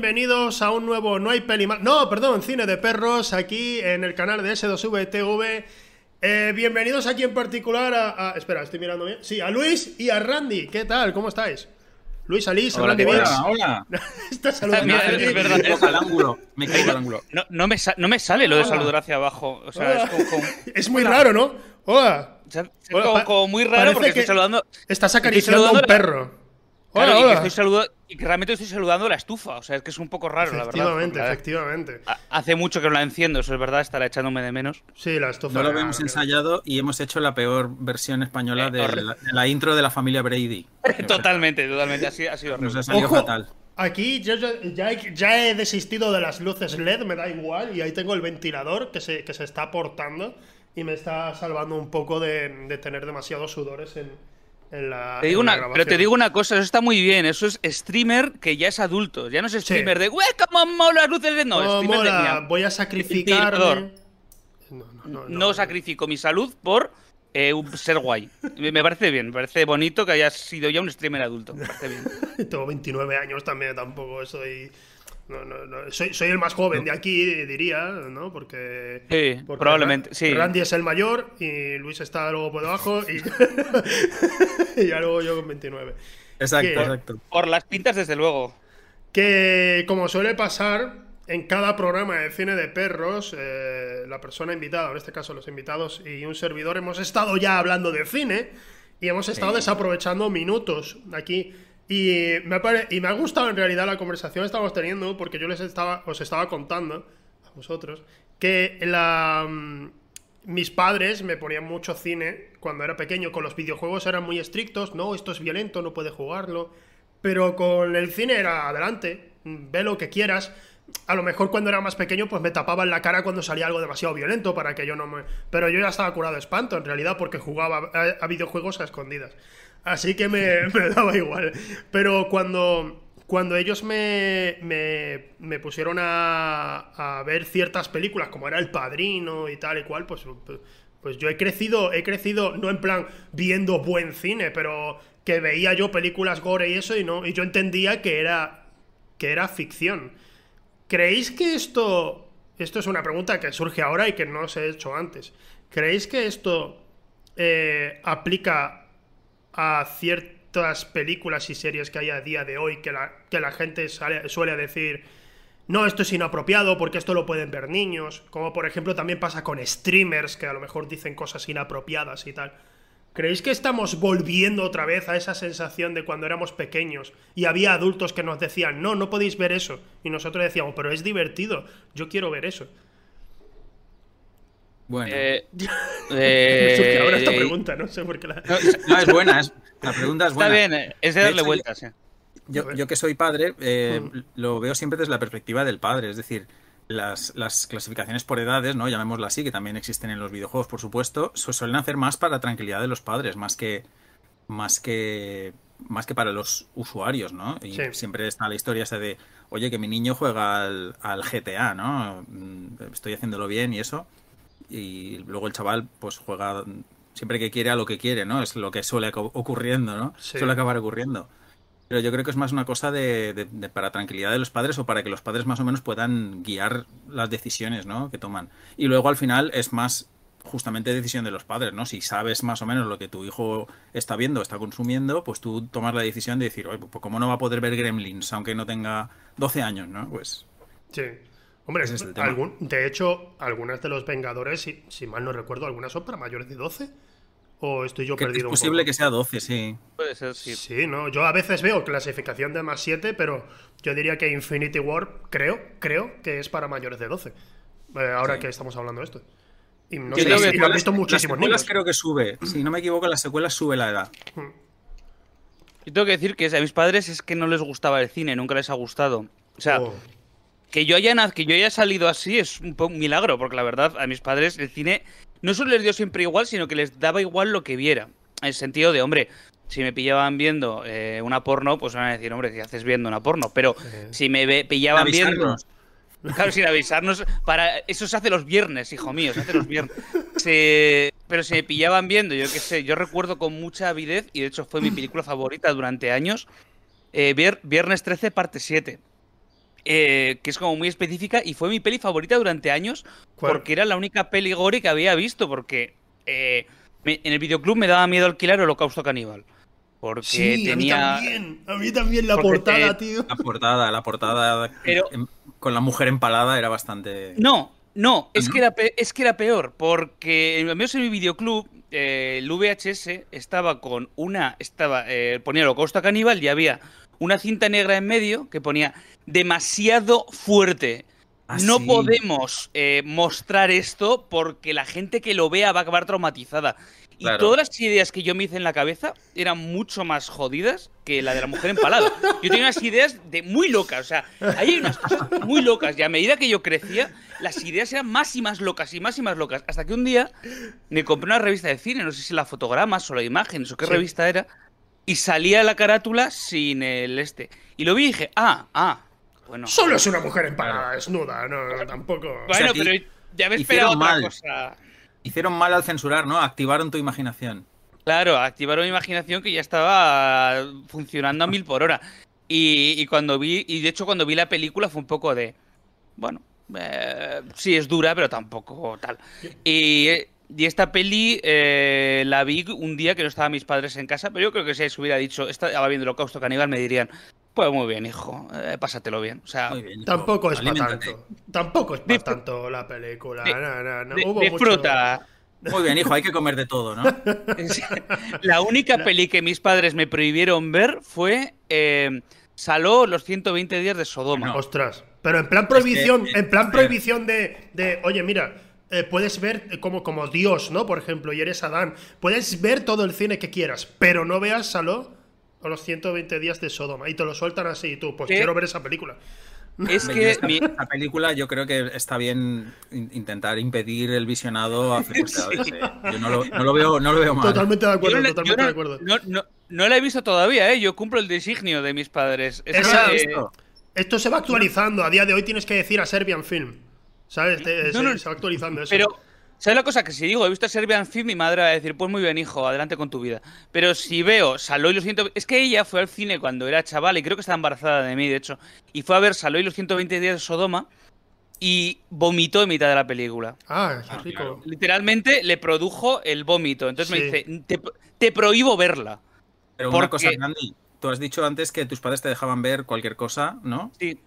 bienvenidos a un nuevo No hay peli. No, perdón, Cine de Perros, aquí en el canal de S2VTV. Eh, bienvenidos aquí en particular a, Espera, estoy mirando bien. Sí, a Luis y a Randy. ¿Qué tal? ¿Cómo estáis? Luis Alís, hola, Randy Hola, hola. Estás saludando. es verdad, me caigo ángulo. Me caigo al ángulo. No, no, me no, me sale lo de saludar hacia abajo. O sea, es, como, es muy raro, ¿no? Hola. Es como, muy raro porque estoy saludando. Estás acariciando a un perro. Hola, hola. Y, que y, que realmente estoy saludando la estufa. O sea, es que es un poco raro, la verdad. Efectivamente, efectivamente. Hace mucho que no la enciendo, eso es verdad, estará echándome de menos. Sí, la estufa. No lo habíamos ensayado y hemos hecho la peor versión española eh, de, la, intro de la familia Brady. totalmente, totalmente. Ha sido, ha sido Nos ha salido fatal. Aquí yo, ya, ya, he desistido de las luces LED, me da igual, y ahí tengo el ventilador que se, que se está aportando y me está salvando un poco de, de tener demasiados sudores en, te digo una, pero te digo una cosa, eso está muy bien. Eso es streamer que ya es adulto. Ya no es streamer de, ¡Güey, cómo mola las luces de. No, streamer de. Voy a sacrificar. No, no, no, sacrifico mi salud por eh, ser guay. Me parece bien, me parece bonito que hayas sido ya un streamer adulto. Me parece bien. Tengo 29 años también, tampoco soy. No, no, no. Soy, soy, el más joven de aquí, diría, ¿no? Porque. Sí, probablemente. Sí. Randy es el mayor y Luis está luego por debajo y. y ya luego yo con 29. Exacto, exacto. Por las pintas, desde luego. Que, como suele pasar en cada programa de cine de perros, eh, la persona invitada, en este caso los invitados y un servidor, hemos estado ya hablando de cine y hemos estado desaprovechando minutos aquí y me, ha y me ha gustado en realidad la conversación que estamos teniendo, porque yo les estaba, os estaba contando a vosotros que la, mm, mis padres me ponían mucho cine cuando era pequeño. Con los videojuegos eran muy estrictos, no, esto es violento, no puedes jugarlo. Pero con el cine era adelante, ve lo que quieras. A lo mejor cuando era más pequeño, pues me tapaban la cara cuando salía algo demasiado violento para que yo no me. Pero yo ya estaba curado de espanto, en realidad, porque jugaba a videojuegos a escondidas. Así que me, daba igual. Pero cuando, cuando ellos me, me, pusieron a, a, ver ciertas películas, como era El Padrino y tal y cual, pues, pues yo he crecido, he crecido, no en plan viendo buen cine, pero que veía yo películas gore y eso y no y yo entendía que era que era ficción. ¿Creéis que esto esto es una pregunta que surge ahora y que no os he hecho antes? ¿Creéis que esto eh, aplica a ciertas películas y series que hay a día de hoy que la, que la gente suele decir, no, esto es inapropiado porque esto lo pueden ver niños, como por ejemplo también pasa con streamers que a lo mejor dicen cosas inapropiadas y tal. ¿Creéis que estamos volviendo otra vez a esa sensación de cuando éramos pequeños y había adultos que nos decían, no, no podéis ver eso? Y nosotros decíamos, pero es divertido, yo quiero ver eso. Bueno. Eh, eh, ahora esta pregunta, no sé por qué la. No, es buena, la pregunta es buena. Está bien, es de darle vueltas. Yo, yo, que soy padre, eh, hmm. lo veo siempre desde la perspectiva del padre, es decir, las, las, clasificaciones por edades, ¿no? Llamémosla así, que también existen en los videojuegos, por supuesto, suelen hacer más para la tranquilidad de los padres, más que más que más que para los usuarios, ¿no? Y siempre está la historia esa de, oye, que mi niño juega al, al GTA, ¿no? Mm, estoy haciéndolo bien y eso y luego el chaval pues juega siempre que quiere a lo que quiere, ¿no? Es lo que suele ocurriendo, ¿no? Suele acabar ocurriendo. Pero yo creo que es más una cosa de, para tranquilidad de los padres o para que los padres más o menos puedan guiar las decisiones, ¿no? Que toman. Y luego al final es más justamente decisión de los padres, ¿no? Si sabes más o menos lo que tu hijo está viendo, está consumiendo, pues tú tomas la decisión de decir, oye, pues ¿cómo no va a poder ver Gremlins aunque no tenga 12 años, ¿no? Pues... Sí. Hombre, algún, de hecho, algunas de los Vengadores, si, si, mal no recuerdo, algunas son para mayores de 12. ¿O estoy yo perdido? Es posible que sea 12, sí. Puede ser, sí. Sí, ¿no? Yo a veces veo clasificación de más 7, pero yo diría que Infinity War, creo, creo que es para mayores de 12. Eh, ahora que estamos hablando de esto. Y, no sé, y lo han visto muchísimos niños. creo que sube. Si no me equivoco, en las secuelas sube la edad. Hmm. Yo tengo que decir que a mis padres es que no les gustaba el cine, nunca les ha gustado. O sea, oh que yo haya, que yo haya salido así es un, un milagro, porque la verdad, a mis padres el cine no solo les dio siempre igual, sino que les daba igual lo que viera. En el sentido de, hombre, si me pillaban viendo eh, una porno, pues van a decir, hombre, ¿qué haces viendo una porno? Pero si me pillaban viendo. Claro, sin avisarnos. Para... Eso se hace los viernes, hijo mío, se hace los viernes. Pero si me pillaban viendo, yo qué sé, yo recuerdo con mucha avidez, y de hecho fue mi película favorita durante años, eh, Viernes 13, parte 7 eh, que es como muy específica y fue mi peli favorita durante años ¿Cuál? porque era la única peli gore que había visto porque eh, me- en el videoclub me daba miedo alquilar Holocausto Caníbal. Porque Sí, tenía... a mí también. A mí también la Porque portada, te- tío. La portada, la portada Pero- con la mujer empalada era bastante. No, no, es, ¿no? Que era pe- es que era peor, porque al menos en mi videoclub, eh, el VHS estaba con una, estaba, eh, ponía Holocausto Caníbal y había una cinta negra en medio que ponía demasiado fuerte. Ah, no sí. podemos eh, mostrar esto porque la gente que lo vea va a acabar traumatizada. Y Claro. todas las ideas que yo me hice en la cabeza eran mucho más jodidas que la de la mujer empalada. Yo tenía unas ideas de muy locas, o sea, ahí hay unas cosas muy locas y a medida que yo crecía, las ideas eran más y más locas y más y más locas. Hasta que un día me compré una revista de cine, no sé si la fotogramas o la imágenes o qué Sí. revista era, y salía la carátula sin el este. Y lo vi y dije, ah, ah, bueno. Solo es una mujer empalada, desnuda, no, no, tampoco. Bueno, sea, pero ya me hicieron esperaba otra mal. cosa. Hicieron mal al censurar, ¿no? Activaron tu imaginación. Claro, activaron mi imaginación que ya estaba funcionando a mil por hora. Y, y cuando vi, y de hecho cuando vi la película fue un poco de, bueno, eh, sí es dura, pero tampoco tal. Y, y esta peli eh, la vi un día que no estaban mis padres en casa, pero yo creo que si se hubiera dicho, estaba viendo Holocausto Caníbal, me dirían, pues muy bien, hijo, eh, pásatelo bien. O sea, bien. Tampoco es para tanto. Tampoco es para tanto la película. No, no, no. de- Hubo disfruta. Muy bien, hijo, hay que comer de todo, ¿no? La única peli que mis padres me prohibieron ver fue eh, Saló los 120 días de Sodoma. Ostras. Pero en plan prohibición, que- en plan prohibición de, de, oye, mira, eh, puedes ver como, como Dios, ¿no? Por ejemplo, y eres Adán. Puedes ver todo el cine que quieras, pero no veas Saló o los 120 días de Sodoma. Y te lo sueltan así, y tú, pues ¿Qué? quiero ver esa película. Es que esta película yo creo que está bien in- intentar impedir el visionado a edades, eh. Yo no lo, no lo veo, no lo veo mal. Totalmente de acuerdo, no, la- totalmente no- de acuerdo. no- no- no la he visto todavía, ¿eh? Yo cumplo el designio de mis padres. Es Esa- que, Esto. Esto se va actualizando. A día de hoy tienes que decir a Serbian Film. ¿Sabes? Te- No, se, no, se va actualizando eso. Pero, ¿sabes la cosa? Que si digo, he visto Serbian Film, mi madre va a decir, pues muy bien, hijo, adelante con tu vida. Pero si veo Saló y los 120... Es que ella fue al cine cuando era chaval y creo que estaba embarazada de mí, de hecho. Y fue a ver Saló y los 120 días de Sodoma y vomitó en mitad de la película. Ah, qué rico. Literalmente le produjo el vómito. Entonces me dice, te, te prohíbo verla. Pero una porque- cosa, Gandhi, tú has dicho antes que tus padres te dejaban ver cualquier cosa, ¿no? Sí,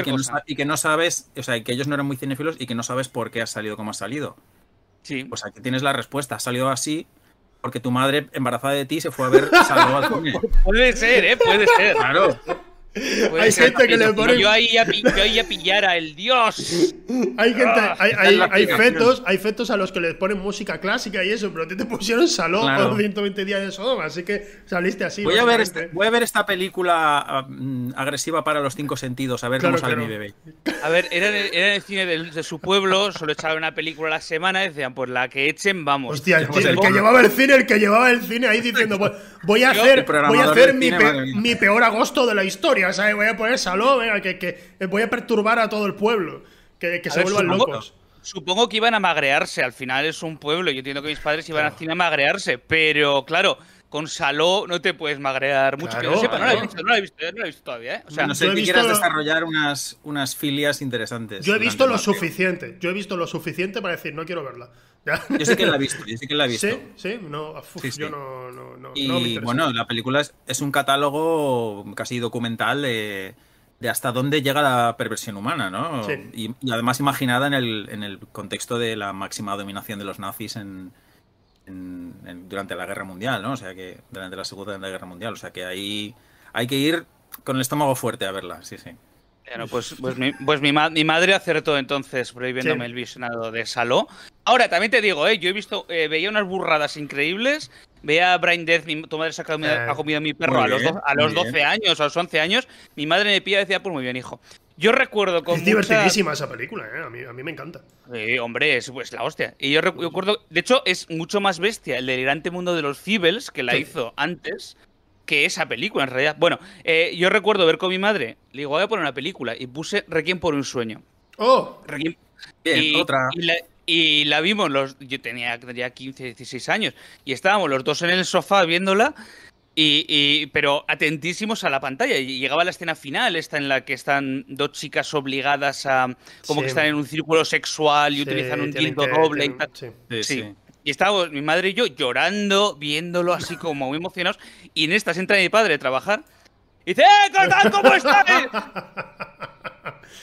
Y que, no cosa. sa- y que no sabes, o sea, que ellos no eran muy cinéfilos y que no sabes por qué has salido como has salido. Sí. Pues aquí tienes la respuesta. Has salido así porque tu madre, embarazada de ti, se fue a ver cine. Puede ser, ¿eh? Puede ser. Claro. Puede Hay gente que le yo- pone- Yo ahí, a, pi- yo ahí a pillar a el dios. Hay gente, Ah, hay, hay- hay fetos, hay fetos a los que les ponen música clásica y eso, pero a ti te pusieron salón Claro. o 120 días de Sodoma, así que saliste así. Voy a, ver básicamente. este- voy a ver esta película mm, agresiva para los cinco sentidos, a ver Claro, cómo sale claro. mi bebé. A ver, era en el, era en el cine de, su pueblo, solo echaban una película a la semana y decían, pues la que echen, vamos. Hostia, el, Pues el el que llevaba el cine, el que llevaba el cine ahí diciendo, "Voy- voy a hacer, voy a hacer cine, pe- mi peor agosto de la historia, ¿sabes? Voy a poner salón, venga, que, que voy a perturbar a todo el pueblo, que, que se ver, vuelvan supongo- locos. Supongo que iban a magrearse, al final es un pueblo, yo entiendo que mis padres iban al cine a magrearse, pero claro, con Saló no te puedes magrear mucho. que Claro, yo sepa, no la he claro. visto, no la he visto, no la he visto todavía, ¿eh? O sea, A no he que quieras desarrollar unas, unas filias interesantes. Yo he visto lo suficiente, yo he visto lo suficiente para decir, no quiero verla. ¿Ya? Yo sí que la he visto, yo sí que la he visto. Sí, sí, no, uf, Sí, sí. yo no, no, no, Y no me interesa. bueno, la película es, es un catálogo casi documental de, de hasta dónde llega la perversión humana, ¿no? Sí. Y, y además imaginada en el, en el contexto de la máxima dominación de los nazis en, en- en- durante la Guerra Mundial, ¿no? O sea que durante la Segunda Guerra Mundial, o sea que ahí hay que ir con el estómago fuerte a verla, sí, sí. Bueno, pues, pues, mi, pues mi, ma- mi madre acertó entonces prohibiéndome Sí. el visionado de Saló. Ahora, también te digo, ¿eh? yo he visto, eh, veía unas burradas increíbles. Veía Brain Death, mi, tu madre se ha comido, Eh, ha comido a mi perro a los, bien, a los muy 12 bien. años, a los 11 años. Mi madre me pilla y decía, pues muy bien, hijo. Yo recuerdo con Es mucha- divertidísima esa película, ¿eh? a, mí, a mí me encanta. Sí, hombre, es pues, la hostia. Y yo recu- recuerdo, de hecho, es mucho más bestia el delirante mundo de los Feebles, que la Sí. hizo antes, que esa película, en realidad. Bueno, eh, yo recuerdo ver con mi madre, le digo, voy a poner una película, y puse Requiem por un sueño. ¡Oh! Requiem- Bien, y, otra. y la, y la vimos, los, yo tenía, tenía 15, 16 años, y estábamos los dos en el sofá viéndola, Y, pero atentísimos a la pantalla. Y llegaba la escena final, esta en la que están dos chicas obligadas a. como Sí. que están en un círculo sexual y Sí, utilizan un que- doble y tal. Sí. sí. Y estábamos mi madre y yo llorando, viéndolo así como muy emocionados. Y en estas entra mi padre a trabajar. Y dice, ¡Eh, cómo estáis!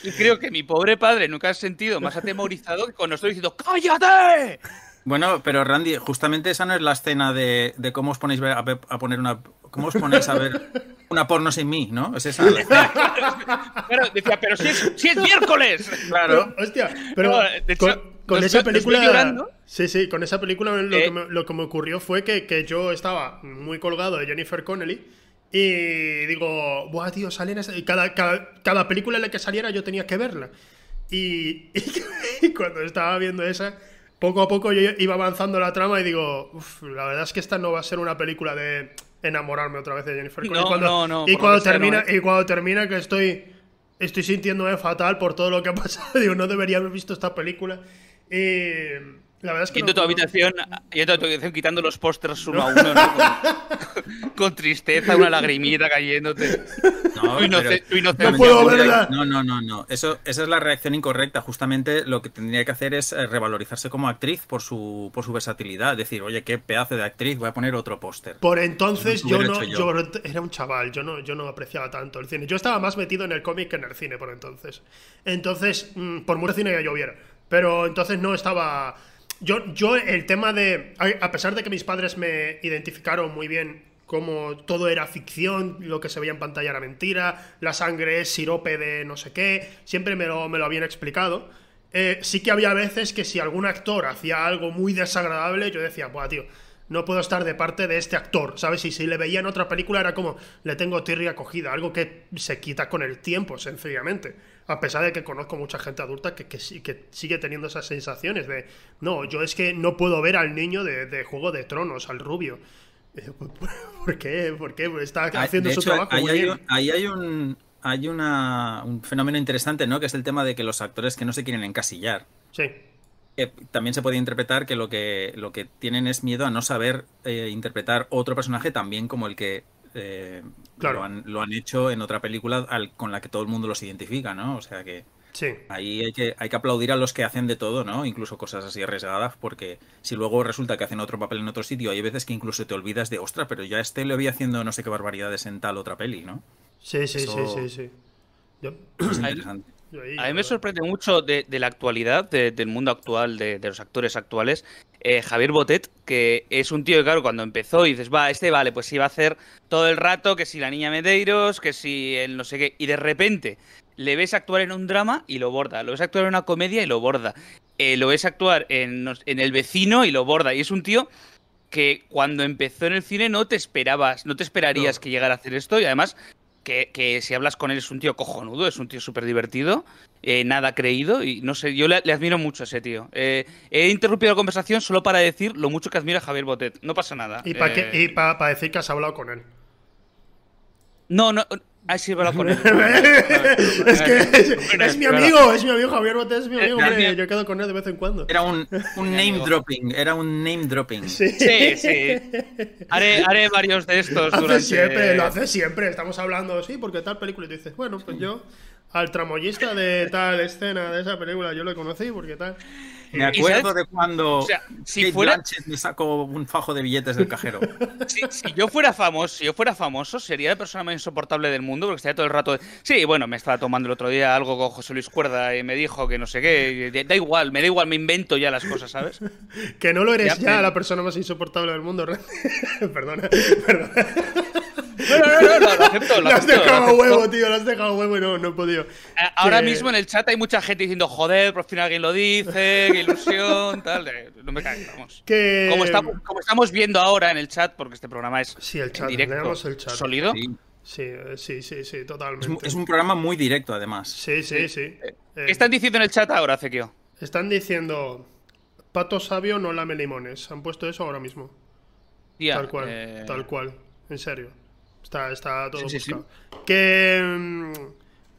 Y creo que mi pobre padre nunca ha sentido más atemorizado que cuando estoy diciendo ¡Cállate! Bueno, pero Randy, justamente esa no es la escena de, de cómo os ponéis a, poner una. ¿Cómo os ponéis a ver una porno sin mí, no? Es esa. la escena. Pero decía, pero si es, si es miércoles. Claro. Pero, hostia, pero No, de hecho, con, con esa película. llorando. Sí, sí, con esa película lo, Eh. que me, lo que me ocurrió fue que, que yo estaba muy colgado de Jennifer Connelly. Y digo, buah, tío, salen esa-". y cada, cada, cada película en la que saliera yo tenía que verla. Y, y cuando estaba viendo esa, poco a poco yo iba avanzando la trama y digo, "Uf, la verdad es que esta no va a ser una película de enamorarme otra vez de Jennifer Connelly. No, cuando, no, no, y cuando sea, termina, no, ¿eh? y cuando termina que estoy estoy sintiéndome fatal por todo lo que ha pasado. Digo, no debería haber visto esta película. Y la verdad es que Yendo no- tu habitación, yendo a tu habitación quitando los pósters uno a uno, ¿no? con, con tristeza, una lagrimita cayéndote. No, Tu inoce- pero- tu inocencia. No puedo verla. No, no, no, no. Eso, esa es la reacción incorrecta. Justamente lo que tendría que hacer es eh, revalorizarse como actriz por su, por su versatilidad. Decir, oye, qué pedazo de actriz, voy a poner otro póster. Por entonces yo no, yo. yo. era un chaval, yo no, yo no apreciaba tanto el cine. Yo estaba más metido en el cómic que en el cine por entonces. Entonces, mm, por mucho cine que lloviera. Pero entonces no estaba. Yo, yo el tema de. A pesar de que mis padres me identificaron muy bien como todo era ficción, lo que se veía en pantalla era mentira, la sangre es sirope de no sé qué, siempre me lo, me lo habían explicado. Eh, sí que había veces que si algún actor hacía algo muy desagradable, yo decía, buah, tío, no puedo estar de parte de este actor, ¿sabes? Y si le veía en otra película era como, le tengo tirria acogida, algo que se quita con el tiempo, sencillamente. A pesar de que conozco mucha gente adulta que, que, que sigue teniendo esas sensaciones de, no, yo es que no puedo ver al niño de, de Juego de Tronos, al rubio. Eh, ¿Por qué? ¿Por qué? Está Ah, haciendo su trabajo ahí muy hay, bien. un- ahí hay un hay una, un fenómeno interesante, ¿no? Que es el tema de que los actores que no se quieren encasillar. Sí. También se puede interpretar que lo que lo que tienen es miedo a no saber eh, interpretar otro personaje tan bien como el que eh, Claro. lo, han, lo han hecho en otra película al- con la que todo el mundo los identifica, ¿no? O sea que Sí. ahí hay que, hay que aplaudir a los que hacen de todo, ¿no? Incluso cosas así arriesgadas, porque si luego resulta que hacen otro papel en otro sitio, hay veces que incluso te olvidas de, ostra, pero ya este le vi haciendo no sé qué barbaridades en tal otra peli, ¿no? Sí, sí, Eso- sí, sí, sí. Yo- Es Ahí- interesante. A mí me sorprende mucho de, de la actualidad, de- del mundo actual, de, de los actores actuales. eh, Javier Botet, que es un tío que, claro, cuando empezó y dices, va, este vale, pues sí va a hacer todo el rato, que si la niña Medeiros, que si el no sé qué. Y de repente le ves actuar en un drama y lo borda. Lo ves actuar en una comedia y lo borda. eh, lo ves actuar en, El vecino y lo borda. Y es un tío que cuando empezó en el cine no te esperabas, no te esperarías No. que llegara a hacer esto. Y además que, que si hablas con él es un tío cojonudo, es un tío súper divertido, eh, nada creído, y no sé, yo le, le admiro mucho a ese tío. Eh, he interrumpido la conversación solo para decir lo mucho que admiro a Javier Botet, no pasa nada. Y para Eh, decir que has hablado con él. No, no, ah, sí, hablado con él. es que es, es mi amigo, es mi amigo Javier Botet, es mi amigo, Eh, hombre, eh, yo quedo con él de vez en cuando. Era un, un name dropping, era un name dropping. Sí, Sí, sí. Haré, haré varios de estos hace durante... siempre, lo hace siempre. Estamos hablando, sí, porque tal película. Y tú dices, bueno, pues yo al tramoyista de tal escena de esa película yo lo conocí porque tal. Me ¿Y acuerdo de cuando O sea, si Kate fuera- Blanchett me sacó un fajo de billetes del cajero. Si, si yo fuera famoso, si yo fuera famoso, sería la persona más insoportable del mundo, porque estaría todo el rato. de, Sí, bueno, me estaba tomando el otro día algo con José Luis Cuerda y me dijo que no sé qué. Da igual, me da igual, me invento ya las cosas, ¿sabes? Que no lo eres Ya, la persona más insoportable del mundo. Perdona, perdona. No, no, no, no, no, lo acepto, lo Lo has dejado huevo, tío, lo has dejado huevo y no, no he podido. A- Ahora mismo en el chat hay mucha gente diciendo, joder, por fin alguien lo dice, qué ilusión, tal. eh, No me caes, vamos. Como estamos, como estamos viendo ahora en el chat, porque este programa es Sí, el chat, directo, el chat. sólido. Sí. Sí, eh, sí, sí, Es, totalmente. un- es un programa muy directo, además. Sí, sí, sí. Eh, ¿Qué están diciendo en el chat ahora, Zekio? están diciendo, Pato sabio no lame limones. Han puesto eso ahora mismo. Tía, tal cual, eh, tal cual. En serio. Está, está todo Sí, sí, sí. buscado. Que... mm,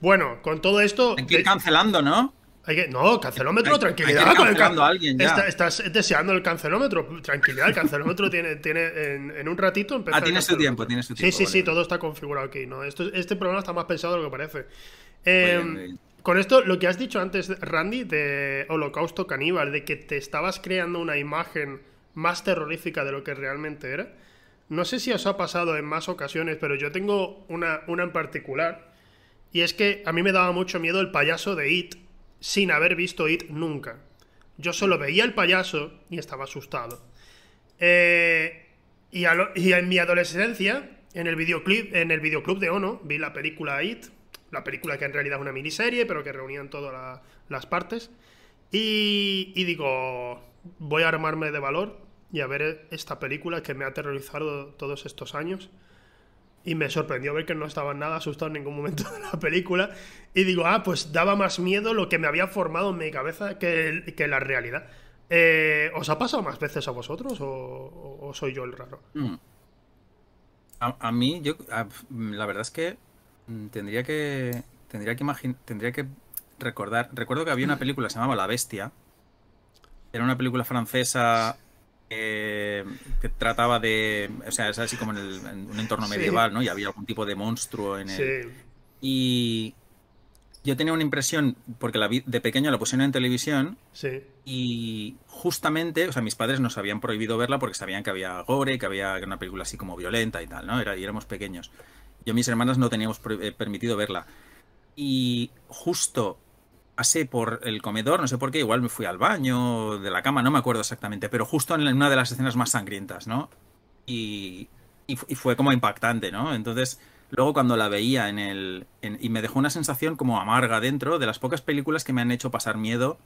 Bueno, con todo esto... Hay que ir cancelando, ¿no? Hay que... No, cancelómetro, Hay- tranquilidad. hay que ir con el cancelando can- a alguien ya. Está- estás deseando el cancelómetro. Tranquilidad, el cancelómetro tiene, tiene en, en un ratito empezar Ah, tiene el su tiempo, tiene su Sí, tiempo, sí, vale, sí, vale. todo está configurado aquí. ¿no? Esto, este programa está más pensado de lo que parece. Eh, bien, muy bien. con esto, lo que has dicho antes, Randy, de Holocausto Caníbal, de que te estabas creando una imagen más terrorífica de lo que realmente era. No sé si os ha pasado en más ocasiones, pero yo tengo una, una en particular. Y es que a mí me daba mucho miedo el payaso de It sin haber visto It nunca. Yo solo veía el payaso y estaba asustado. Eh, y, lo- y en mi adolescencia, en el videoclip, en el videoclub de Ono, vi la película It, la película que en realidad es una miniserie, pero que reunían todas la- las partes. Y digo, voy a armarme de valor y a ver esta película que me ha aterrorizado todos estos años. Y me sorprendió ver que no estaba nada asustado en ningún momento de la película. Y digo, ah, pues daba más miedo lo que me había formado en mi cabeza que, que la realidad. Eh, ¿Os ha pasado más veces a vosotros o, soy yo el raro? Mm. A, mí, yo, la verdad es que mm, tendría que, tendría que tendría que recordar. Recuerdo que había una película que se llamaba La Bestia. Era una película francesa eh, que trataba de, o sea, es así como en, el- en un entorno Sí. medieval, ¿no? Y había algún tipo de monstruo en el, Sí. y yo tenía una impresión porque la vi- de pequeño la pusieron en televisión Sí. y justamente, o sea, mis padres nos habían prohibido verla porque sabían que había gore, que había una película así como violenta y tal, ¿no? Era, y éramos pequeños. Yo y mis hermanas no teníamos eh, permitido verla. Y justo pasé por el comedor, no sé por qué, igual me fui al baño, de la cama, no me acuerdo exactamente, pero justo en una de las escenas más sangrientas, ¿no? Y, y, fu- y fue como impactante, ¿no? Entonces, luego cuando la veía en el... y me dejó una sensación como amarga dentro de las pocas películas que me han hecho pasar miedo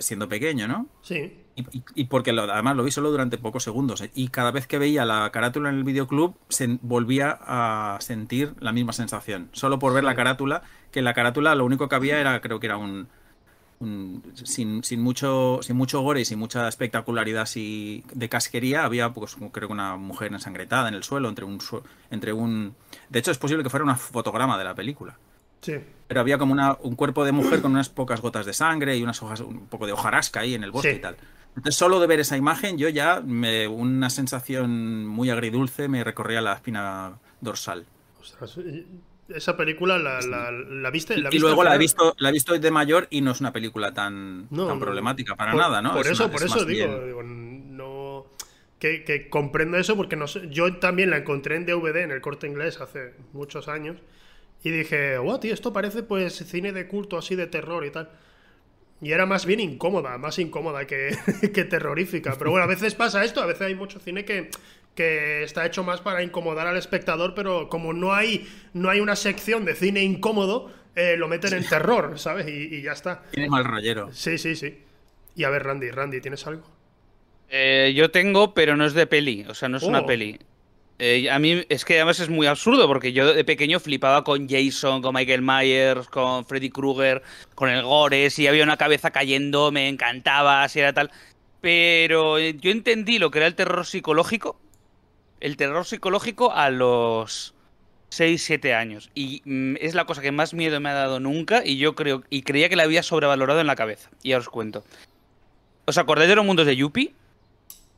siendo pequeño, ¿no? Sí. Y, y- porque lo- además lo vi solo durante pocos segundos. ¿eh? Y cada vez que veía la carátula en el videoclub, se volvía a sentir la misma sensación. Solo por ver la carátula, que en la carátula lo único que había era, creo que era un. un- sin, sin mucho sin mucho gore y sin mucha espectacularidad así de casquería había pues creo que una mujer ensangrentada en el suelo entre un entre un de hecho es posible que fuera un fotograma de la película Sí. pero había como una, un cuerpo de mujer con unas pocas gotas de sangre y unas hojas, un poco de hojarasca ahí en el bosque Sí. y tal. Entonces, solo de ver esa imagen, yo ya, me, una sensación muy agridulce me recorría la espina dorsal. Ostras, y- esa película la, la, la viste. La y viste luego al la he visto la he visto de mayor y no es una película tan, No, tan problemática para por- nada, ¿no? Por Es eso, una- por es eso digo, digo, no. Que, que comprendo eso porque no sé, yo también la encontré en DVD en el corte inglés hace muchos años y dije, wow, tío, esto parece pues cine de culto así de terror y tal. Y era más bien incómoda, más incómoda que, que terrorífica. Pero bueno, a veces pasa esto, a veces hay mucho cine que, que está hecho más para incomodar al espectador, pero como no hay, no hay una sección de cine incómodo, eh, lo meten en terror, ¿sabes? Y, y ya está. Tiene mal rollero. Sí, sí, sí. Y a ver, Randy, Randy, ¿tienes algo? Eh, yo tengo, pero no es de peli, o sea, no es una Oh. peli. Eh, a mí es que además es muy absurdo porque yo de pequeño flipaba con Jason, con Michael Myers, con Freddy Krueger, con el gore, si había una cabeza cayendo me encantaba, si era tal. Pero eh, yo entendí lo que era el terror psicológico, el terror psicológico a los 6, 7 años. Y mm, es la cosa que más miedo me ha dado nunca y yo creo y creía que la había sobrevalorado en la cabeza. Y os cuento. ¿Os acordáis de los mundos de Yuppie?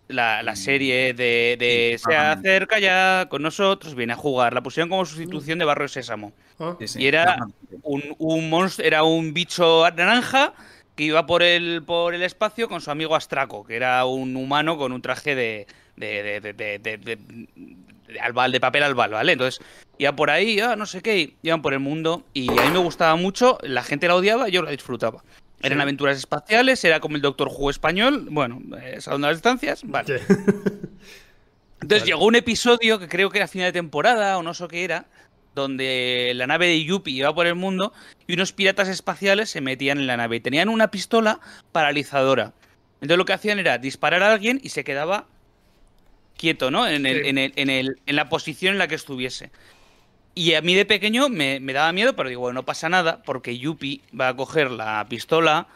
La, la serie de, de Sí, se acerca ya con nosotros, viene a jugar. La pusieron como sustitución de Barrio Sésamo. Ah, Sí, sí. Y era un, un monstruo, era un bicho naranja que iba por el, por el espacio con su amigo Astraco, que era un humano con un traje de, de, de, de, de, de- de- de albal, de papel albal, ¿vale? Entonces, iba por ahí, ah, no sé qué, iban por el mundo y a mí me gustaba mucho, la gente la odiaba, yo la disfrutaba. Eran Sí. aventuras espaciales, era como el Doctor Who español, bueno, eh, salvando las distancias, vale. sí. Entonces Vale. llegó un episodio que creo que era final de temporada o no sé qué era, donde la nave de Yuppie iba por el mundo y unos piratas espaciales se metían en la nave y tenían una pistola paralizadora. Entonces lo que hacían era disparar a alguien y se quedaba quieto, ¿no? En, el, Sí. en, el- en, el- en la posición en la que estuviese. Y a mí de pequeño me, me daba miedo, pero digo, bueno, no pasa nada, porque Yuppie va a coger la pistola,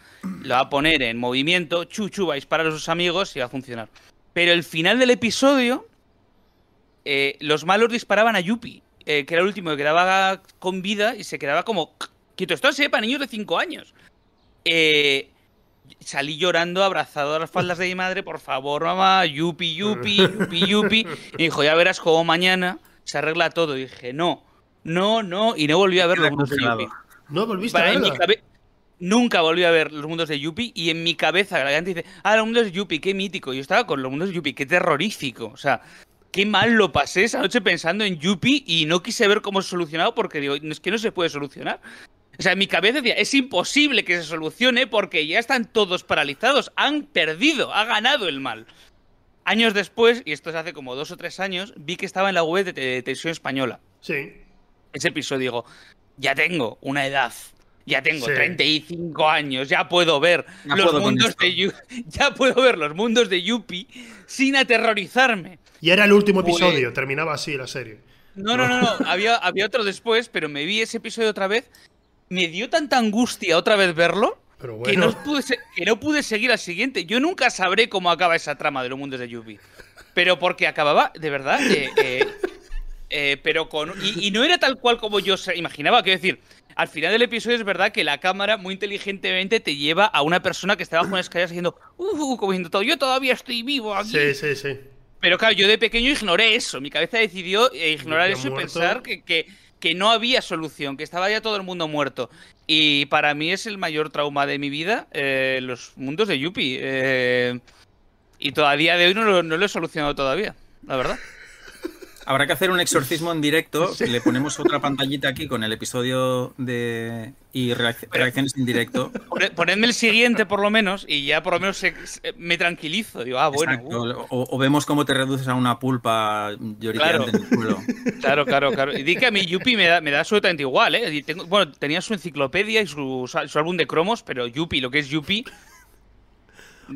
la va a poner en movimiento, Chuchu va a disparar a sus amigos y va a funcionar. Pero el final del episodio, eh, los malos disparaban a Yuppie, eh, que era el último que quedaba con vida y se quedaba como quieto. Esto es para niños de 5 años. eh, salí llorando, abrazado a las faldas de mi madre, por favor, mamá, yupi, yupi, yupi, yupi. Y dijo, ya verás cómo mañana se arregla todo. Y dije, no, no, no, y no volví a ver los mundos de Yupi. No volviste a Para en mi verla. cabe- Nunca volví a ver los mundos de Yupi y en mi cabeza la gente dice, ah, los mundos de Yupi, qué mítico. Yo estaba con los mundos de Yupi, qué terrorífico. O sea, qué mal lo pasé esa noche pensando en Yupi y no quise ver cómo se solucionaba porque digo, es que no se puede solucionar. O sea, en mi cabeza decía, es imposible que se solucione porque ya están todos paralizados, han perdido, ha ganado el mal. Años después, y esto es hace como dos o tres años, vi que estaba en la web de Te- Televisión Española Sí. Ese episodio digo, ya tengo una edad, ya tengo Sí. 35 años, ya puedo ver Ya los puedo mundos de Yu- ya puedo ver los mundos de Yuppie sin aterrorizarme. Y era el último Pues- episodio, terminaba así la serie. No, no, no, no, había, había otro después, pero me vi ese episodio otra vez, me dio tanta angustia otra vez verlo. Pero Que, no pude que no pude seguir al siguiente. Yo nunca sabré cómo acaba esa trama de los mundos de Yuppie. Pero porque acababa, de verdad, eh, eh, eh, pero con. Y, y no era tal cual como yo se imaginaba. Quiero decir, al final del episodio es verdad que la cámara muy inteligentemente te lleva a una persona que está bajo una escalera diciendo, uh, como diciendo todo, yo todavía estoy vivo aquí. Sí, sí, sí. Pero claro, yo de pequeño ignoré eso. Mi cabeza decidió eh, ignorar eso y pensar que, que, que no había solución, que estaba ya todo el mundo muerto. Y para mí es el mayor trauma de mi vida, eh, los mundos de Yuppie. eh, y todavía de hoy no lo, no lo he solucionado todavía, la verdad. Habrá que hacer un exorcismo en directo. Le ponemos otra pantallita aquí con el episodio de y reacc- reacciones en directo. Pone- Ponedme el siguiente por lo menos y ya por lo menos se- se- me tranquilizo. Digo, ah, bueno. Uh, O, o vemos cómo te reduces a una pulpa lloriqueante Claro. en el suelo. Claro, claro, claro. Y di que a mí Yuppie me da, me da absolutamente igual, ¿eh? Tengo- bueno, tenía su enciclopedia y su, su álbum de cromos, pero Yuppie, lo que es Yuppie.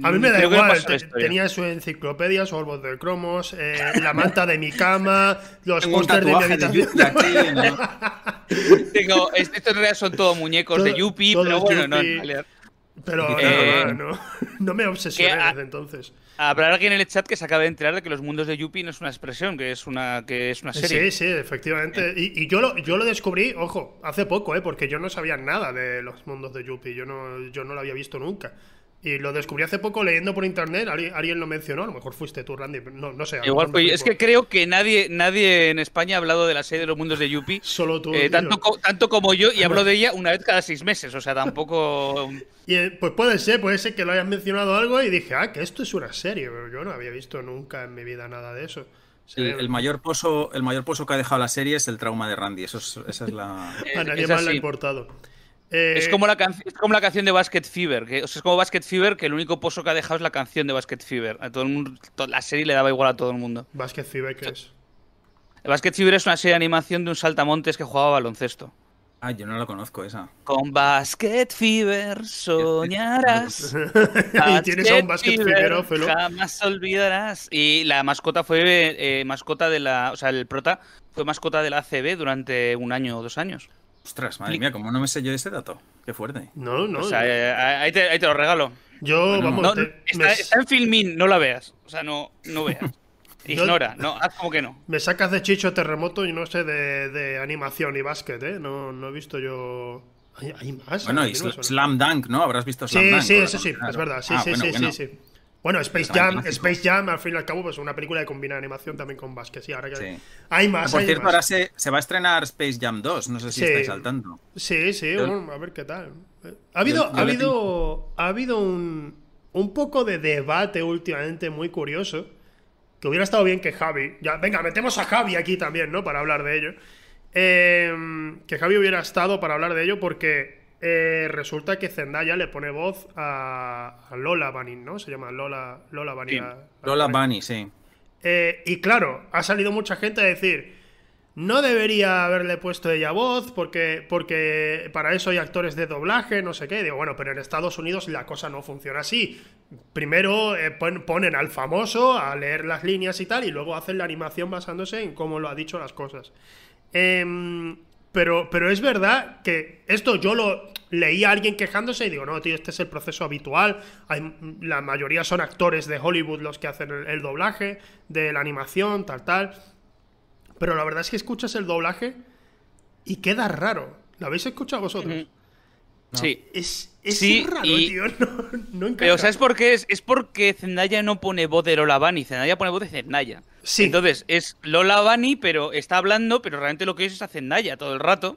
A mí me da no igual. te- tenía su enciclopedia, su árbol de cromos, eh, la manta de mi cama, los pósters de mi de habitación. Yuppie aquí, ¿no? Tengo, es- estos en realidad son todos muñecos Todo- de Yuppie, pero bueno, no, Yuppie. en realidad. Pero Eh, nada, no, no me obsesioné a- desde entonces. Habrá alguien en el chat que se acaba de enterar de que los mundos de Yuppie no es una expresión, que es una, que es una serie. Sí, sí, efectivamente. Y, y yo, lo, yo lo descubrí, ojo, hace poco, ¿eh? porque yo no sabía nada de los mundos de Yuppie. Yo no, yo no lo había visto nunca. Y lo descubrí hace poco leyendo por internet. Alguien, lo mencionó. A lo mejor fuiste tú, Randy. No, no sé. Igual es que creo que nadie, nadie en España ha hablado de la serie de los mundos de Yuppie. Solo tú. eh, tanto, co- tanto como yo, y hablo de ella una vez cada seis meses. O sea, tampoco. Y, eh, pues puede ser, puede ser que lo hayas mencionado algo y dije, ah, que esto es una serie. Pero yo no había visto nunca en mi vida nada de eso. El, el mayor pozo, el mayor pozo que ha dejado la serie es el trauma de Randy. Eso es, esa es la. a nadie más le ha importado. Eh, Es como, la canc- es como la canción de Basket Fever. Que, o sea, es como Basket Fever, que el único pozo que ha dejado es la canción de Basket Fever. A todo el mundo, la serie le daba igual a todo el mundo. Basket Fever, que es. Basket Fever es una serie de animación de un saltamontes que jugaba baloncesto. Ah, yo no la conozco esa. Con Basket Fever soñarás. y tienes a un Basket Fever Feverófilo. Jamás olvidarás. Y la mascota fue eh, mascota de la. O sea, el prota fue mascota de la ACB durante un año o dos años. Ostras, madre mía, ¿cómo no me sé yo ese dato? Qué fuerte. No, no. O sea, eh, ahí, te, ahí te lo regalo. yo, vamos. No, te- está, me, está en Filmin, no la veas. O sea, no, no veas. Ignora, no, haz como que no. me sacas de Chicho Terremoto y no sé de, de animación y básquet, ¿eh? No, no he visto yo. ¿Hay, hay más? Bueno, y. Slam Dunk, ¿no? Habrás visto Slam Sí, Dunk. sí, sí, claro. es verdad. Sí, Ah, sí, bueno, sí, bueno. sí, sí. Bueno, Space Jam. Space Jam, al fin y al cabo, pues una película que combina animación también con básquet. Sí, ahora que. Sí. Hay más, Por hay cierto, más. ahora se, se va a estrenar Space Jam 2. No sé si Sí. estáis al tanto. Sí, sí, Yo- bueno, a ver qué tal. Ha habido, yo ha habido, ha habido un, un poco de debate últimamente muy curioso. Que hubiera estado bien que Javi. Ya, venga, metemos a Javi aquí también, ¿no? Para hablar de ello. Eh, que Javi hubiera estado para hablar de ello porque eh, resulta que Zendaya le pone voz a, a Lola Bunny, ¿no? Se llama Lola, Lola Bunny. Sí. la- la Lola. Bunny, sí. Eh, y claro, ha salido mucha gente a decir, no debería haberle puesto ella voz porque, porque para eso hay actores de doblaje, no sé qué. Digo, bueno, pero en Estados Unidos la cosa no funciona así. Primero eh, pon- ponen al famoso a leer las líneas y tal, y luego hacen la animación basándose en cómo lo ha dicho las cosas. Em, pero, pero es verdad que esto yo lo leí a alguien quejándose y digo, no, tío, este es el proceso habitual. Hay, la mayoría son actores de Hollywood los que hacen el, el doblaje de la animación, tal, tal. Pero la verdad es que escuchas el doblaje y queda raro. ¿Lo habéis escuchado vosotros? Sí. Es, es Sí, raro, y- tío. No, no encaja. Pero ¿sabes por qué? Es, es porque Zendaya no pone voz de Lola Bunny, Zendaya pone voz de Zendaya. Sí. Entonces, es Lola Bunny, pero está hablando, pero realmente lo que es es a Zendaya todo el rato.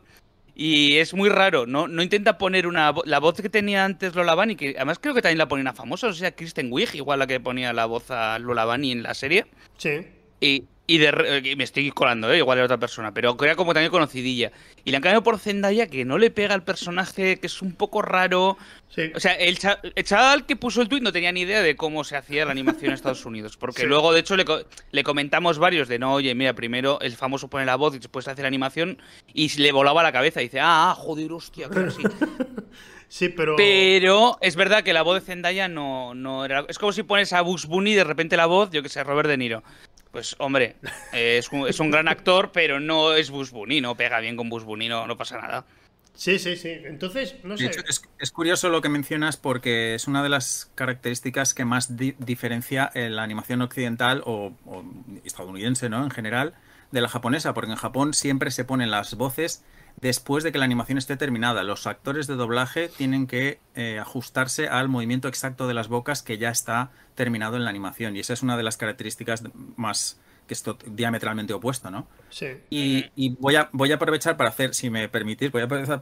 Y es muy raro, ¿no? No intenta poner una vo- la voz que tenía antes Lola Bunny, que además creo que también la ponía una famosa, o sea, Kristen Wiig, igual la que ponía la voz a Lola Bunny en la serie. Sí. Y, y de y me estoy colando, ¿eh? igual era otra persona, pero que era como también conocidilla. Y la han cambiado por Zendaya, que no le pega al personaje, que es un poco raro. Sí. O sea, el, cha- el chaval que puso el tweet no tenía ni idea de cómo se hacía la animación en Estados Unidos. Porque Sí. luego, de hecho, le, le comentamos varios de no, oye, mira, primero el famoso pone la voz y después hace la animación. Y le volaba la cabeza. Y dice, ah, joder, hostia, claro, sí. Sí, pero. Pero es verdad que la voz de Zendaya no, no era. Es como si pones a Bugs Bunny y de repente la voz, yo que sé, Robert De Niro. Pues, hombre, es un, es un gran actor, pero no es Bugs Bunny, no pega bien con Bugs Bunny, no, no pasa nada. Sí, sí, sí. Entonces, no De sé. hecho, es, es curioso lo que mencionas porque es una de las características que más di- diferencia la animación occidental o, o estadounidense, ¿no? En general, de la japonesa, porque en Japón siempre se ponen las voces después de que la animación esté terminada. Los actores de doblaje tienen que eh, ajustarse al movimiento exacto de las bocas que ya está terminado en la animación y esa es una de las características más que es diametralmente opuesto, ¿no? Sí. Y, y voy, a, voy a aprovechar para hacer, si me permitís, voy a aprovechar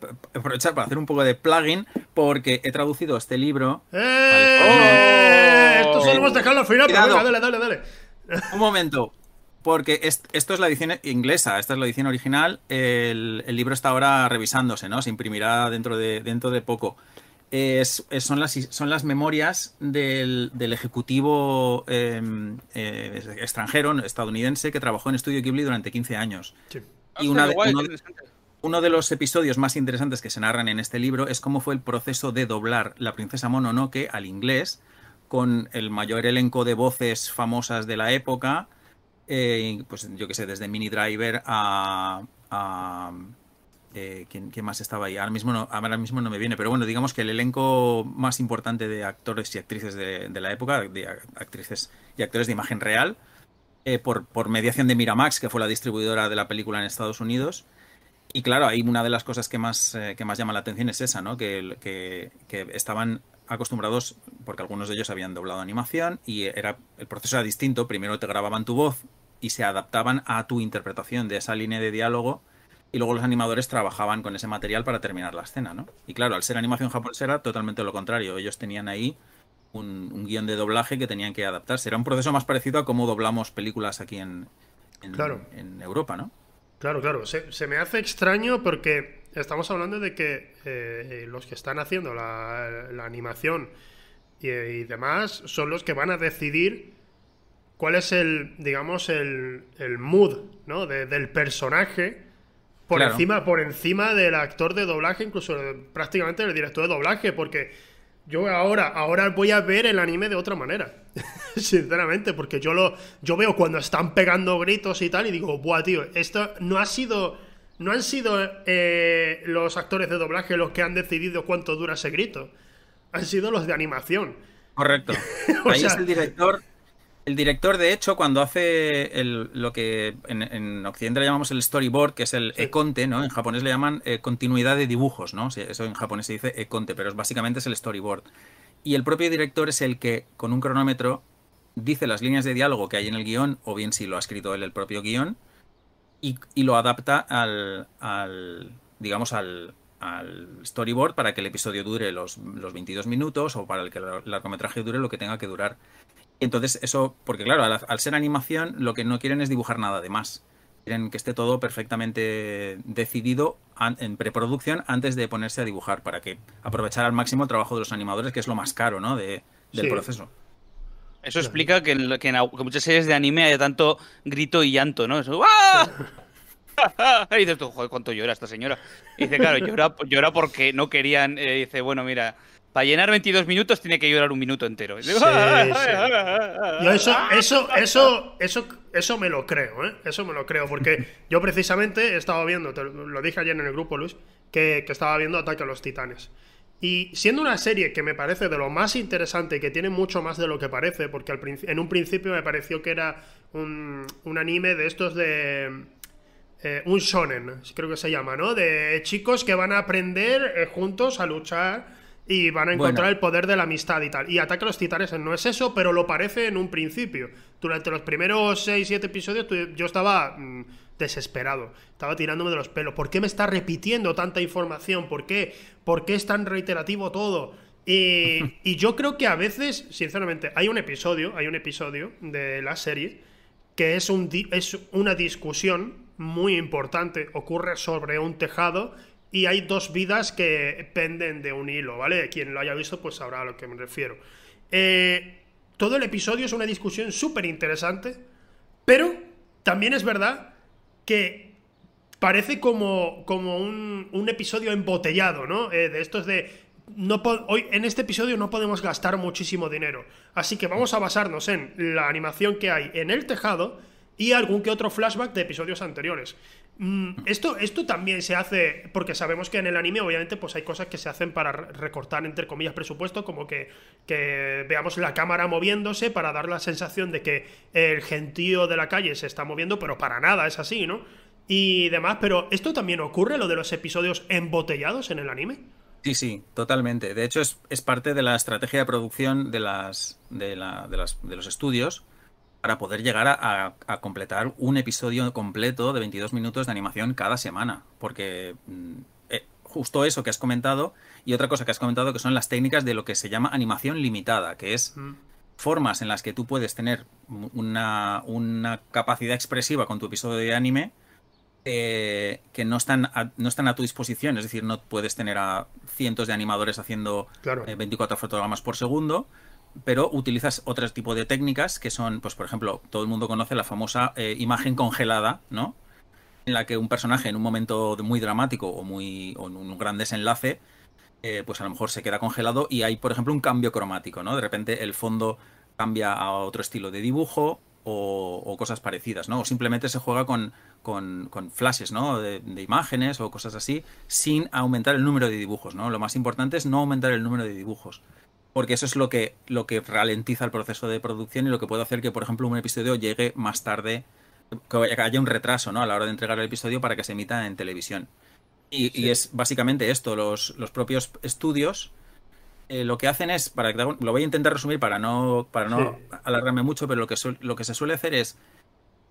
para hacer un poco de plugin porque he traducido este libro. ¡Eh! Oh. Esto solemos dejarlo al final, pero Cuidado. venga, dale, dale, dale. Un momento, porque es- esto es la edición inglesa, esta es la edición original. El, el libro está ahora revisándose, ¿no? Se imprimirá dentro de, dentro de poco. Es- es- son, las, son las memorias del, del ejecutivo eh, eh, extranjero, estadounidense, que trabajó en Estudio Ghibli durante 15 años. Sí. Y una de- uno de- interesante. Uno de los episodios más interesantes que se narran en este libro es cómo fue el proceso de doblar La princesa Mononoke al inglés con el mayor elenco de voces famosas de la época, eh, pues yo que sé, desde Mini Driver a... eh, ¿quién, quién más estaba ahí? Ahora mismo, no, ahora mismo no me viene, pero bueno, digamos que el elenco más importante de actores y actrices de, de la época, de actrices y actores de imagen real, eh, por, por mediación de Miramax, que fue la distribuidora de la película en Estados Unidos. Y claro, ahí una de las cosas que más, eh, que más llama la atención es esa, ¿no? Que, que, que estaban acostumbrados, porque algunos de ellos habían doblado animación y era el proceso era distinto. Primero te grababan tu voz y se adaptaban a tu interpretación de esa línea de diálogo y luego los animadores trabajaban con ese material para terminar la escena, ¿no? Y claro, al ser animación japonesa era totalmente lo contrario. Ellos tenían ahí un, un guion de doblaje que tenían que adaptarse. Era un proceso más parecido a cómo doblamos películas aquí en, en, Claro. en Europa, ¿no? Claro, claro. Se, se me hace extraño porque estamos hablando de que eh, los que están haciendo la, la animación y, y demás son los que van a decidir cuál es el, digamos, el, el mood, ¿no? de- del personaje por Claro. encima, por encima del actor de doblaje, incluso de- prácticamente del director de doblaje, porque yo ahora, ahora voy a ver el anime de otra manera. Sinceramente, porque yo lo, yo veo cuando están pegando gritos y tal, y digo, buah, tío, esto no ha sido. No han sido eh, los actores de doblaje los que han decidido cuánto dura ese grito. Han sido los de animación. Correcto. O Ahí es el director. El director, de hecho, cuando hace el- lo que en, en Occidente le llamamos el storyboard, que es el Sí. econte, ¿no? En japonés le llaman eh, continuidad de dibujos, ¿no? Eso en japonés se dice econte, pero es, básicamente es el storyboard. Y el propio director es el que, con un cronómetro, dice las líneas de diálogo que hay en el guion, o bien si lo ha escrito él el propio guion, y, y lo adapta al, al digamos, al, al storyboard para que el episodio dure los, los 22 minutos o para el que el largometraje dure lo que tenga que durar. Entonces, eso, porque claro, al, al ser animación, lo que no quieren es dibujar nada de más. Quieren que esté todo perfectamente decidido an- en preproducción antes de ponerse a dibujar, para que aprovechar al máximo el trabajo de los animadores, que es lo más caro, ¿no? De, del Sí. proceso. Eso explica que en, que en au- que muchas series de anime haya tanto grito y llanto, ¿no? Eso, ¡ah! y dices tú, joder, ¿cuánto llora esta señora? Y dice, claro, llora, llora porque no querían. eh, dice, bueno, mira, para llenar 22 minutos tiene que llorar un minuto entero. Y Sí, "Ah, Yo eso, eso, eso, eso, eso me lo creo, ¿eh? Eso me lo creo, porque yo precisamente he estado viendo, te lo dije ayer en el grupo, Luis, que, que estaba viendo Ataque a los Titanes. Y siendo una serie que me parece de lo más interesante, que tiene mucho más de lo que parece, porque al en un principio me pareció que era un, un anime de estos de... eh, un shonen, creo que se llama, ¿no? De chicos que van a aprender eh, juntos a luchar y van a encontrar el poder de la amistad y tal. Y Ataque a los Titanes no es eso, pero lo parece en un principio. Durante los primeros 6-7 episodios yo estaba mm, desesperado, estaba tirándome de los pelos. ¿Por qué me está repitiendo tanta información? ¿Por qué? ¿Por qué es tan reiterativo todo? Y, y yo creo que a veces, sinceramente, hay un episodio, hay un episodio de la serie que es, un, es una discusión muy importante ocurre sobre un tejado y hay dos vidas que penden de un hilo, ¿vale? Quien lo haya visto pues sabrá a lo que me refiero. Eh, todo el episodio es una discusión súper interesante, pero también es verdad que parece como, como un, episodio embotellado, ¿no? Eh, de estos de... No hoy en este episodio no podemos gastar muchísimo dinero, así que vamos a basarnos en la animación que hay en el tejado y algún que otro flashback de episodios anteriores. Mm, esto, esto también se hace porque sabemos que en el anime obviamente pues hay cosas que se hacen para recortar entre comillas presupuesto como que, que veamos la cámara moviéndose para dar la sensación de que el gentío de la calle se está moviendo pero para nada es así, ¿no? Y demás, pero ¿esto también ocurre lo de los episodios embotellados en el anime? Sí, sí, totalmente. De hecho, es, es parte de la estrategia de producción de, las, de, la, de, las, de los estudios para poder llegar a, completar un episodio completo de 22 minutos de animación cada semana. Porque mm, eh, justo eso que has comentado y otra cosa que has comentado que son las técnicas de lo que se llama animación limitada, que es mm. formas en las que tú puedes tener una, capacidad expresiva con tu episodio de anime eh, que no están, a, no están a tu disposición. Es decir, no puedes tener a cientos de animadores haciendo 24 eh, fotogramas por segundo pero utilizas otro tipo de técnicas que son, pues por ejemplo, todo el mundo conoce la famosa eh, imagen congelada, ¿no? En la que un personaje en un momento muy dramático o muy o en un gran desenlace, eh, pues a lo mejor se queda congelado y hay, por ejemplo, un cambio cromático, ¿no? De repente el fondo cambia a otro estilo de dibujo o, cosas parecidas, ¿no? O simplemente se juega con, con, flashes, ¿no? De, de, imágenes o cosas así, sin aumentar el número de dibujos, ¿no? Lo más importante es no aumentar el número de dibujos porque eso es lo que, lo que ralentiza el proceso de producción y lo que puede hacer que, por ejemplo, un episodio llegue más tarde, que haya un retraso ¿no? a la hora de entregar el episodio para que se emita en televisión. Y, es básicamente esto, los, los propios estudios eh, lo que hacen es, para lo voy a intentar resumir para no, para no alargarme mucho, pero lo que, lo que se suele hacer es,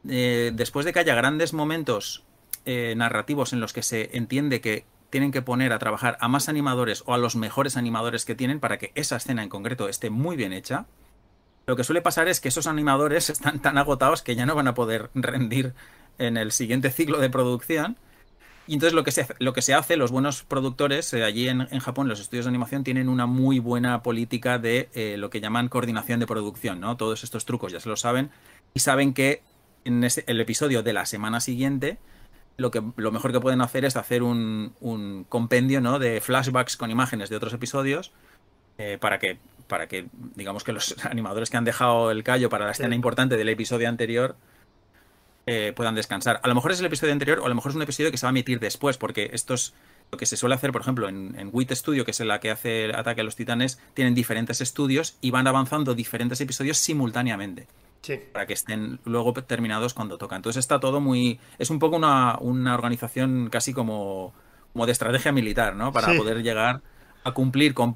eh, después de que haya grandes momentos eh, narrativos en los que se entiende que tienen que poner a trabajar a más animadores o a los mejores animadores que tienen para que esa escena en concreto esté muy bien hecha. Lo que suele pasar es que esos animadores están tan agotados que ya no van a poder rendir en el siguiente ciclo de producción. Y entonces lo que se, lo que se hace, los buenos productores, eh, allí en, Japón, los estudios de animación tienen una muy buena política de eh, lo que llaman coordinación de producción, ¿no? Todos estos trucos ya se lo saben y saben que en el episodio de la semana siguiente lo, que, lo mejor que pueden hacer es hacer un, un compendio ¿no? de flashbacks con imágenes de otros episodios eh, para que para que digamos que los animadores que han dejado el callo para la escena importante del episodio anterior eh, puedan descansar. A lo mejor es el episodio anterior o a lo mejor es un episodio que se va a emitir después, porque esto es lo que se suele hacer, por ejemplo, en, en WIT Studio, que es la que hace el ataque a los titanes, tienen diferentes estudios y van avanzando diferentes episodios simultáneamente. Para que estén luego terminados cuando toca. Entonces está todo muy. Es un poco una, organización casi como, como de estrategia militar, ¿no? Para poder llegar a cumplir con,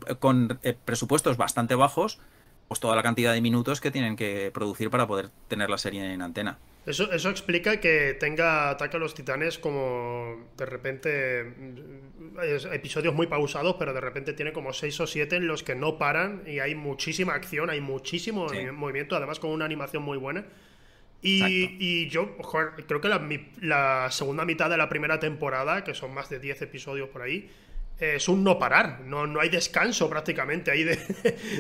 eh, presupuestos bastante bajos, pues toda la cantidad de minutos que tienen que producir para poder tener la serie en antena. Eso, eso explica que tenga Ataque a los Titanes como de repente episodios muy pausados, pero de repente tiene como seis o siete en los que no paran y hay muchísima acción, hay muchísimo movimiento, además con una animación muy buena. Y, yo creo que la, la, segunda mitad de la primera temporada, que son más de 10 episodios por ahí, es un no parar, no, no hay descanso prácticamente ahí de,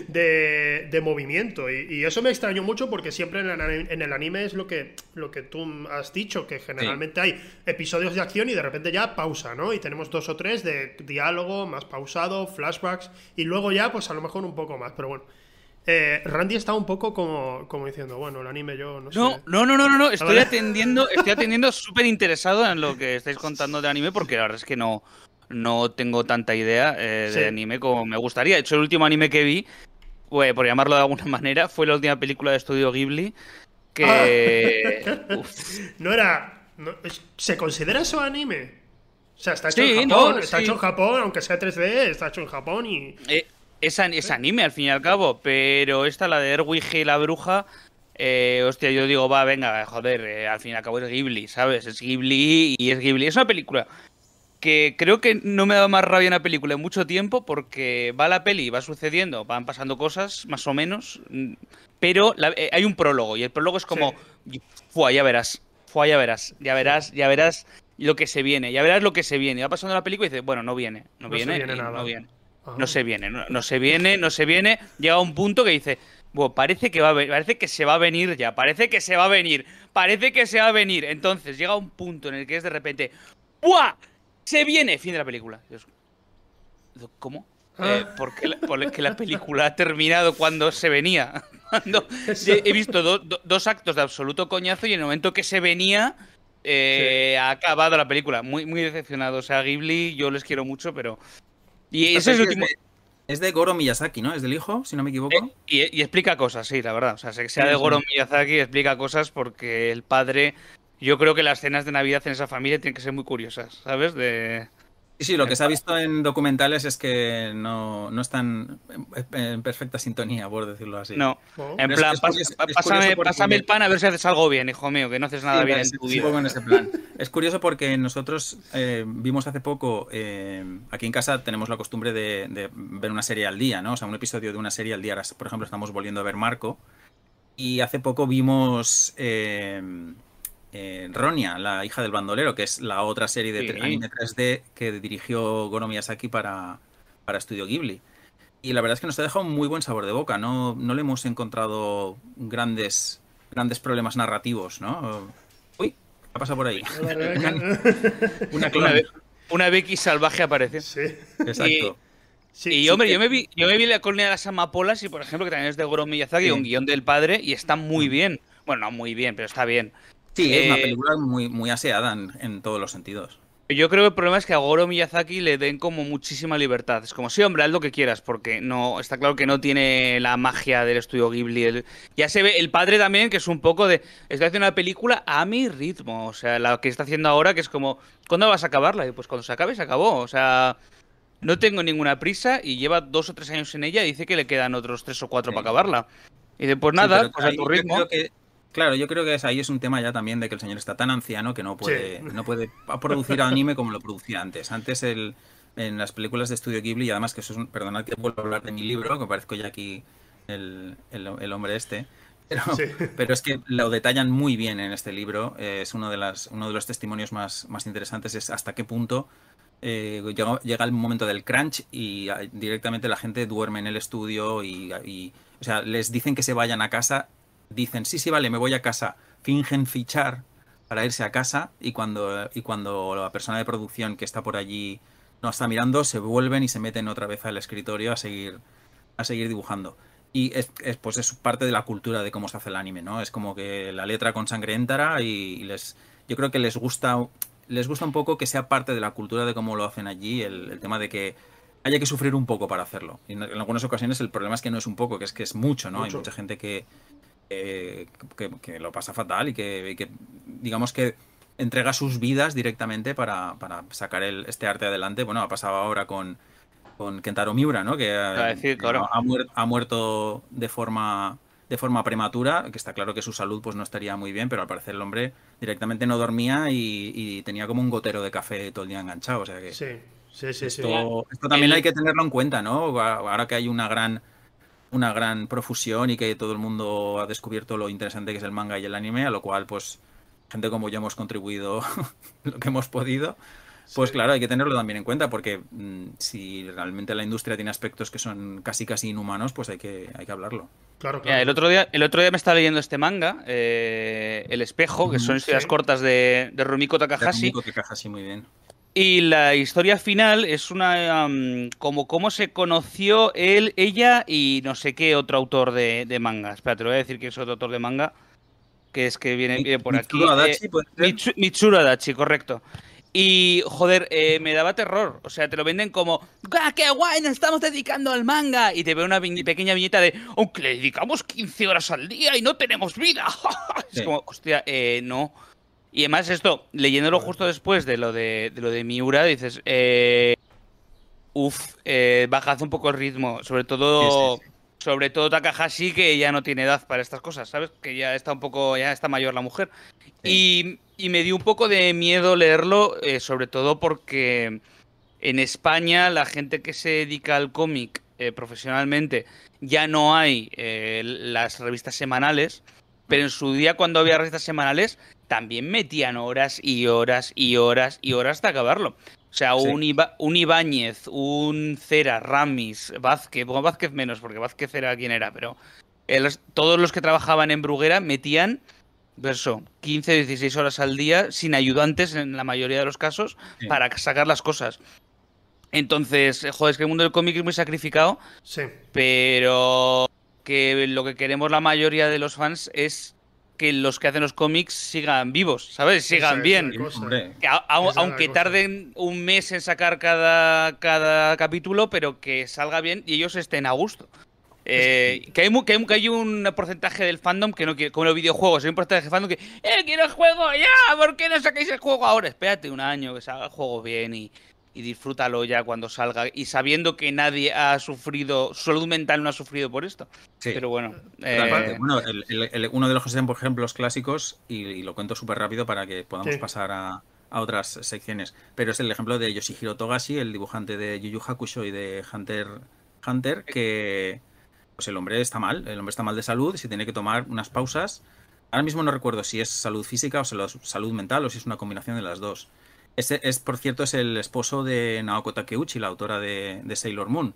de, movimiento. Y, eso me extrañó mucho porque siempre en el, anime es lo que, lo que tú has dicho, que generalmente hay episodios de acción y de repente ya pausa, ¿no? Y tenemos dos o tres de diálogo más pausado, flashbacks, y luego ya pues a lo mejor un poco más, pero bueno. Eh, Randy está un poco como, como, diciendo, bueno, el anime yo no, sé. No, no, no, no, no, estoy atendiendo, estoy atendiendo súper interesado en lo que estáis contando de anime porque la verdad es que no, no tengo tanta idea eh, de anime como me gustaría. De hecho, el último anime que vi, pues, por llamarlo de alguna manera, fue la última película de estudio Ghibli. Que. no era. ¿Se considera eso anime? O sea, está hecho en Japón, está hecho en Japón, aunque sea 3D, está hecho en Japón y. Eh, es, anime al fin y al cabo, pero esta, la de Erwige y la bruja. Eh, hostia, yo digo, va, venga, joder, eh, al fin y al cabo es Ghibli, ¿sabes? Es Ghibli y es Ghibli. Es una película que creo que no me ha dado más rabia una película en mucho tiempo porque va la peli, va sucediendo, van pasando cosas, más o menos, pero hay un prólogo y el prólogo es como, fue, ya verás, fue, ya verás, ya verás, ya verás lo que se viene, ya verás lo que se viene. Va pasando la película y dices, bueno, no viene, no, viene, no viene. No se viene, no, se viene, no se viene. Llega a un punto que dice, bueno, parece que va a parece que se va a venir ya, parece que se va a venir, parece que se va a venir. Entonces llega un punto en el que es de repente, ¡buah! Se viene, fin de la película. ¿Cómo? Ah. Eh, porque, la, la película ha terminado cuando se venía. Cuando he visto dos actos de absoluto coñazo y en el momento que se venía eh, ha acabado la película. Muy, muy decepcionado. O sea, Ghibli, yo les quiero mucho, pero y ese es el último. Es de Goro Miyazaki, ¿no? Es del hijo, si no me equivoco. Eh, y, explica cosas, sí, la verdad. O sea, que sea de Goro Miyazaki, explica cosas porque el padre. Yo creo que las cenas de Navidad en esa familia tienen que ser muy curiosas, ¿sabes? De, Sí, sí, lo que se ha visto en documentales es que no, no están en perfecta sintonía, por decirlo así. No, en plan, pásame, el pan a ver si haces algo bien, hijo mío, que no haces nada bien en tu vida. En ese plan. es curioso porque nosotros eh, vimos hace poco, eh, aquí en casa tenemos la costumbre de, ver una serie al día, ¿no? O sea, un episodio de una serie al día. por ejemplo, estamos volviendo a ver Marco. Y hace poco vimos... Eh, eh, Ronia, la hija del bandolero, que es la otra serie de anime 3D que dirigió Goro Miyazaki para, para Studio Ghibli. Y la verdad es que nos ha dejado un muy buen sabor de boca. No, no le hemos encontrado grandes, grandes problemas narrativos, ¿no? Uy, ¿qué ha pasado por ahí? una, una, Becky salvaje aparece. Sí. Exacto. Y, hombre, yo, me vi, yo me vi la colonia de las amapolas y, por ejemplo, que también es de Goro Miyazaki, un guion del padre, y está muy bien. Bueno, no muy bien, pero está bien. Sí, es una eh, película muy, muy aseada en, todos los sentidos. Yo creo que el problema es que a Goro Miyazaki le den como muchísima libertad. Es como, sí, hombre, haz lo que quieras, porque no está claro que no tiene la magia del estudio Ghibli. ya se ve el padre también, que es un poco de. Estoy haciendo una película a mi ritmo. O sea, la que está haciendo ahora, que es como, ¿cuándo vas a acabarla? Y pues cuando se acabe, se acabó. O sea, no tengo ninguna prisa y lleva dos o tres años en ella y dice que le quedan otros tres o cuatro para acabarla. Y dice, pues nada, pues a tu ritmo. Claro, yo creo que es, ahí es un tema ya también de que el señor está tan anciano que no puede, no puede producir anime como lo producía antes. Antes el, en las películas de estudio Ghibli, y además que eso es un, perdonad que vuelvo a hablar de mi libro, que parezco ya aquí el, hombre este, pero, es que lo detallan muy bien en este libro. es uno de, las, uno de los testimonios más, interesantes, es hasta qué punto eh, llega, el momento del crunch y ah, directamente la gente duerme en el estudio y, y, o sea, les dicen que se vayan a casa dicen, sí, sí, vale, me voy a casa, fingen fichar para irse a casa y cuando, y cuando la persona de producción que está por allí no está mirando, se vuelven y se meten otra vez al escritorio a seguir, a seguir dibujando. Y es, pues es parte de la cultura de cómo se hace el anime, ¿no? Es como que la letra con sangre entra y, les, yo creo que les gusta, les gusta un poco que sea parte de la cultura de cómo lo hacen allí, el, tema de que haya que sufrir un poco para hacerlo. Y en, algunas ocasiones el problema es que no es un poco, que es que es mucho, ¿no? Hay mucha gente que, que, lo pasa fatal y que, digamos que entrega sus vidas directamente para, sacar el, este arte adelante. Bueno, ha pasado ahora con, con Kentaro Miura, ¿no? Que ha, muerto de forma de forma prematura, que está claro que su salud pues no estaría muy bien, pero al parecer el hombre directamente no dormía y, tenía como un gotero de café todo el día enganchado. O sea que sí, sí, sí. Esto, esto también hay que tenerlo en cuenta, ¿no? Ahora que hay una gran una gran profusión y que todo el mundo ha descubierto lo interesante que es el manga y el anime, a lo cual pues gente como yo hemos contribuido lo que hemos podido. Pues claro, hay que tenerlo también en cuenta porque mm, si realmente la industria tiene aspectos que son casi casi inhumanos, pues hay que, hay que hablarlo. Claro, claro. el, otro día, el otro día me estaba leyendo este manga, eh, El Espejo, que son historias cortas de, de Rumiko Takahashi. Rumiko Takahashi, muy bien. Y la historia final es una como cómo se conoció él, ella y no sé qué otro autor de, manga. Espera, te lo voy a decir que es otro autor de manga. Que es que viene, por aquí. Adachi, eh, Mitsuru Adachi, correcto. Y, joder, eh, me daba terror. O sea, te lo venden como, ¡Ah, qué guay! Nos estamos dedicando al manga. Y te veo una pequeña viñeta de, aunque le dedicamos 15 horas al día y no tenemos vida. es como, hostia, eh, no. Y además esto, leyéndolo justo después de lo de, lo de Miura, dices, eh, uff, eh, bajad un poco el ritmo, sobre todo... Sobre todo Takahashi, que ya no tiene edad para estas cosas, ¿sabes? Que ya está un poco, ya está mayor la mujer. Y, me dio un poco de miedo leerlo, eh, sobre todo porque en España la gente que se dedica al cómic eh, profesionalmente ya no hay las revistas semanales, pero en su día cuando había revistas semanales también metían horas y horas y horas y horas hasta acabarlo. O sea, un, un Ibáñez, un Cera, Ramis, Vázquez, bueno, Vázquez menos, porque Vázquez era quien era, pero todos los que trabajaban en Bruguera metían, verso, 15, 16 horas al día, sin ayudantes en la mayoría de los casos, para sacar las cosas. Entonces, joder, es que el mundo del cómic es muy sacrificado, sí. pero que lo que queremos la mayoría de los fans es que los que hacen los cómics sigan vivos, ¿sabes? Sigan bien. aunque tarden un mes en sacar cada, cada capítulo, pero que salga bien y ellos estén a gusto. Eh, que, hay, que, hay, un porcentaje del fandom que no quiere, como los videojuegos, hay un porcentaje del fandom que, ¡eh, quiero el juego ya! ¿Por qué no sacáis el juego ahora? Espérate un año que salga el juego bien y, y disfrútalo ya cuando salga y sabiendo que nadie ha sufrido, salud mental no ha sufrido por esto. Pero bueno. Eh, uno de los ejemplos clásicos, y, lo cuento súper rápido para que podamos pasar a, otras secciones, pero es el ejemplo de Yoshihiro Togashi, el dibujante de Yu Yu Hakusho y de Hunter, Hunter que pues el hombre está mal, el hombre está mal de salud y se tiene que tomar unas pausas. Ahora mismo no recuerdo si es salud física o salud mental o si es una combinación de las dos es, por cierto, es el esposo de Naoko Takeuchi, la autora de, Sailor Moon.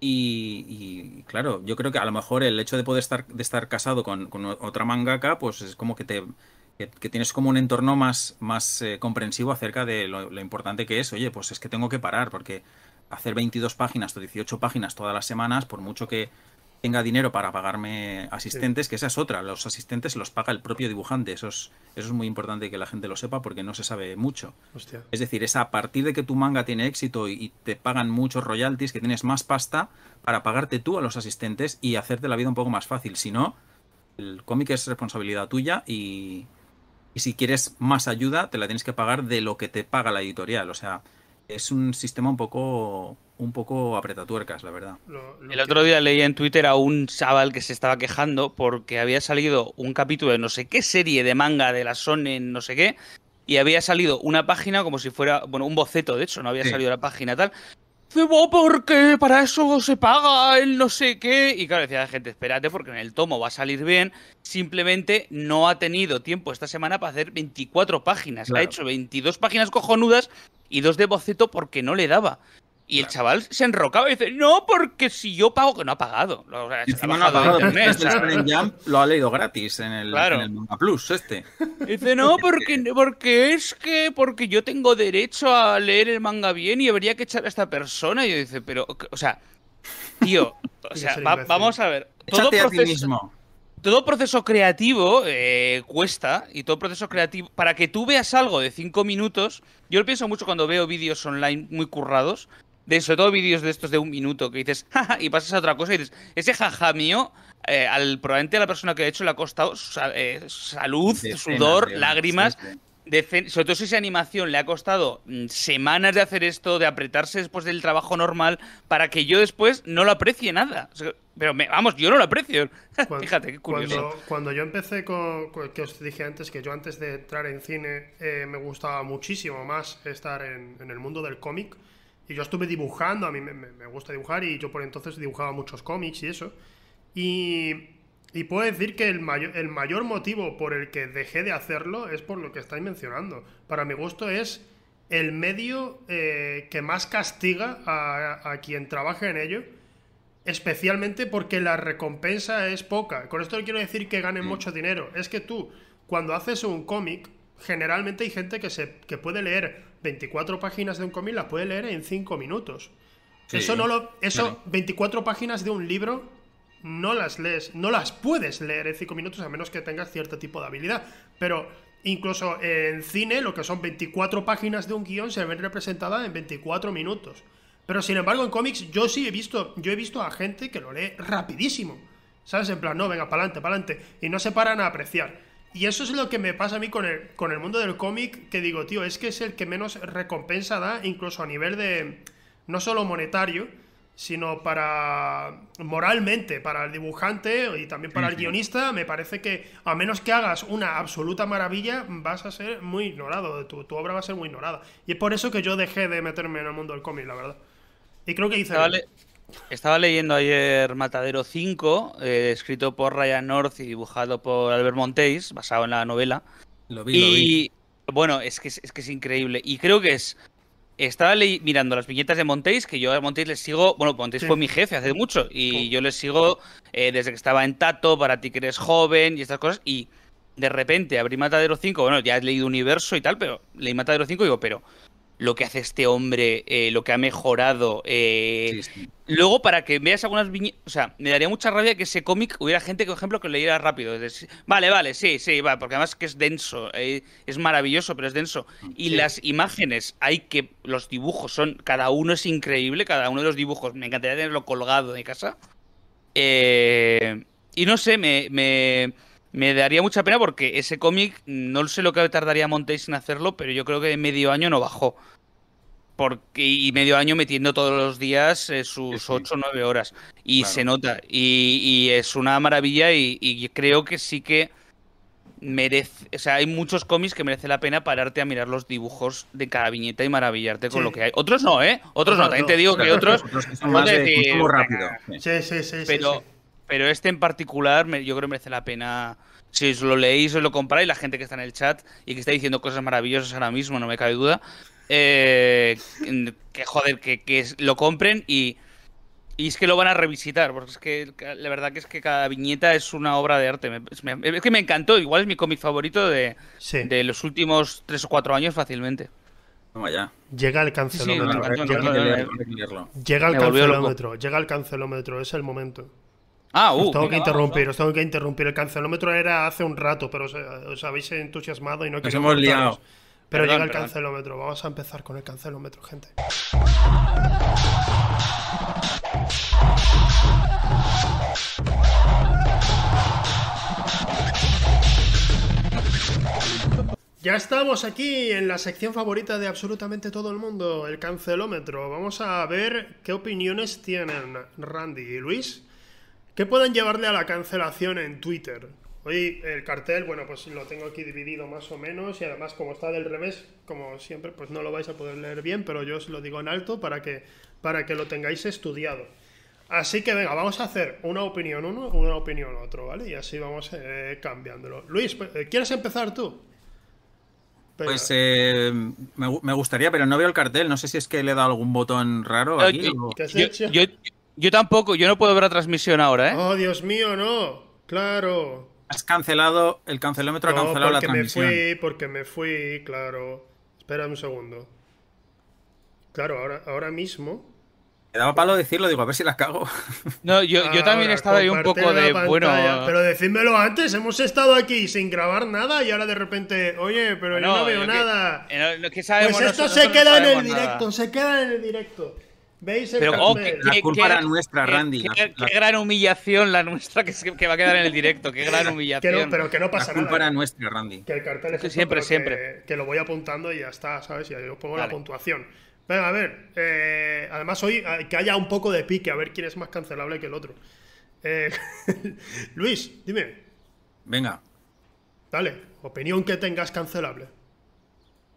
Y, claro, yo creo que a lo mejor el hecho de poder estar, de estar casado con, otra mangaka, pues es como que te que, tienes como un entorno más, más eh, comprensivo acerca de lo, importante que es. Oye, pues es que tengo que parar, porque hacer 22 páginas o 18 páginas todas las semanas, por mucho que, tenga dinero para pagarme asistentes, que esa es otra. Los asistentes los paga el propio dibujante. Eso es, eso es muy importante que la gente lo sepa porque no se sabe mucho. Es decir, es a partir de que tu manga tiene éxito y, te pagan muchos royalties, que tienes más pasta para pagarte tú a los asistentes y hacerte la vida un poco más fácil. Si no, el cómic es responsabilidad tuya y, y si quieres más ayuda, te la tienes que pagar de lo que te paga la editorial. O sea, es un sistema un poco un poco apretatuercas, la verdad. el otro día leí en Twitter a un chaval que se estaba quejando porque había salido un capítulo de no sé qué serie de manga de la Sony, no sé qué, y había salido una página como si fuera, bueno, un boceto, de hecho, no había salido la página tal. Porque para eso se paga el no sé qué. Y claro, decía la gente, espérate, porque en el tomo va a salir bien. Simplemente no ha tenido tiempo esta semana para hacer 24 páginas. Ha hecho 22 páginas cojonudas y dos de boceto porque no le daba. Y el chaval se enrocaba y dice, no, porque si yo pago, que no ha pagado. O sea, no ha pagado. lo ha leído gratis en el, Manga Plus, este. dice, no, porque, porque es que porque yo tengo derecho a leer el manga bien y habría que echar a esta persona. Y yo dice, pero, o sea, tío, o sea, vamos a ver. Todo proceso, todo proceso creativo eh, cuesta y todo proceso creativo para que tú veas algo de cinco minutos yo lo pienso mucho cuando veo vídeos online muy currados de sobre todo vídeos de estos de un minuto que dices, jaja, y pasas a otra cosa y dices, ese jaja mío, eh, al, probablemente a la persona que ha hecho le ha costado eh, salud, sudor, lágrimas. sobre todo si esa animación le ha costado mm, semanas de hacer esto, de apretarse después del trabajo normal, para que yo después no lo aprecie nada. pero vamos, yo no lo aprecio. Fíjate, qué curioso. Cuando, yo empecé con, que os dije antes, que yo antes de entrar en cine eh, me gustaba muchísimo más estar en, en el mundo del cómic. Y yo estuve dibujando, a mí me, gusta dibujar y yo por entonces dibujaba muchos cómics y eso. Y, y puedo decir que el mayor, el mayor motivo por el que dejé de hacerlo es por lo que estáis mencionando. Para mi gusto es el medio eh, que más castiga a, a, quien trabaja en ello, especialmente porque la recompensa es poca. Con esto no quiero decir que ganen mucho dinero, es que tú, cuando haces un cómic, generalmente hay gente que, se, que puede leer 24 páginas de un cómic, las puede leer en 5 minutos. eso no lo. Eso, 24 páginas de un libro, no las lees, no las puedes leer en 5 minutos a menos que tengas cierto tipo de habilidad. Pero incluso en cine, lo que son 24 páginas de un guion se ven representadas en 24 minutos. Pero sin embargo, en cómics, yo sí he visto. Yo he visto a gente que lo lee rapidísimo. ¿Sabes? En plan, no, venga, para adelante. Y no se paran a apreciar. Y eso es lo que me pasa a mí con el, con el mundo del cómic, que digo, tío, es que es el que menos recompensa da, incluso a nivel de, no solo monetario, sino para moralmente, para el dibujante y también para el guionista, me parece que a menos que hagas una absoluta maravilla, vas a ser muy ignorado, tu, tu obra va a ser muy ignorada. Y es por eso que yo dejé de meterme en el mundo del cómic, la verdad. Y creo que hice... Estaba, le- estaba leyendo ayer Matadero 5, eh, escrito por Ryan North y dibujado por Albert Monteis, basado en la novela. Lo vi, lo vi. Y bueno, es que es, es que es increíble. Y creo que es. Estaba mirando las viñetas de Montéis, que yo a Montéis les sigo. Bueno, Montéis Sí. fue mi jefe hace mucho. Y yo les sigo eh, desde que estaba en Tato, para ti que eres joven y estas cosas. Y de repente abrí Matadero 5. Bueno, ya he leído Universo y tal, pero leí Matadero 5 y digo, pero lo que hace este hombre, eh, lo que ha mejorado. eh, Sí, sí. Luego, para que veas algunas viñetas. O sea, me daría mucha rabia que ese cómic hubiera gente, por ejemplo, que lo leyera rápido. Decir, vale, vale, sí, sí, va, porque además que es denso. eh, es maravilloso, pero es denso. Y Sí. las imágenes, hay que. Los dibujos son. Cada uno es increíble, cada uno de los dibujos. Me encantaría tenerlo colgado mi casa. Eh, y no sé, me, me, me daría mucha pena porque ese cómic, no sé lo que tardaría Montéis en hacerlo, pero yo creo que en medio año no bajó. Porque, y medio año metiendo todos los días eh, sus Sí, sí. 8 o 9 horas. Y Claro. se nota. Y, y es una maravilla y, y creo que sí que merece... O sea, hay muchos cómics que merece la pena pararte a mirar los dibujos de cada viñeta y maravillarte con Sí. lo que hay. Otros no, ¿eh? Otros no. También no. te digo que otros... otros que son no más de decir, rápido. Sí. Sí, sí, pero, sí. Pero este en particular, me- yo creo que merece la pena. Si os lo leéis, os lo compráis, la gente que está en el chat y que está diciendo cosas maravillosas ahora mismo, no me cabe duda. eh, que joder, que, que lo compren y, y es que lo van a revisitar, porque es que la verdad que es que cada viñeta es una obra de arte. Me- es, me- es que me encantó, igual es mi cómic favorito de, Sí. de los últimos tres o cuatro años fácilmente. Toma ya. Llega el Sí, cancelómetro. llega, el cancelómetro. Llega el cancelómetro. Es el momento. Ah, uh, Os tengo venga, que vamos, interrumpir, os tengo que interrumpir. El cancelómetro era hace un rato, pero os, os habéis entusiasmado y no Nos hemos liado. Pero Perdón, llega el perdón. cancelómetro. Vamos a empezar con el cancelómetro, gente. Ya estamos aquí en la sección favorita de absolutamente todo el mundo, el cancelómetro. Vamos a ver qué opiniones tienen Randy y Luis. ¿Qué pueden llevarle a la cancelación en Twitter? Hoy el cartel, bueno, pues lo tengo aquí dividido más o menos y además como está del revés, como siempre, pues no lo vais a poder leer bien, pero yo os lo digo en alto para que, para que lo tengáis estudiado. Así que venga, vamos a hacer una opinión uno, una opinión otro, ¿vale? Y así vamos eh, cambiándolo. Luis, pues, eh, ¿quieres empezar tú? Venga. Pues eh, me, gu- me gustaría, pero no veo el cartel. No sé si es que le he dado algún botón raro aquí. o- ¿Qué has Yo, hecho? yo- yo tampoco, yo no puedo ver la transmisión ahora, ¿eh? Oh, Dios mío, no. Claro. Has cancelado, el cancelómetro ha cancelado la porque me transmisión. fui, porque me fui, claro. Espera un segundo. Claro, ahora, ahora mismo. Me daba palo decirlo, digo, a ver si la cago. No, yo, yo también Ahora, estaba ahí un poco de, pantalla. bueno... Pero decídmelo antes, hemos estado aquí sin grabar nada y ahora de repente, oye, pero yo no veo lo que- nada. eh, lo que sabemos Pues esto nosotros se queda en el nada. directo, se queda en el directo. ¿Veis el Pero, oh, La culpa qué- era nuestra, qué- Randy, Qué, la- la- qué gran humillación la nuestra que, va a quedar en el directo. Qué gran Que humillación. no, pero que no La pasa culpa nada. era nuestra, Randy. Que el cartel es siempre, siempre. Que, que lo voy apuntando y ya está, ¿sabes? Y ahí os pongo la puntuación. Venga, a ver. eh, además, hoy eh, que haya un poco de pique, a ver quién es más cancelable que el otro. Eh, Luis, dime. Venga, Dale, opinión que tengas cancelable.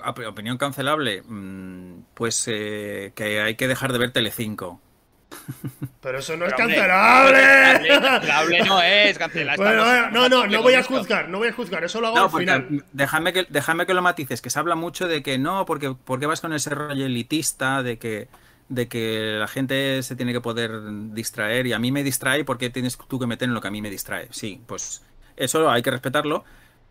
Op- opinión cancelable. mm, Pues eh, que hay que dejar de ver Telecinco. Pero eso no es hombre, cancelable. Cancelable no es, cancelable. Bueno, bueno, no, no, no voy a juzgar, no voy a juzgar, eso lo hago No, al final. déjame que, déjame que lo matices, que se habla mucho de que no, porque, porque vas con ese rollo elitista, de que, de que la gente se tiene que poder distraer y a mí me distrae porque tienes tú que meter en lo que a mí me distrae. Sí, pues eso hay que respetarlo,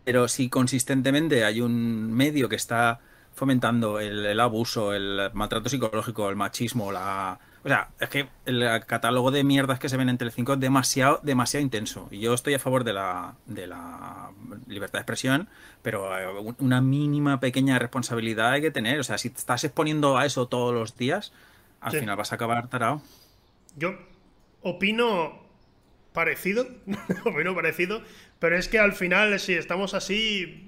pero si consistentemente hay un medio que está fomentando el, el abuso, el maltrato psicológico, el machismo, la... O sea, es que el catálogo de mierdas que se ven en Telecinco es demasiado, demasiado intenso. Y yo estoy a favor de la, de la libertad de expresión, pero eh, una mínima pequeña responsabilidad hay que tener. O sea, si te estás exponiendo a eso todos los días, al Sí. final vas a acabar tarado. Yo opino parecido, opino parecido, Pero es que al final, si estamos así,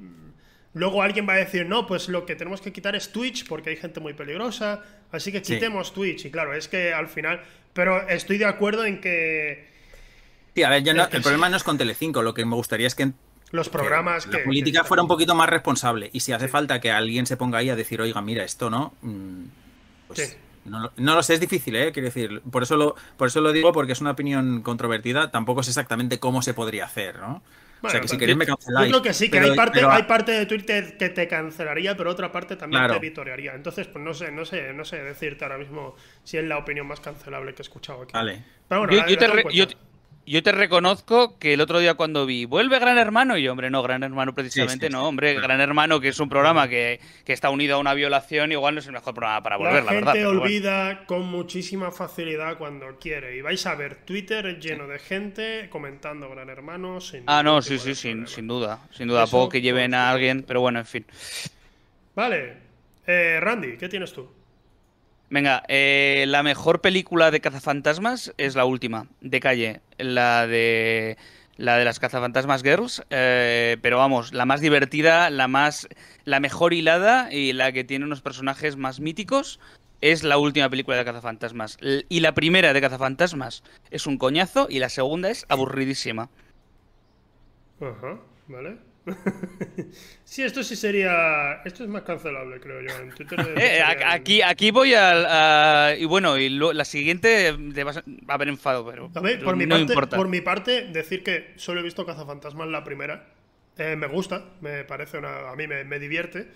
luego alguien va a decir, no, pues lo que tenemos que quitar es Twitch porque hay gente muy peligrosa, así que quitemos Twitch. Y claro, es que al final... Pero estoy de acuerdo en que... Sí, a ver, el problema no es con Telecinco, lo que me gustaría es que los programas que, la política fuera un poquito más responsable y si hace falta que alguien se ponga ahí a decir oiga mira esto no mm, pues no, lo sé es difícil eh quiero decir por eso lo por eso lo digo porque es una opinión controvertida tampoco sé exactamente cómo se podría hacer no o sea, que si queréis me canceláis. Yo creo que sí, que hay, parte, hay parte de Twitter que te cancelaría, pero otra parte también te vitorearía. Entonces, pues no sé, no sé, no sé decirte ahora mismo si es la opinión más cancelable que he escuchado aquí. Vale. Pero bueno, yo, te, yo te reconozco que el otro día cuando vi vuelve Gran Hermano y hombre no Gran Hermano precisamente no hombre Gran Hermano que es un programa que, está unido a una violación igual no es el mejor programa para volver la, la gente olvida con muchísima facilidad cuando quiere y vais a ver Twitter lleno de gente comentando Gran Hermano sin ah no sí sí sin, sin, duda sin duda poco que lleven a alguien pero bueno en fin. Vale eh, Randy qué tienes tú Venga, eh, la mejor película de cazafantasmas es la última, de calle, la de la de las cazafantasmas girls, eh, pero vamos, la más divertida, la más, la mejor hilada y la que tiene unos personajes más míticos es la última película de cazafantasmas. Y la primera de cazafantasmas es un coñazo y la segunda es aburridísima. Ajá, vale. sí, esto sí sería. Esto es más cancelable, creo yo. En Twitter eh, aquí, aquí voy a. y bueno, y la siguiente va a haber enfado, pero. por, mi parte, por mi parte, decir que solo he visto Cazafantasmas la primera. Eh, me gusta, me parece una. A mí me, divierte.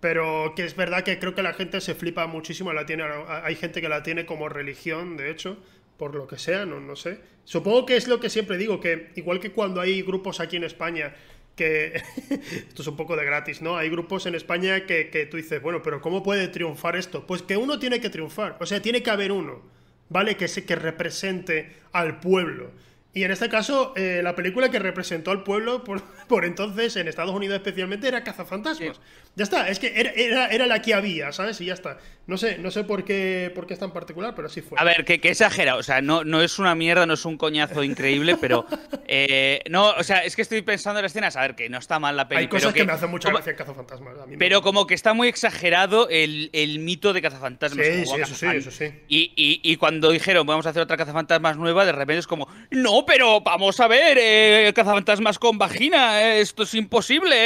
Pero que es verdad que creo que la gente se flipa muchísimo. La tiene, hay gente que la tiene como religión, de hecho por lo que sea, no, no sé. Supongo que es lo que siempre digo, que igual que cuando hay grupos aquí en España que esto es un poco de gratis, ¿no? Hay grupos en España que, que, tú dices, bueno, pero ¿cómo puede triunfar esto? Pues que uno tiene que triunfar, o sea, tiene que haber uno, ¿vale? Que, se, que represente al pueblo. Y en este caso, eh, la película que representó al pueblo por, por, entonces, en Estados Unidos especialmente, era Cazafantasmas. Ya está, es que era, era, la que había, ¿sabes? Y ya está. No sé, no sé por qué, por qué es tan particular, pero así fue. A ver, que, que exagerado. O sea, no, no es una mierda, no es un coñazo increíble, pero. Eh, no, o sea, es que estoy pensando en las escenas. A ver, que no está mal la película. Hay cosas que, me hacen mucha gracia en Cazafantasmas. pero como que está muy exagerado el, el mito de Cazafantasmas. Sí, sí, eso sí, eso sí. Y, y, y, cuando dijeron, vamos a hacer otra Cazafantasmas nueva, de repente es como, no, pero vamos a ver, eh, Cazafantasmas con vagina, eh, esto es imposible.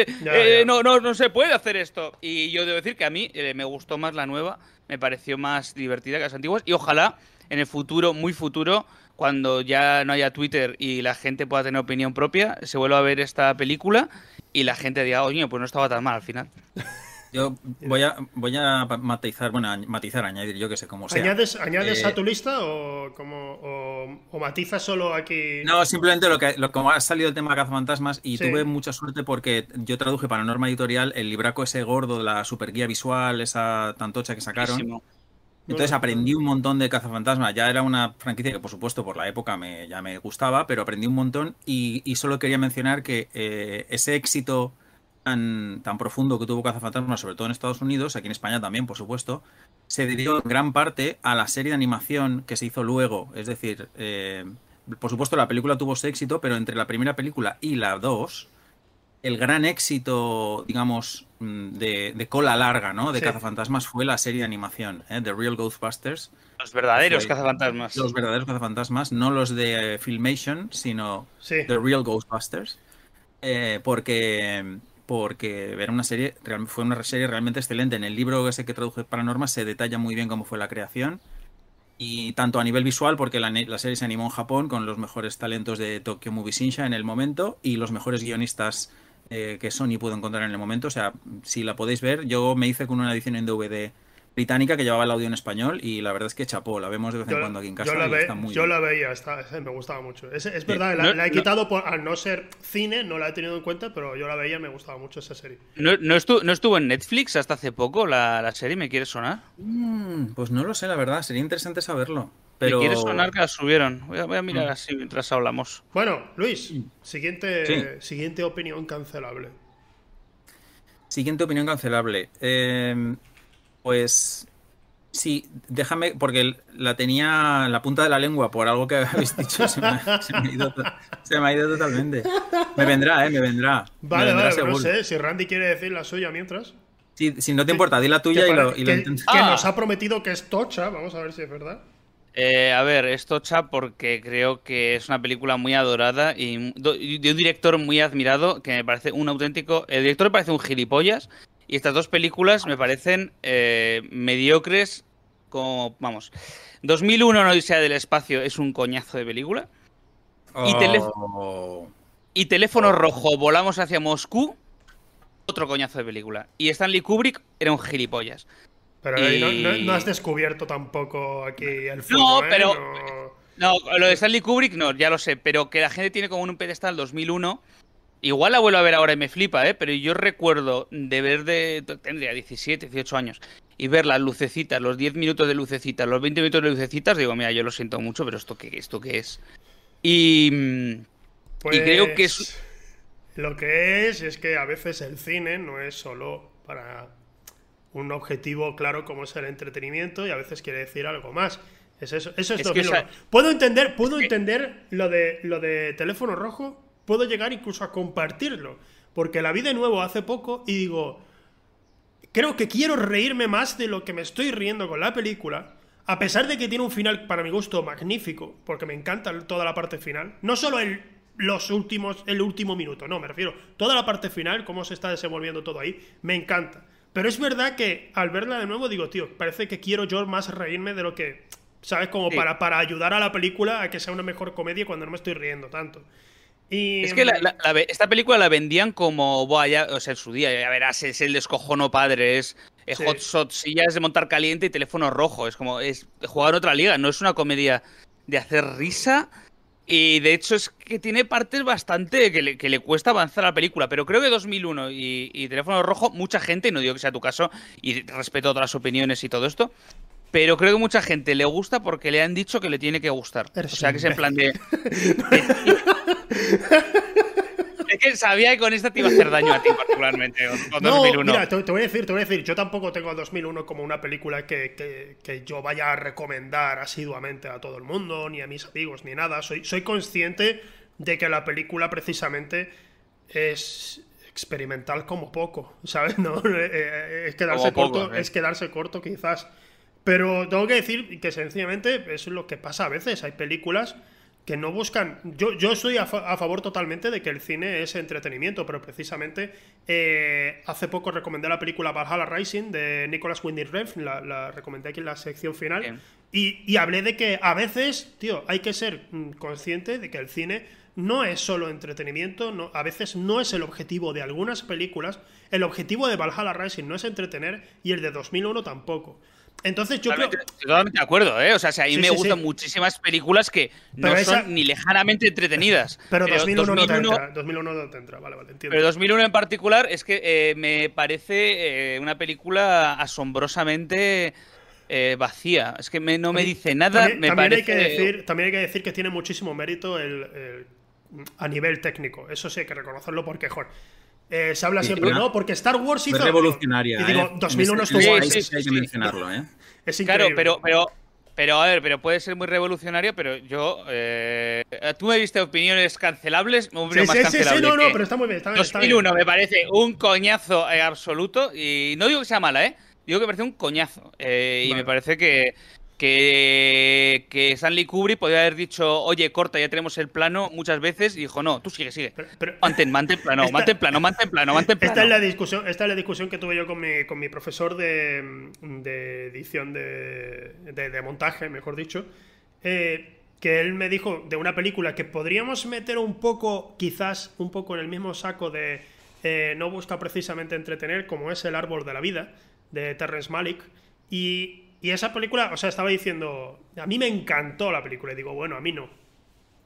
Eh, no, no, no se puede hacer esto. Y yo debo decir que a mí me gustó más la me pareció más divertida que las antiguas y ojalá en el futuro, muy futuro, cuando ya no haya Twitter y la gente pueda tener opinión propia, se vuelva a ver esta película y la gente diga, oye, pues no estaba tan mal al final. Yo voy a, voy a matizar, bueno, matizar, añadir, yo que sé, cómo sea. ¿Añades, añades a eh, tu lista o, como, o, matizas solo aquí? No, simplemente lo que lo, como ha salido el tema de cazafantasmas y tuve mucha suerte porque yo traduje para Norma Editorial el libraco ese gordo de la super guía visual, esa tantocha que sacaron. Entonces aprendí un montón de cazafantasmas. Ya era una franquicia que, por supuesto, por la época me, ya me gustaba, pero aprendí un montón y, solo quería mencionar que eh, ese éxito tan, tan profundo que tuvo Cazafantasmas, sobre todo en Estados Unidos, aquí en España también, por supuesto, se debió en gran parte a la serie de animación que se hizo luego. Es decir, eh, por supuesto la película tuvo su éxito, pero entre la primera película y la dos, el gran éxito, digamos, mm, de, cola larga, ¿no? De Cazafantasmas fue la serie de animación, ¿eh? The Real Ghostbusters. Los verdaderos cazafantasmas. Los verdaderos cazafantasmas, no los de Filmation, sino The Real Ghostbusters. Eh, porque porque era una serie, fue una serie realmente excelente. En el libro ese que traduje para normas se detalla muy bien cómo fue la creación. Y tanto a nivel visual, porque la, serie se animó en Japón con los mejores talentos de Tokyo Movie Shinsha en el momento y los mejores guionistas eh, que Sony pudo encontrar en el momento. O sea, si la podéis ver, yo me hice con una edición en DVD británica que llevaba el audio en español y la verdad es que chapó, la vemos de vez en cuando aquí en casa. Yo la, yo la veía, me gustaba mucho. Es, verdad, la, he quitado por, al no ser cine, no la he tenido en cuenta, pero yo la veía y me gustaba mucho esa serie. ¿No, estuvo, ¿no estuvo en Netflix hasta hace poco la, serie? ¿Me quiere sonar? Mm, pues no lo sé, la verdad, sería interesante saberlo. Pero... Me quiere sonar que la subieron. Voy a, mirar mm. así mientras hablamos. Bueno, Luis, siguiente, siguiente opinión cancelable. Siguiente opinión cancelable. Eh, pues Sí, déjame, porque la tenía en la punta de la lengua por algo que habéis dicho, se me, ha, ido, totalmente. Me vendrá, ¿eh? Me vendrá. Vale, vale, no sé, si Randy quiere decir la suya mientras. Sí, si no te importa, di la tuya y lo, y que, que nos ha prometido que es tocha, vamos a ver si es verdad. Eh, a ver, es tocha porque creo que es una película muy adorada y de un director muy admirado que me parece un auténtico. El director me parece un gilipollas y estas dos películas me parecen eh, mediocres como, vamos, 2001 No Odisea del Espacio es un coñazo de película. Y, oh. y Teléfono oh. Rojo, Volamos hacia Moscú, otro coñazo de película. Y Stanley Kubrick era un gilipollas. Pero no, has descubierto tampoco aquí el fondo, No, ¿eh? pero... No... lo de Stanley Kubrick no, ya lo sé, pero que la gente tiene como un pedestal 2001 Igual la vuelvo a ver ahora y me flipa, ¿eh? Pero yo recuerdo de ver de... Tendría 17, 18 años. Y ver las lucecitas, los 10 minutos de lucecitas, los 20 minutos de lucecitas, digo, mira, yo lo siento mucho, pero ¿esto qué, esto qué es? Y... y creo que es... Pues, lo que es es que a veces el cine no es solo para un objetivo claro como es el entretenimiento y a veces quiere decir algo más. Es eso, eso es, Puedo entender, puedo entender lo de lo de teléfono rojo puedo llegar incluso a compartirlo. Porque la vi de nuevo hace poco y digo, creo que quiero reírme más de lo que me estoy riendo con la película. A pesar de que tiene un final, para mi gusto, magnífico, porque me encanta toda la parte final. No solo el, los últimos, el último minuto, no, me refiero. Toda la parte final, cómo se está desenvolviendo todo ahí, me encanta. Pero es verdad que al verla de nuevo digo, tío, parece que quiero yo más reírme de lo que. ¿Sabes? Como para, para ayudar a la película a que sea una mejor comedia cuando no me estoy riendo tanto. Es que esta película la vendían como, Buah, o sea, en su día, ya verás, es el descojono padre, es hot shot, sillas de montar caliente y teléfono rojo. Es como, es jugar en otra liga, no es una comedia de hacer risa. Y de hecho es que tiene partes bastante que le, que le cuesta avanzar a la película. Pero creo que 2001 y, y Teléfono Rojo, mucha gente, no digo que sea tu caso, y respeto otras opiniones y todo esto, pero creo que mucha gente le gusta porque le han dicho que le tiene que gustar. o sea, que es en plan de... es que sabía que con esta te iba a hacer daño a ti particularmente. no, Mira, te, voy a decir, te voy a decir, yo tampoco tengo 2001 como una película que, yo vaya a recomendar asiduamente a todo el mundo, ni a mis amigos, ni nada. Soy, soy consciente de que la película precisamente es experimental como poco, ¿sabes? No, eh, eh, es quedarse corto, ¿eh? es quedarse corto quizás. Pero tengo que decir que sencillamente eso es lo que pasa a veces. Hay películas que no buscan. Yo, yo estoy a, favor totalmente de que el cine es entretenimiento, pero precisamente eh, hace poco recomendé la película Valhalla Rising de Nicolas Winding Refn, la, recomendé aquí en la sección final, y, y, hablé de que a veces, tío, hay que ser mm, consciente de que el cine no es solo entretenimiento, no, a veces no es el objetivo de algunas películas. El objetivo de Valhalla Rising no es entretener y el de 2001 tampoco. Entonces yo creo... Totalmente de acuerdo, ¿eh? O sea, a mí me gustan muchísimas películas que no son ni lejanamente entretenidas. Pero, 2001, no te entra, 2001 no te entra, vale, vale, entiendo. Pero 2001 en particular es que eh, me parece eh, una película asombrosamente eh, vacía. Es que no me dice nada, también, me también Hay que decir, también hay que decir que tiene muchísimo mérito el, a nivel técnico. Eso sí hay que reconocerlo porque, joder, eh, se habla siempre, ¿no? Porque Star Wars hizo. Es revolucionaria. Y digo, 2001 este estuvo. Sí, sí, hay que mencionarlo, ¿eh? Es increíble. Claro, pero, pero, pero a ver, pero puede ser muy revolucionario, pero yo. Eh, Tú me diste opiniones cancelables. Sí, más sí, sí, sí, no, no, pero está muy bien. Está, 2001 me parece un coñazo eh, absoluto. Y no digo que sea mala, ¿eh? Digo que me parece un coñazo. Eh, y me parece que, que, que Stanley Kubrick podría haber dicho, oye, corta, ya tenemos el plano muchas veces, y dijo, no, tú sigue, sigue. mantén, mantén plano, mantén plano, mantén plano, mantén plano. Esta es la discusión, esta es la discusión que tuve yo con mi, con mi profesor de, edición de, de, montaje, mejor dicho. Eh, que él me dijo de una película que podríamos meter un poco, quizás un poco en el mismo saco de eh, no busca precisamente entretener, como es El Árbol de la Vida, de Terrence Malick. Y y esa película, o sea, estaba diciendo, a mí me encantó la película. Y digo, bueno, a mí no.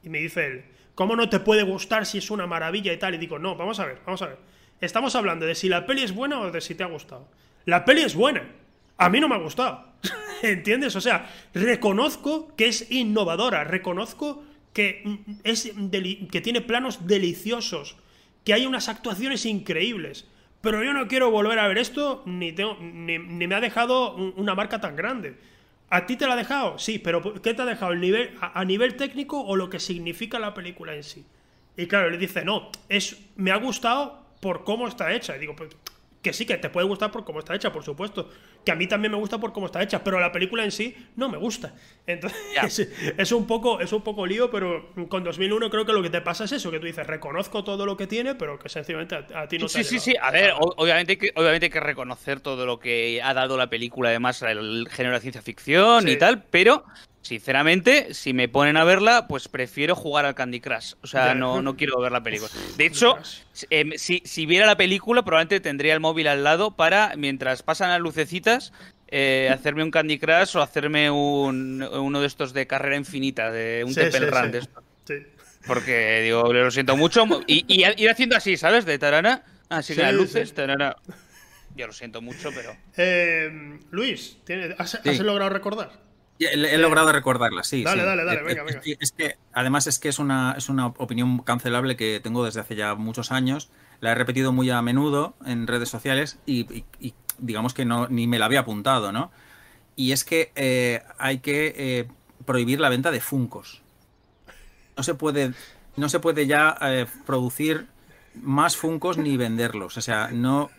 Y me dice él, ¿cómo no te puede gustar si es una maravilla y tal? Y digo, no, vamos a ver, vamos a ver. Estamos hablando de si la peli es buena o de si te ha gustado. La peli es buena. A mí no me ha gustado. ¿Entiendes? O sea, reconozco que es innovadora, reconozco que, es que tiene planos deliciosos, que hay unas actuaciones increíbles. Pero yo no quiero volver a ver esto, ni, tengo, ni, me ha dejado una marca tan grande. ¿A ti te la ha dejado? Sí, pero ¿qué te ha dejado? ¿El nivel, a, nivel técnico o lo que significa la película en sí? Y claro, le dice, no, es, me ha gustado por cómo está hecha. Y digo, pues, que sí, que te puede gustar por cómo está hecha, por supuesto. Que a mí también me gusta por cómo está hecha, pero la película en sí no me gusta. Entonces, es, un poco, es un poco lío, pero con 2001 creo que lo que te pasa es eso, que tú dices, reconozco todo lo que tiene, pero que sencillamente a, ti no sí, te Sí, sí, sí. A ver, obviamente hay, que, obviamente hay que reconocer todo lo que ha dado la película, además, el género de ciencia ficción y tal, pero Sinceramente, si me ponen a verla, pues prefiero jugar al Candy Crush. O sea, no, no quiero ver la película. De hecho, em, si, viera la película, probablemente tendría el móvil al lado para, mientras pasan las lucecitas, eh, hacerme un Candy Crush o hacerme un, uno de estos de carrera infinita, de un Temple Run de esto. Porque, digo, lo siento mucho. Y, ir haciendo así, ¿sabes? De tarana. Así que las luces, tarana. Yo lo siento mucho, pero. Eh, Luis, ¿has logrado recordar? He, logrado recordarla, sí. Dale, sí. dale, dale, venga, venga. Es que, además es que es una, es una opinión cancelable que tengo desde hace ya muchos años. La he repetido muy a menudo en redes sociales y, digamos que no ni me la había apuntado, ¿no? Y es que eh, hay que eh, prohibir la venta de funcos. No se puede, no se puede ya eh, producir más funcos ni venderlos. O sea, no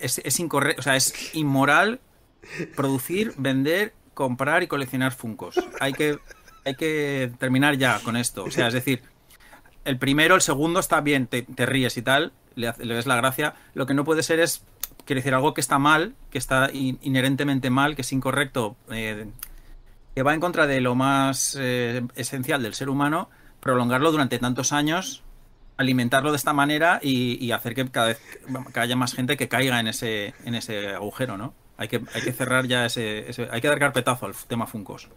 es, es incorrecto, o sea, es inmoral producir, vender comprar y coleccionar Funcos. Hay que, hay que terminar ya con esto. O sea, es decir, el primero, el segundo está bien, te, ríes y tal, le, le, ves la gracia. Lo que no puede ser es, quiere decir, algo que está mal, que está inherentemente mal, que es incorrecto, eh, que va en contra de lo más eh, esencial del ser humano, prolongarlo durante tantos años, alimentarlo de esta manera y, hacer que cada vez que haya más gente que caiga en ese, en ese agujero, ¿no? Hay que, hay que cerrar ya ese, Hay que dar carpetazo al tema Funcos.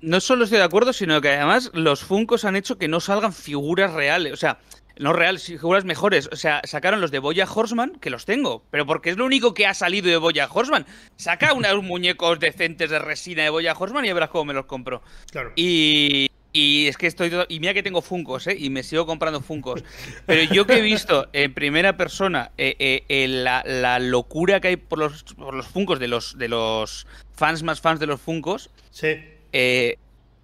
No solo estoy de acuerdo, sino que además los Funcos han hecho que no salgan figuras reales. O sea, no reales, figuras mejores. O sea, sacaron los de Boya Horseman, que los tengo, pero porque es lo único que ha salido de Boya Horseman. Saca unos muñecos decentes de resina de Boya Horseman y verás cómo me los compro. Claro. Y, y es que estoy. Y mira que tengo Funcos, ¿eh? Y me sigo comprando Funcos. Pero yo que he visto en primera persona eh, eh, la, locura que hay por los, por los Funcos de los, de los fans más fans de los Funcos. Sí. Eh,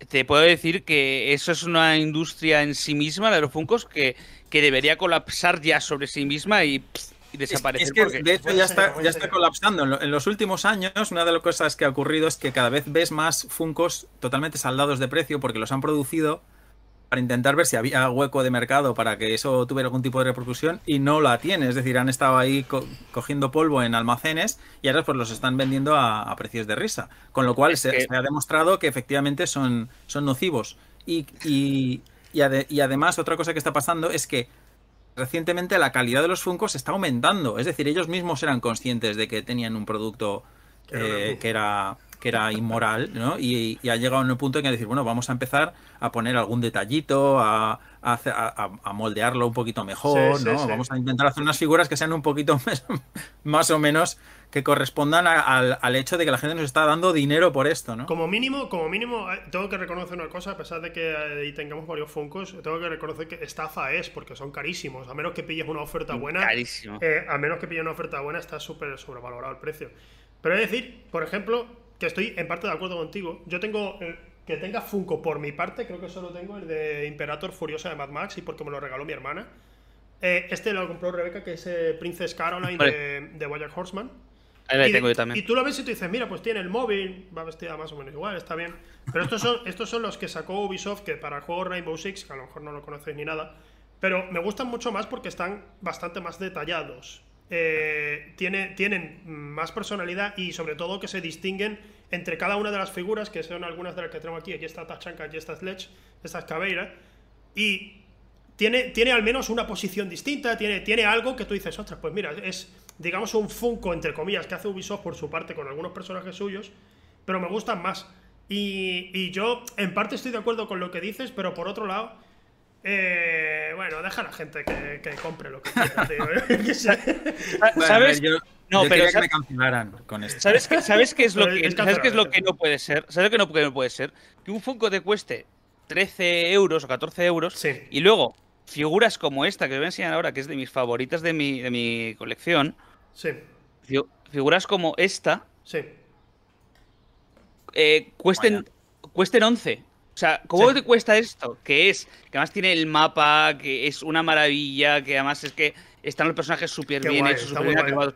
te puedo decir que eso es una industria en sí misma, la de los Funcos, que, que debería colapsar ya sobre sí misma y y desaparecer. Es, que de hecho ya está, ya está colapsando. En, los últimos años, una de las cosas que ha ocurrido es que cada vez ves más Funcos totalmente saldados de precio porque los han producido para intentar ver si había hueco de mercado para que eso tuviera algún tipo de repercusión y no la tiene. Es decir, han estado ahí cogiendo polvo en almacenes y ahora pues los están vendiendo a, precios de risa. Con lo cual se, ha demostrado que efectivamente son, son nocivos. Y, y, y además otra cosa que está pasando es que recientemente la calidad de los Funcos está aumentando. Es decir, ellos mismos eran conscientes de que tenían un producto que era, eh, que era inmoral, ¿no? Y, ha llegado en un punto en que decir, bueno, vamos a empezar a poner algún detallito, a, a, moldearlo un poquito mejor, ¿no? Vamos a intentar hacer unas figuras que sean un poquito más o menos que correspondan al, hecho de que la gente nos está dando dinero por esto, ¿no? Como mínimo, como mínimo, eh, tengo que reconocer una cosa, a pesar de que ahí tengamos varios Funcos, tengo que reconocer que estafa es, porque son carísimos. A menos que pilles una oferta buena. Carísimo. Eh, a menos que pilles una oferta buena, está súper sobrevalorado el precio. Pero es decir, por ejemplo, que estoy en parte de acuerdo contigo. Yo tengo. Que tenga Funko por mi parte, creo que solo tengo el de Imperator Furiosa de Mad Max y porque me lo regaló mi hermana. Eh, este lo compró Rebeca, que es Princess Caroline de, de Horseman y, tú lo ves y tú dices, mira, pues tiene el móvil, va vestida más o menos igual, está bien. Pero estos son, estos son los que sacó Ubisoft que para el juego Rainbow Six, que a lo mejor no lo conocéis ni nada, pero me gustan mucho más porque están bastante más detallados. Eh, tiene, tienen más personalidad y sobre todo que se distinguen entre cada una de las figuras, que son algunas de las que tenemos aquí. Aquí está Tachanka, aquí está Sledge, esta es. Y tiene, tiene al menos una posición distinta, tiene, tiene algo que tú dices, ostras, pues mira, es digamos, un Funko, entre comillas, que hace Ubisoft por su parte con algunos personajes suyos, pero me gustan más. Y, yo, en parte, estoy de acuerdo con lo que dices, pero por otro lado, eh, bueno, deja a la gente que, compre lo que quiera, tío. ¿eh? ¿Sabes? no, pero que me cancelaran con esto. ¿Sabes qué, ¿Sabes qué es lo que, ¿sabes qué es lo que no puede ser? ¿Sabes qué no, puede ser? Que un Funko te cueste 13 euros o 14 euros y luego figuras como esta que os voy a enseñar ahora, que es de mis favoritas de mi, de mi colección. Sí. Figuras como esta. Sí. Eh, cuesten, cuesten 11. O sea, ¿cómo te cuesta esto? Que es, que además tiene el mapa, que es una maravilla, que además es que están los personajes súper bien hechos, súper bien activados.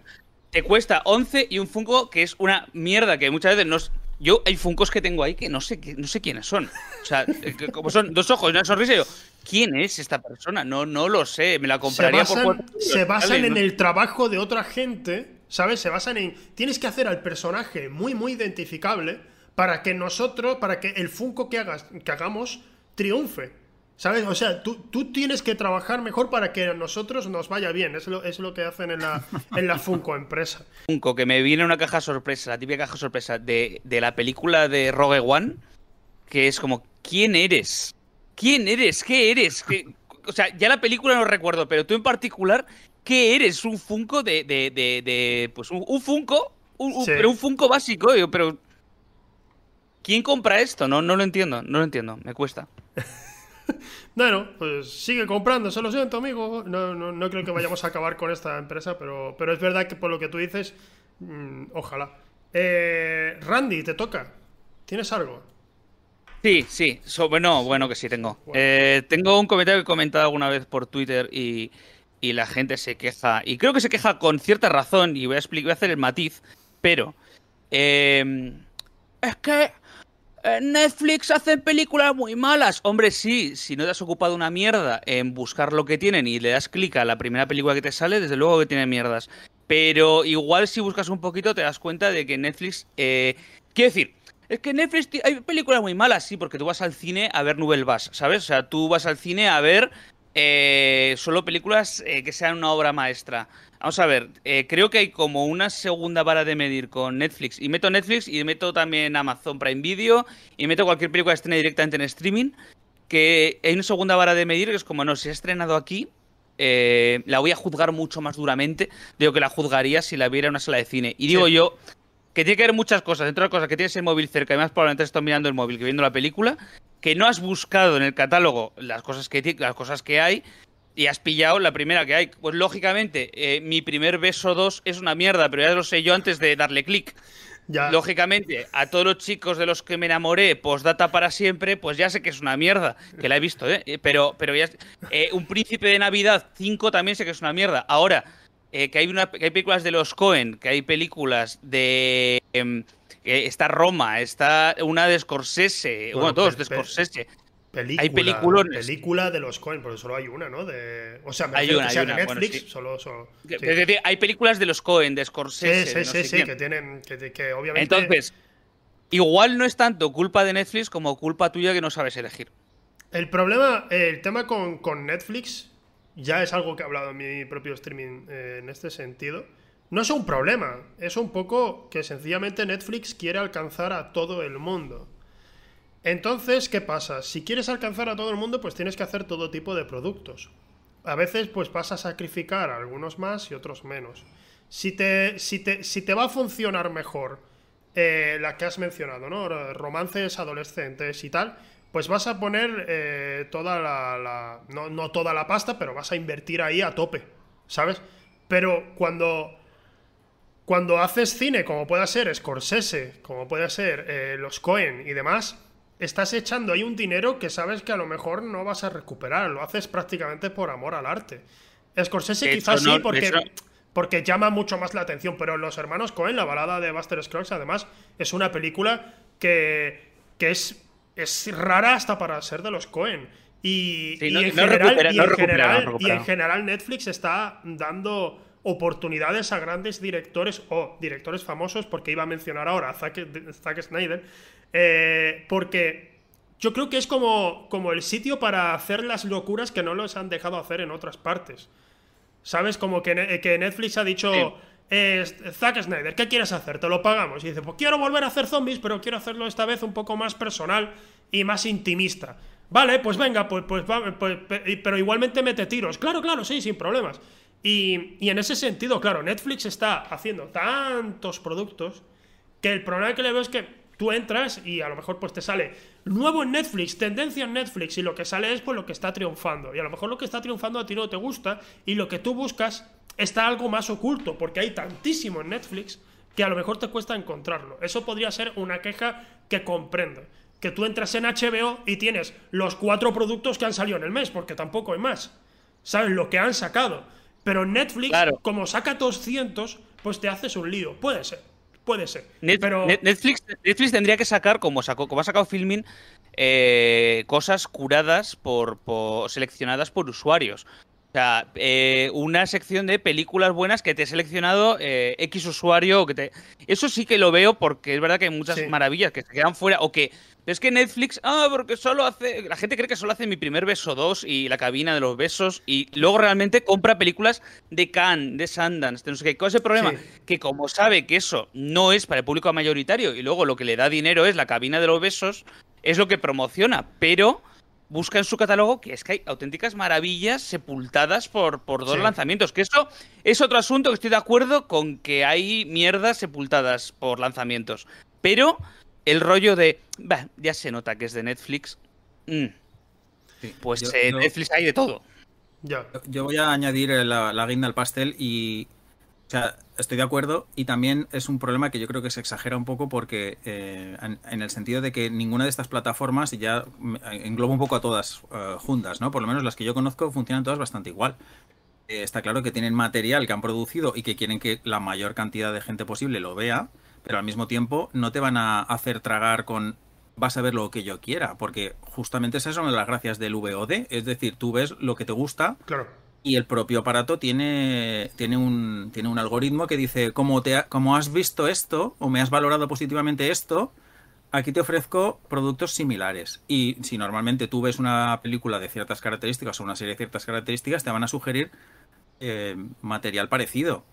Te cuesta 11 y un Funko que es una mierda, que muchas veces no Yo hay Funkos que tengo ahí que no sé, no sé quiénes son. O sea, eh, como son dos ojos y una sonrisa, yo, ¿quién es esta persona? No, no lo sé, me la compraría se basan, por Se basan en el trabajo de otra gente, ¿sabes? Se basan en... Tienes que hacer al personaje muy, muy identificable para que nosotros, para que el Funko que, hagas, que hagamos triunfe. ¿Sabes? O sea, tú, tú, tienes que trabajar mejor para que a nosotros nos vaya bien. Es lo, es lo que hacen en la, en la Funko empresa. Funko, que me viene una caja sorpresa, la típica caja sorpresa de, de la película de Rogue One, que es como, ¿quién eres? ¿Quién eres? ¿Qué eres? O sea, ya la película no recuerdo, pero tú en particular, ¿qué eres? Un Funko de. de, de, pues un, Funko, pero un Funko básico, pero ¿Quién compra esto? No, no lo entiendo, no lo entiendo, me cuesta. bueno, pues sigue comprando, se lo siento, amigo. No, no, creo que vayamos a acabar con esta empresa, pero, pero es verdad que por lo que tú dices, mm, ojalá. Eh, Randy, te toca. ¿Tienes algo? Sí, sí. bueno, bueno que sí tengo. Eh, tengo un comentario que he comentado alguna vez por Twitter y, la gente se queja. Y creo que se queja con cierta razón y voy a, explicar, voy a hacer el matiz. Pero... Eh, es que eh, Netflix hace películas muy malas. Hombre, sí, si no te has ocupado una mierda en buscar lo que tienen y le das clic a la primera película que te sale, desde luego que tiene mierdas. Pero igual si buscas un poquito te das cuenta de que Netflix... Eh, quiero decir, es que Netflix hay películas muy malas, sí, porque tú vas al cine a ver Nouvelle ¿sabes? O sea, tú vas al cine a ver eh, solo películas que sean una obra maestra. Vamos a ver, eh, creo que hay como una segunda vara de medir con Netflix. Y meto Netflix y meto también Amazon Prime Video y meto cualquier película que estrene directamente en streaming. Que hay una segunda vara de medir que es como, no, si ha estrenado aquí, eh, la voy a juzgar mucho más duramente de lo que la juzgaría si la viera en una sala de cine. Y digo yo que tiene que haber muchas cosas. Entre otras cosas, que tienes el móvil cerca y más probablemente estás mirando el móvil que viendo la película. Que no has buscado en el catálogo las cosas que, las cosas que hay y has pillado la primera que hay. Pues lógicamente, eh, mi primer beso 2 es una mierda, pero ya lo sé yo antes de darle clic. Ya. Lógicamente, a todos los chicos de los que me enamoré, postdata para siempre, pues ya sé que es una mierda, que la he visto, ¿eh? eh pero, pero ya. Eh, un príncipe de Navidad 5 también sé que es una mierda. Ahora, que, hay una, que hay películas de los Cohen, que hay películas de. Em, está Roma, está una de Scorsese, bueno, dos de Scorsese. Película, hay peliculones. Película de los Cohen, porque solo hay una, ¿no? De, o sea, hay una, de Netflix, solo, Hay películas de los Cohen, de Scorsese. Sí, sí, sí, que tienen. Que, obviamente. Entonces, igual no es tanto culpa de Netflix como culpa tuya que no sabes elegir. El problema, el tema con, con Netflix, ya es algo que he hablado en mi propio streaming eh, en este sentido. No es un problema, es un poco que sencillamente Netflix quiere alcanzar a todo el mundo. Entonces, ¿qué pasa? Si quieres alcanzar a todo el mundo, pues tienes que hacer todo tipo de productos. A veces, pues vas a sacrificar algunos más y otros menos. Si te, si te, si te va a funcionar mejor eh, la que has mencionado, ¿no? Romances adolescentes y tal, pues vas a poner eh, toda la, no, no, toda la pasta, pero vas a invertir ahí a tope, ¿sabes? Pero cuando, cuando haces cine, como pueda ser Scorsese, como puede ser eh, los Cohen y demás, estás echando ahí un dinero que sabes que a lo mejor no vas a recuperar. Lo haces prácticamente por amor al arte. Scorsese quizás sí, porque, porque llama mucho más la atención, pero Los Hermanos Cohen, la balada de Buster Scruggs, además, es una película que, que es, es rara hasta para ser de los Cohen. Y, en general, y en general Netflix está dando oportunidades a grandes directores o directores famosos, porque iba a mencionar ahora a Zack, Snyder, eh, porque yo creo que es como, como el sitio para hacer las locuras que no los han dejado hacer en otras partes. ¿Sabes? Como que, que Netflix ha dicho... Zack Snyder, ¿qué quieres hacer? Te lo pagamos. Y dice, pues quiero volver a hacer zombies, pero quiero hacerlo esta vez un poco más personal y más intimista. Vale, pues venga, pues, pues, pues pero igualmente mete tiros. Claro, claro, sí, sin problemas. Y, en ese sentido, claro, Netflix está haciendo tantos productos que el problema que le veo es que tú entras y a lo mejor pues te sale nuevo en Netflix, tendencia en Netflix, y lo que sale es pues lo que está triunfando. Y a lo mejor lo que está triunfando a ti no te gusta, y lo que tú buscas está algo más oculto, porque hay tantísimo en Netflix que a lo mejor te cuesta encontrarlo. Eso podría ser una queja que comprende. Que tú entras en HBO y tienes los cuatro productos que han salido en el mes, porque tampoco hay más. ¿Sabes? Lo que han sacado. Pero Netflix, como saca 200, pues te haces un lío. Puede ser. Puede ser. pero... Netflix, Netflix tendría que sacar, como, sacó, como ha sacado Filmin, eh, cosas curadas por, seleccionadas por usuarios. O sea, eh, una sección de películas buenas que te he seleccionado eh, X usuario. Que te... Eso sí que lo veo porque es verdad que hay muchas maravillas que se quedan fuera o que es que Netflix, ah, porque solo hace. La gente cree que solo hace mi primer beso 2 y la cabina de los besos. Y luego realmente compra películas de Cannes, de Sundance, de no sé qué. ¿Cuál es el problema? Que como sabe que eso no es para el público mayoritario y luego lo que le da dinero es la cabina de los besos, es lo que promociona. Pero busca en su catálogo que es que hay auténticas maravillas sepultadas por, por dos lanzamientos. Que eso es otro asunto que estoy de acuerdo con que hay mierdas sepultadas por lanzamientos. Pero el rollo de, ya se nota que es de Netflix. Mm. pues eh, Netflix hay de todo. Yo voy a añadir la, la guinda al pastel y, o sea, estoy de acuerdo y también es un problema que yo creo que se exagera un poco porque eh, en, el sentido de que ninguna de estas plataformas, y ya englobo un poco a todas eh, juntas, ¿no? Por lo menos las que yo conozco funcionan todas bastante igual. está claro que tienen material que han producido y que quieren que la mayor cantidad de gente posible lo vea, pero al mismo tiempo no te van a hacer tragar con vas a ver lo que yo quiera, porque justamente esas son las gracias del VOD, es decir, tú ves lo que te gusta y el propio aparato tiene, tiene, un, tiene un algoritmo que dice, como, te como has visto esto o me has valorado positivamente esto, aquí te ofrezco productos similares. Y si normalmente tú ves una película de ciertas características o una serie de ciertas características, te van a sugerir eh, material parecido.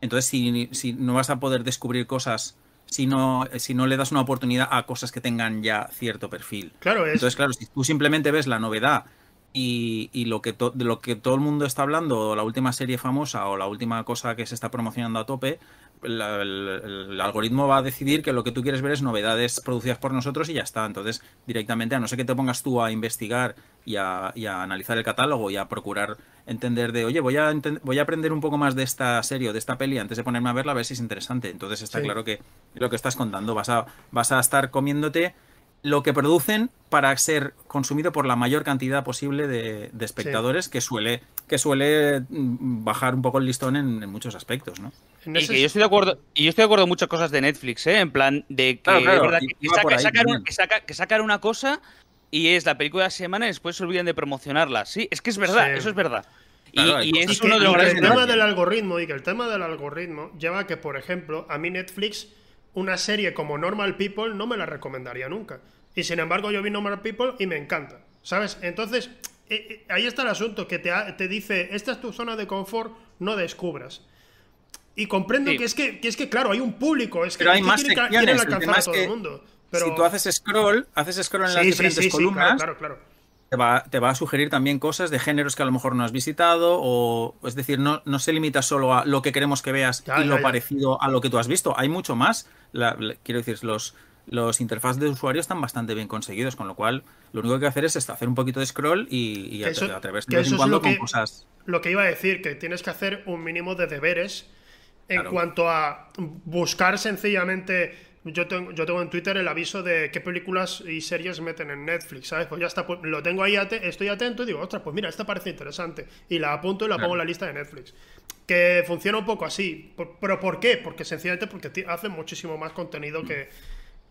Entonces, si, no vas a poder descubrir cosas si no, si no le das una oportunidad a cosas que tengan ya cierto perfil. Claro, es. Entonces, claro, si tú simplemente ves la novedad y, y lo que de lo que todo el mundo está hablando, o la última serie famosa o la última cosa que se está promocionando a tope, el, algoritmo va a decidir que lo que tú quieres ver es novedades producidas por nosotros y ya está. Entonces, directamente, a no ser que te pongas tú a investigar y a, analizar el catálogo y a procurar entender de, oye, voy a, voy a aprender un poco más de esta serie o de esta peli antes de ponerme a verla, a ver si es interesante. Entonces, está claro que lo que estás contando, vas a, vas a estar comiéndote lo que producen para ser consumido por la mayor cantidad posible de, espectadores que suele que suele mm, bajar un poco el listón en, muchos aspectos, ¿no? Y que yo estoy de acuerdo, y yo estoy de acuerdo en muchas cosas de Netflix, ¿eh? En plan de que, que, sacan, una cosa y es la película de la semana y después se olvidan de promocionarla. Sí, es que es verdad, eso es verdad. y, es uno de los el tema del algoritmo y que el tema del algoritmo lleva que, por ejemplo, a mí Netflix una serie como Normal People no me la recomendaría nunca. Y sin embargo yo vi Normal People y me encanta. ¿Sabes? Entonces, eh, eh, ahí está el asunto, que te, te, dice, esta es tu zona de confort, no descubras. Y comprendo que, es que, es que, claro, hay un público, es que, hay más quieren, alcanzar a todo el mundo. Pero... Si tú haces scroll, haces scroll en las diferentes columnas, claro, claro, Te, va, te, va, a sugerir también cosas de géneros que a lo mejor no has visitado, o es decir, no, no se limita solo a lo que queremos que veas y lo parecido a lo que tú has visto. Hay mucho más. quiero decir, los, los interfaces de usuario están bastante bien conseguidos, con lo cual lo único que hacer es hacer un poquito de scroll y, atreverse de vez en cuando con cosas. Lo que iba a decir, que tienes que hacer un mínimo de deberes en cuanto a buscar sencillamente. Yo tengo, yo tengo en Twitter el aviso de qué películas y series meten en Netflix, ¿sabes? Pues ya está, pues lo tengo ahí, estoy atento y digo, ostras, pues mira, esta parece interesante. Y la apunto y la pongo en la lista de Netflix. Que funciona un poco así. ¿Pero por qué? Porque sencillamente porque hacen muchísimo más contenido que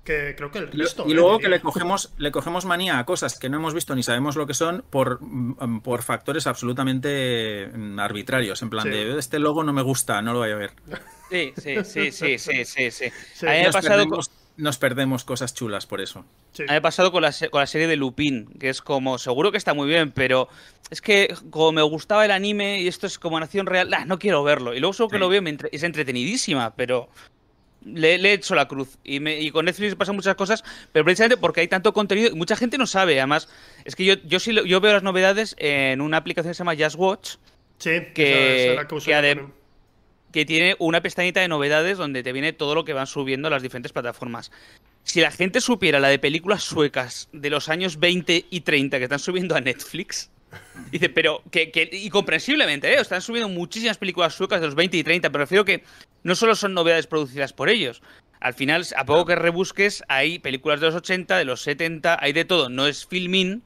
que creo que el resto. Y luego que le cogemos, le cogemos manía a cosas que no hemos visto ni sabemos lo que son por, mm, por factores absolutamente mm, arbitrarios. En plan de este logo no me gusta, no lo voy a ver. Sí, sí, sí, sí, sí, sí. sí. nos, pasado perdemos, nos, perdemos, cosas chulas por eso. A mí me ha pasado con la, con la serie de Lupin, que es como, seguro que está muy bien, pero es que como me gustaba el anime y esto es como nación real, no quiero verlo. Y luego solo que lo veo es entretenidísima, pero le, he hecho la cruz. Y, con Netflix pasan muchas cosas, pero precisamente porque hay tanto contenido y mucha gente no sabe. Además, es que yo, yo sí yo veo las novedades en una aplicación que se llama Just Watch. que, que, tiene una pestañita de novedades donde te viene todo lo que van subiendo las diferentes plataformas. si la gente supiera la de películas suecas de los años 20 y 30 que están subiendo a Netflix, dice, pero que, que y comprensiblemente, ¿eh? están subiendo muchísimas películas suecas de los 20 y 30, pero refiero que no solo son novedades producidas por ellos. Al final, a poco que rebusques, hay películas de los 80, de los 70, hay de todo. No es filming,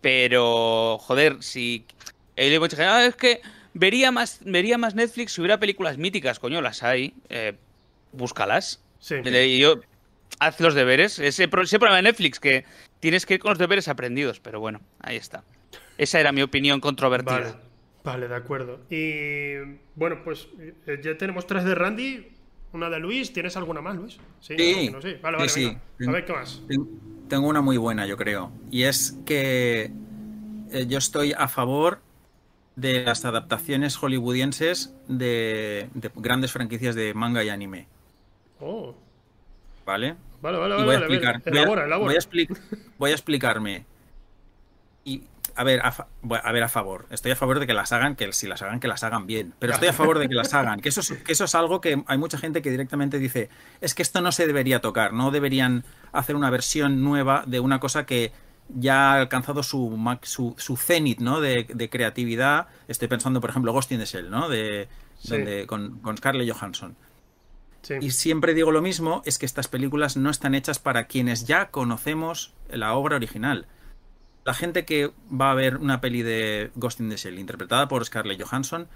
pero joder, si. Ah, es que vería más, vería más Netflix si hubiera películas míticas, coño, las hay. Eh, búscalas. Sí. Y yo, haz los deberes. Ese, ese problema de Netflix, que tienes que ir con los deberes aprendidos, pero bueno, ahí está. Esa era mi opinión controvertida. Vale, vale, de acuerdo. Y bueno, pues eh, ya tenemos tres de Randy, una de Luis. ¿Tienes alguna más, Luis? Sí, no, sí. Vale, vale, sí, A ver qué más. Tengo una muy buena, yo creo. Y es que eh, yo estoy a favor de las adaptaciones hollywoodienses de, de grandes franquicias de manga y anime. Oh. ¿Vale? Vale, vale, vale. voy a vale, explicar. Elabora, elabora. Voy a, voy a explicarme. Y a ver, a, a, ver, a favor. Estoy a favor de que las hagan, que si las hagan, que las hagan bien. Pero estoy a favor de que las hagan. Que eso, es, que eso es algo que hay mucha gente que directamente dice, es que esto no se debería tocar, no deberían hacer una versión nueva de una cosa que ya ha alcanzado su, su, su cenit ¿no? de, de, creatividad. Estoy pensando, por ejemplo, Ghost in the Shell, ¿no? De, Sí. donde, con, con Scarlett Johansson. Sí. Y siempre digo lo mismo, es que estas películas no están hechas para quienes ya conocemos la obra original. La gente que va a ver una peli de Ghost in the Shell interpretada por Scarlett Johansson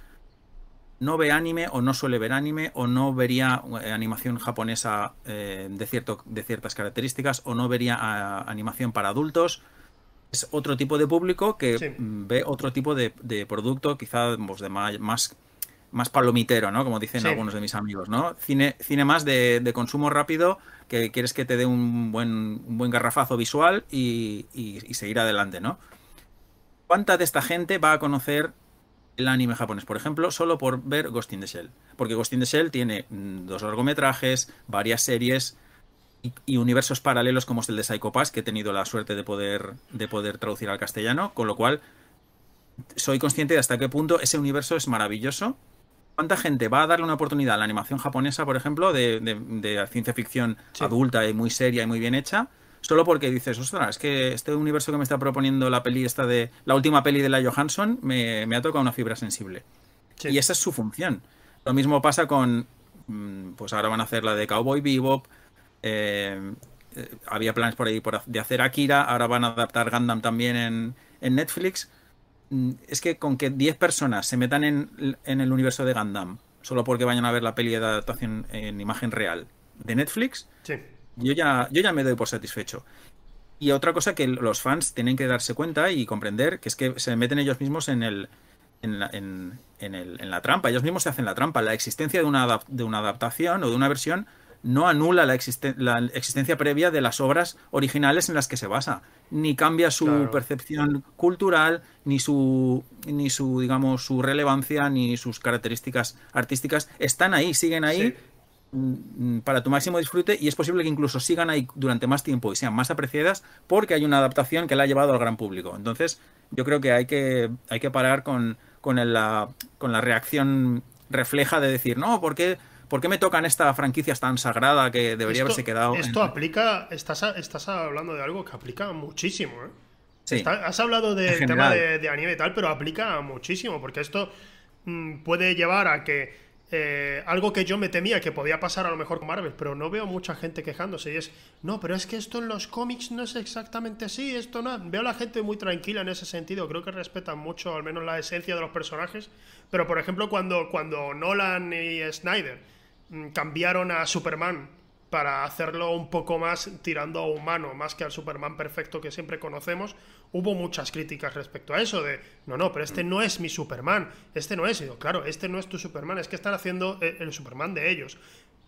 no ve anime o no suele ver anime o no vería eh, animación japonesa eh, de, cierto, de ciertas características o no vería a, animación para adultos. Es otro tipo de público que Sí. ve otro tipo de, de producto, quizá pues, de más, más palomitero, ¿no? Como dicen Sí. algunos de mis amigos, ¿no? Cine, cine más de, de consumo rápido, que quieres que te dé un buen, un buen garrafazo visual y, y- y seguir adelante, ¿no? ¿Cuánta de esta gente va a conocer el anime japonés, por ejemplo, solo por ver Ghost in the Shell? Porque Ghost in the Shell tiene mm, dos largometrajes, varias series y, y universos paralelos como es el de Psycho Pass, que he tenido la suerte de poder, de poder traducir al castellano, con lo cual soy consciente de hasta qué punto ese universo es maravilloso. ¿Cuánta gente va a darle una oportunidad a la animación japonesa, por ejemplo, de, de- de ciencia ficción Sí. adulta y muy seria y muy bien hecha? Solo porque dices, ostras, es que este universo que me está proponiendo la peli esta de. La última peli de la Johansson me, me ha tocado una fibra sensible. Sí. Y esa es su función. Lo mismo pasa con. mm, Pues ahora van a hacer la de Cowboy Bebop. eh, eh, había planes por ahí por de hacer Akira. Ahora van a adaptar Gundam también en, en Netflix. Mm, Es que con que 10 personas se metan en, en el universo de Gundam solo porque vayan a ver la peli de adaptación en imagen real de Netflix, Sí. Yo ya, yo ya me doy por satisfecho. Y otra cosa que los fans tienen que darse cuenta y comprender, que es que se meten ellos mismos en el, en la, en, en el- en la trampa, ellos mismos se hacen la trampa. La existencia de una, de una adaptación o de una versión no anula la, existen- la existencia previa de las obras originales en las que se basa, ni cambia su Claro. percepción cultural, ni su, ni su, digamos, su relevancia, ni sus características artísticas. Están ahí, siguen ahí Sí. Mm, para tu máximo disfrute y es posible que incluso sigan ahí durante más tiempo y sean más apreciadas porque hay una adaptación que la ha llevado al gran público. Entonces, yo creo que hay que, hay que parar con, con, el- la, con la reacción refleja de decir, no, ¿por qué, ¿por qué me tocan esta franquicia tan sagrada que debería Esto- haberse quedado? en- Esto aplica. Estás, estás hablando de algo que aplica muchísimo, ¿eh? Sí. Está- has hablado del tema de, de anime y tal, pero aplica muchísimo, porque esto mm, puede llevar a que eh, algo que yo me temía que podía pasar a lo mejor con Marvel, pero no veo mucha gente quejándose y es, no, pero es que esto en los cómics no es exactamente así, esto no. Veo a la gente muy tranquila en ese sentido, creo que respetan mucho al menos la esencia de los personajes, pero por ejemplo cuando, cuando Nolan y Snyder mm, cambiaron a Superman para hacerlo un poco más tirando a humano, más que al Superman perfecto que siempre conocemos, hubo muchas críticas respecto a eso, de, no, no, pero este no es mi Superman, este no es, y digo, claro, este no es tu Superman, es que están haciendo eh, el Superman de ellos.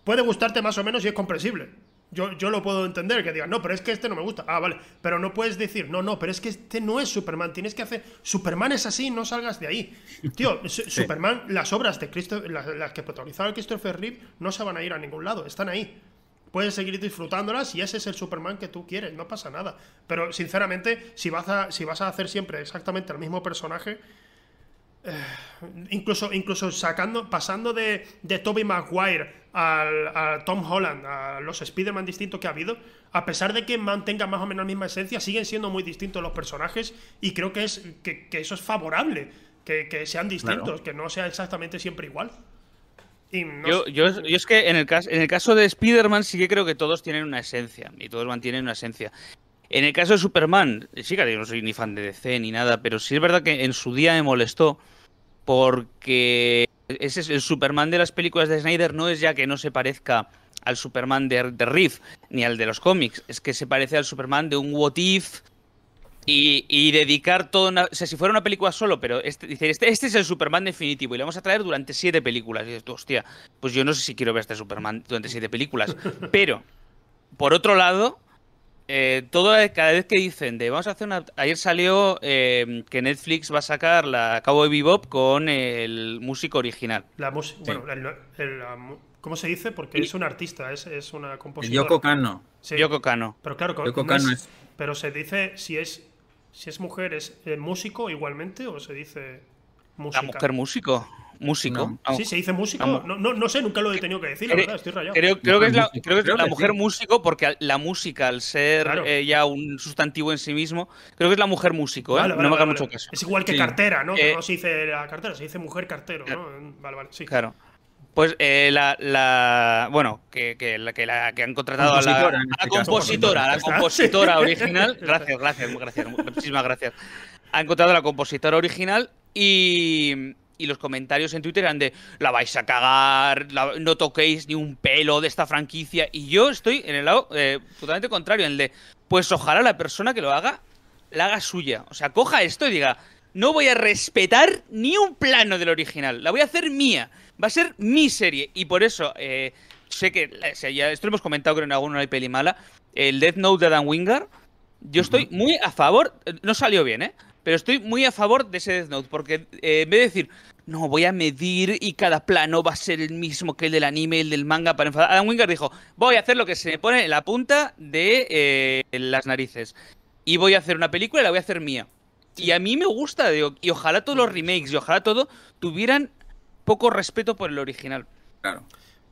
Puede gustarte más o menos y es comprensible. Yo, yo lo puedo entender, que digan, no, pero es que este no me gusta. Ah, vale, pero no puedes decir, no, no, pero es que este no es Superman, tienes que hacer, Superman es así, no salgas de ahí. Tío, Su- Superman, las obras de Christo- las, las que protagonizaba Christopher Reeve no se van a ir a ningún lado, están ahí. Puedes seguir disfrutándolas y ese es el Superman que tú quieres, no pasa nada. Pero sinceramente, si vas a, si vas a hacer siempre exactamente el mismo personaje, incluso, incluso sacando, pasando de, de Tobey Maguire al, a Tom Holland, a los Spider-Man distintos que ha habido, a pesar de que mantengan más o menos la misma esencia, siguen siendo muy distintos los personajes y creo que, es, que, eso es favorable, que, sean distintos, que no sea exactamente siempre igual. Yo, es que en el, caso, en el caso de Spider-Man sí que creo que todos tienen una esencia y todos mantienen una esencia. En el caso de Superman, sí que no soy ni fan de DC ni nada, pero sí es verdad que en su día me molestó porque ese es el Superman de las películas de Snyder no es ya que no se parezca al Superman de, de Riff ni al de los cómics, es que se parece al Superman de un What If y, dedicar todo una, o sea, si fuera una película solo, pero este, este, este, es el Superman definitivo y lo vamos a traer durante siete películas. Y dices hostia, pues yo no sé si quiero ver este Superman durante siete películas. Pero, por otro lado, eh, todo, cada vez que dicen de vamos a hacer una. Ayer salió eh, que Netflix va a sacar la Cabo de Bebop con el músico original. La música. Bueno, ¿cómo se dice? Porque es un artista, es, es una compositora. Yoko Kano. Yoko Kano. Pero claro, Pero se dice si es si es mujer, ¿es eh, músico igualmente o se dice música? La mujer músico músico. Sí, se dice músico. No, no, no, sé, nunca lo he tenido que decir, la verdad, estoy rayado. Creo, creo que es la, creo que es la mujer músico, porque la música, al ser eh, ya un sustantivo en sí mismo, creo que es la mujer músico, ¿eh? no me haga mucho caso. Es igual que cartera, ¿no? Eh, no se dice la cartera, se dice mujer cartero, ¿no? Vale, vale, sí. Claro. Pues eh, la, la, Bueno, que, que, la, que, la, que han contratado a la, a la este compositora, a la compositora original. Gracias, gracias, gracias. Muchísimas gracias. Han encontrado a la compositora original y, y los comentarios en Twitter eran de la vais a cagar, no toquéis ni un pelo de esta franquicia. Y yo estoy en el lado eh, totalmente contrario, en el de, pues ojalá la persona que lo haga, la haga suya. O sea, coja esto y diga, no voy a respetar ni un plano del original, la voy a hacer mía. Va a ser mi serie. Y por eso, eh, sé que, ya esto lo hemos comentado creo en alguna hay peli mala, el Death Note de Dan Wingard, yo estoy muy a favor, no salió bien, ¿eh? Pero estoy muy a favor de ese Death Note, porque eh, en vez de decir, no, voy a medir y cada plano va a ser el mismo que el del anime, el del manga para enfadar. Adam Wingard dijo, voy a hacer lo que se me pone en la punta de eh, las narices. Y voy a hacer una película y la voy a hacer mía. Y a mí me gusta, digo, y ojalá todos los remakes y ojalá todo tuvieran poco respeto por el original. Claro.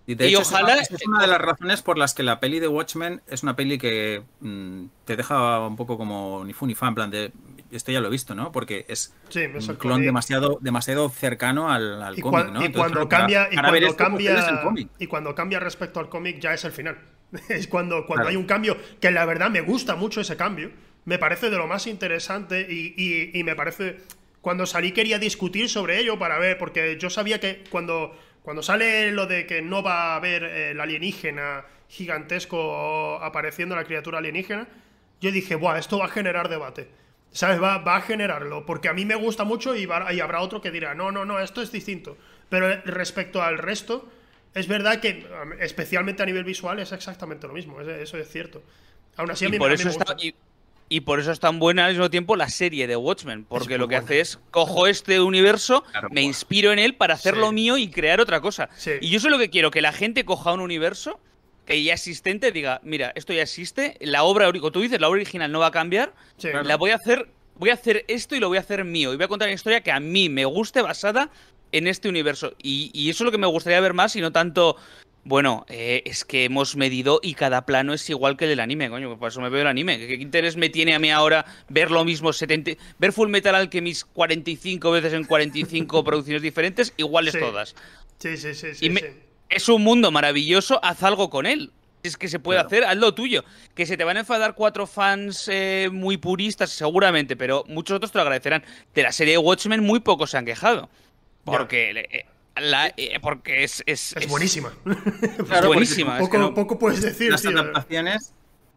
Y, de hecho, ojalá... es, una de las razones por las que la peli de Watchmen es una peli que mm, te deja un poco como ni fu ni fa, en plan de esto ya lo he visto, ¿no? Porque es un clon demasiado, demasiado cercano al, al cómic, ¿no? Y cuando cambia, y cuando cambia, y cuando cambia respecto al cómic ya es el final. es cuando, cuando hay un cambio, que la verdad me gusta mucho ese cambio. Me parece de lo más interesante y, y, me parece... Cuando salí quería discutir sobre ello para ver, porque yo sabía que cuando, cuando sale lo de que no va a haber el alienígena gigantesco apareciendo la criatura alienígena, yo dije, Buah, esto va a generar debate. ¿Sabes? Va, va, a generarlo. Porque a mí me gusta mucho y, y, habrá otro que dirá, no, no, no, esto es distinto. Pero respecto al resto, es verdad que, especialmente a nivel visual, es exactamente lo mismo. Eso es cierto. Aún así, a mí, por eso está, y, por eso es tan buena al mismo tiempo la serie de Watchmen. Porque lo que hace es, cojo este universo, me inspiro en él para hacer lo mío y crear otra cosa. Y yo sé lo que quiero, que la gente coja un universo que ya existente diga, mira, esto ya existe, la obra, como tú dices, la obra original no va a cambiar, la voy a hacer, voy a hacer esto y lo voy a hacer mío. Y voy a contar una historia que a mí me guste basada en este universo. Y, eso es lo que me gustaría ver más y no tanto... Bueno, eh, es que hemos medido y cada plano es igual que el del anime, coño, por eso me veo el anime. ¿Qué, interés me tiene a mí ahora ver lo mismo 70, ver Full Metal Alchemist 45 veces en 45 producciones diferentes, iguales todas? Sí, sí, sí, sí es un mundo maravilloso, haz algo con él. Es que se puede hacer, haz lo tuyo. Que se te van a enfadar cuatro fans eh, muy puristas, seguramente, pero muchos otros te lo agradecerán. De la serie Watchmen, muy pocos se han quejado. Porque, eh, eh, porque es, es, es, buenísima. es buenísima. Poco, poco, puedes decir. Las adaptaciones,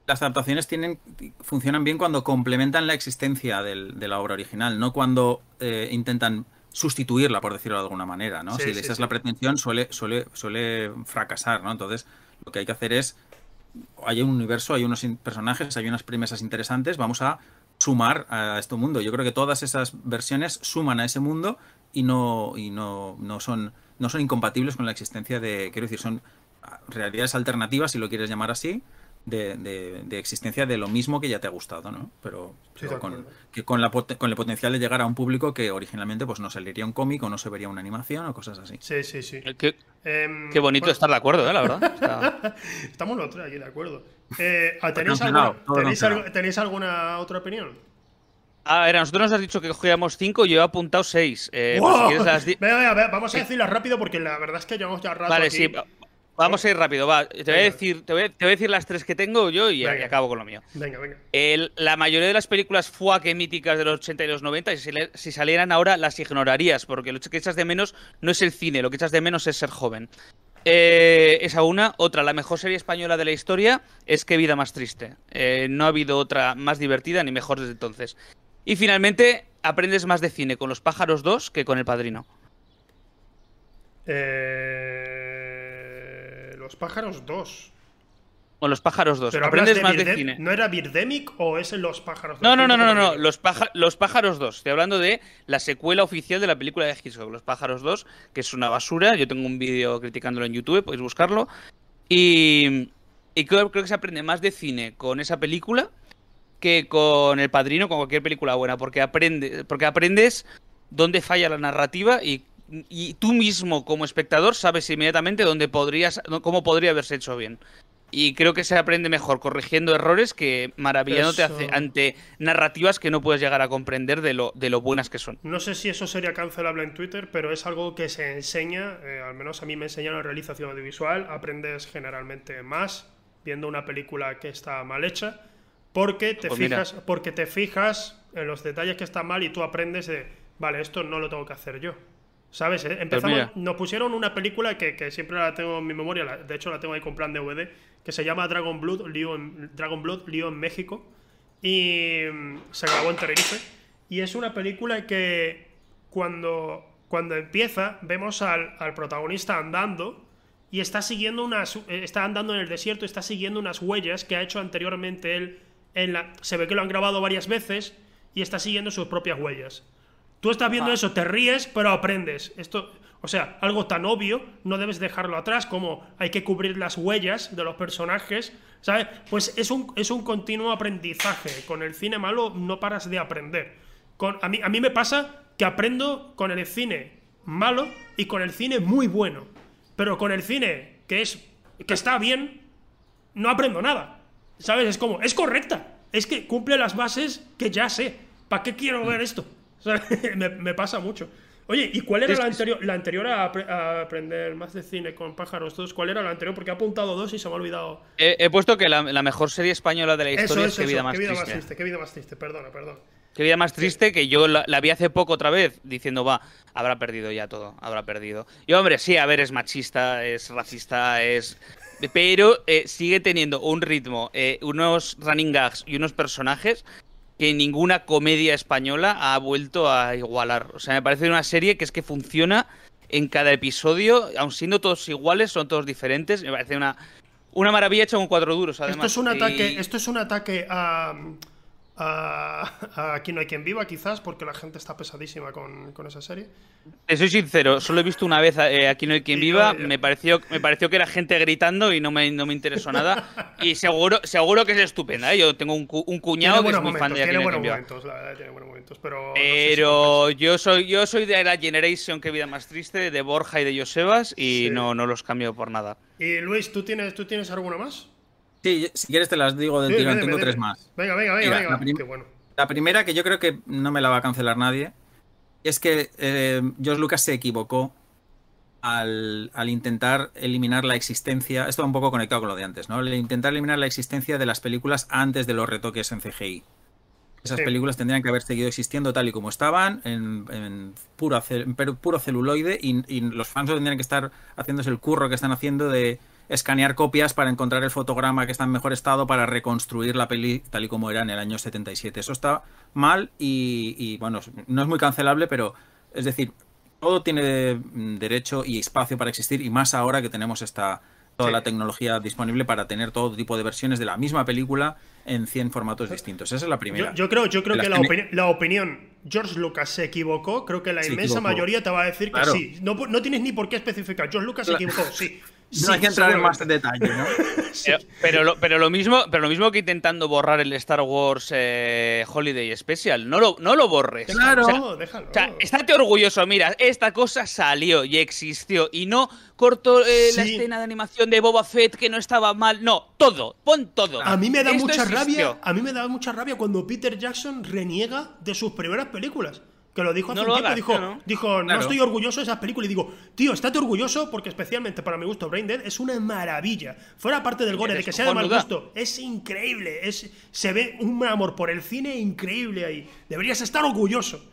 las adaptaciones tienen, funcionan bien cuando complementan la existencia de la obra original, no cuando intentan sustituirla, por decirlo de alguna manera, ¿no? si esa es la pretensión, suele, suele, suele fracasar, ¿no? Entonces, lo que hay que hacer es, hay un universo, hay unos personajes, hay unas premisas interesantes, vamos a sumar a este mundo. Yo creo que todas esas versiones suman a ese mundo y no, y no, no son no son incompatibles con la existencia de, quiero decir, son realidades alternativas, si lo quieres llamar así, de, existencia de lo mismo que ya te ha gustado, ¿no? Pero, con, que con, la, con el potencial de llegar a un público que originalmente pues no saliría un cómic o no se vería una animación o cosas así. Sí, sí, sí. Qué, em, qué bonito estar de acuerdo, ¿eh? la verdad. Estamos los tres aquí de acuerdo. Eh, ¿tenéis, alguna, ¿tenéis, alguna otra opinión? Ah, era, nosotros nos has dicho que cogíamos cinco, yo he apuntado seis. Eh, pues venga, venga, vamos a decirlas rápido porque la verdad es que llevamos ya rato. Vale, sí, Vamos a ir rápido, va. Te voy, a decir, te, voy a, decir las tres que tengo yo y, acabo con lo mío. Venga, venga. la mayoría de las películas fuaque míticas de los 80 y los 90, si, si, salieran ahora, las ignorarías, porque lo que echas de menos no es el cine, lo que echas de menos es ser joven. Eh, esa una. Otra, la mejor serie española de la historia es Qué vida más triste. Eh, no ha habido otra más divertida ni mejor desde entonces. Y finalmente, aprendes más de cine con Los pájaros 2 que con El Padrino. Eh... Los pájaros 2. O los pájaros 2. Aprendes más de cine. ¿No era Birdemic o es Los pájaros 2? No, no, no, no, no, Los, los pájaros 2. Estoy hablando de la secuela oficial de la película de Hitchcock, Los pájaros 2, que es una basura. Yo tengo un vídeo criticándolo en YouTube, podéis buscarlo. Y, creo, que se aprende más de cine con esa película que con El Padrino, con cualquier película buena, porque, aprende, porque aprendes dónde falla la narrativa y y tú mismo como espectador sabes inmediatamente dónde podrías, cómo podría haberse hecho bien. Y creo que se aprende mejor corrigiendo errores que maravillándote ante narrativas que no puedes llegar a comprender de lo, de lo buenas que son. No sé si eso sería cancelable en Twitter, pero es algo que se enseña, eh, al menos a mí me enseñan la realización audiovisual, aprendes generalmente más viendo una película que está mal hecha, porque te, pues fijas, porque te fijas en los detalles que están mal y tú aprendes de, vale, esto no lo tengo que hacer yo. ¿Sabes? Eh, pues empezamos, nos pusieron una película que, siempre la tengo en mi memoria, de hecho la tengo ahí con plan DVD, que se llama Dragon Blood, Lío en, Dragon Blood, Lío en México, y mm, se grabó en Tenerife. Y es una película que cuando, cuando empieza vemos al, protagonista andando y está siguiendo unas, eh, está andando en el desierto, está siguiendo unas huellas que ha hecho anteriormente él. En la, se ve que lo han grabado varias veces y está siguiendo sus propias huellas. Tú estás viendo ah. eso, te ríes, pero aprendes. Esto, o sea, algo tan obvio, no debes dejarlo atrás como hay que cubrir las huellas de los personajes, ¿sabes? Pues es un, es un continuo aprendizaje. Con el cine malo no paras de aprender. Con, a, mí, a mí me pasa que aprendo con el cine malo y con el cine muy bueno. Pero con el cine que es que está bien, no aprendo nada. ¿Sabes? Es como, es correcta. Es que cumple las bases que ya sé. ¿Para qué quiero ver esto? me, pasa mucho. Oye, ¿y cuál era la anterior, la anterior a, aprender más de cine con pájaros todos? ¿Cuál era la anterior? Porque he apuntado dos y se me ha olvidado. He, puesto que la, mejor serie española de la historia es Qué vida, más, triste. Qué vida más triste, perdona, perdón. Qué vida más triste que yo la, vi hace poco otra vez diciendo, va, habrá perdido ya todo, habrá perdido. Y hombre, sí, a ver, es machista, es racista, es... Pero eh, sigue teniendo un ritmo, eh, unos running gags y unos personajes que ninguna comedia española ha vuelto a igualar. O sea, me parece una serie que es que funciona en cada episodio, aun siendo todos iguales, son todos diferentes. Me parece una, una maravilla hecha con cuatro duros, además. Esto es un ataque, esto es un ataque a a, Aquí no hay quien viva, quizás, porque la gente está pesadísima con, esa serie. Te soy sincero, solo he visto una vez eh, Aquí no hay quien viva, me pareció, me pareció que era gente gritando y no me, no me interesó nada. y seguro, seguro que es estupenda, ¿eh? yo tengo un, cuñado que es muy fan de Aquí no hay quien viva. Momentos, la verdad, tiene buenos momentos, pero, pero yo soy yo soy de la Generation que vida más triste, de Borja y de Josebas, y no, no los cambio por nada. Y Luis, ¿tú tienes, ¿tú tienes alguna más? Sí, si quieres te las digo del tirón, tengo tres más. Venga, venga, venga, venga. La, bueno. la, primera, que yo creo que no me la va a cancelar nadie, es que eh, George Lucas se equivocó al, intentar eliminar la existencia, esto va un poco conectado con lo de antes, ¿no? Al intentar eliminar la existencia de las películas antes de los retoques en CGI. Esas películas tendrían que haber seguido existiendo tal y como estaban, en, puro, puro celuloide, y, y los fans tendrían que estar haciéndose el curro que están haciendo de escanear copias para encontrar el fotograma que está en mejor estado para reconstruir la peli tal y como era en el año 77. Eso está mal y, bueno, no es muy cancelable, pero es decir, todo tiene derecho y espacio para existir y más ahora que tenemos esta toda la tecnología disponible para tener todo tipo de versiones de la misma película en 100 formatos distintos. Esa es la primera. Yo, creo, yo creo que la, opinión George Lucas se equivocó, creo que la inmensa mayoría te va a decir que sí. No, no, tienes ni por qué especificar. George Lucas se equivocó, sí. No hay que entrar en más detalle, ¿no? pero, lo, pero, lo, mismo, pero lo mismo que intentando borrar el Star Wars eh, Holiday Special. No lo, no lo borres. Claro, déjalo. O sea, estate orgulloso. Mira, esta cosa salió y existió. Y no corto eh, la escena de animación de Boba Fett que no estaba mal. No, todo. Pon todo. A mí me da mucha rabia. A mí me da mucha rabia cuando Peter Jackson reniega de sus primeras películas. Que lo dijo hace un tiempo, dijo, ¿no? dijo, no estoy orgulloso de esas películas. Y digo, tío, estate orgulloso porque especialmente para mi gusto Brain Dead es una maravilla. Fuera parte del gore, de que sea de mal gusto, es increíble. Es, se ve un amor por el cine increíble ahí. Deberías estar orgulloso.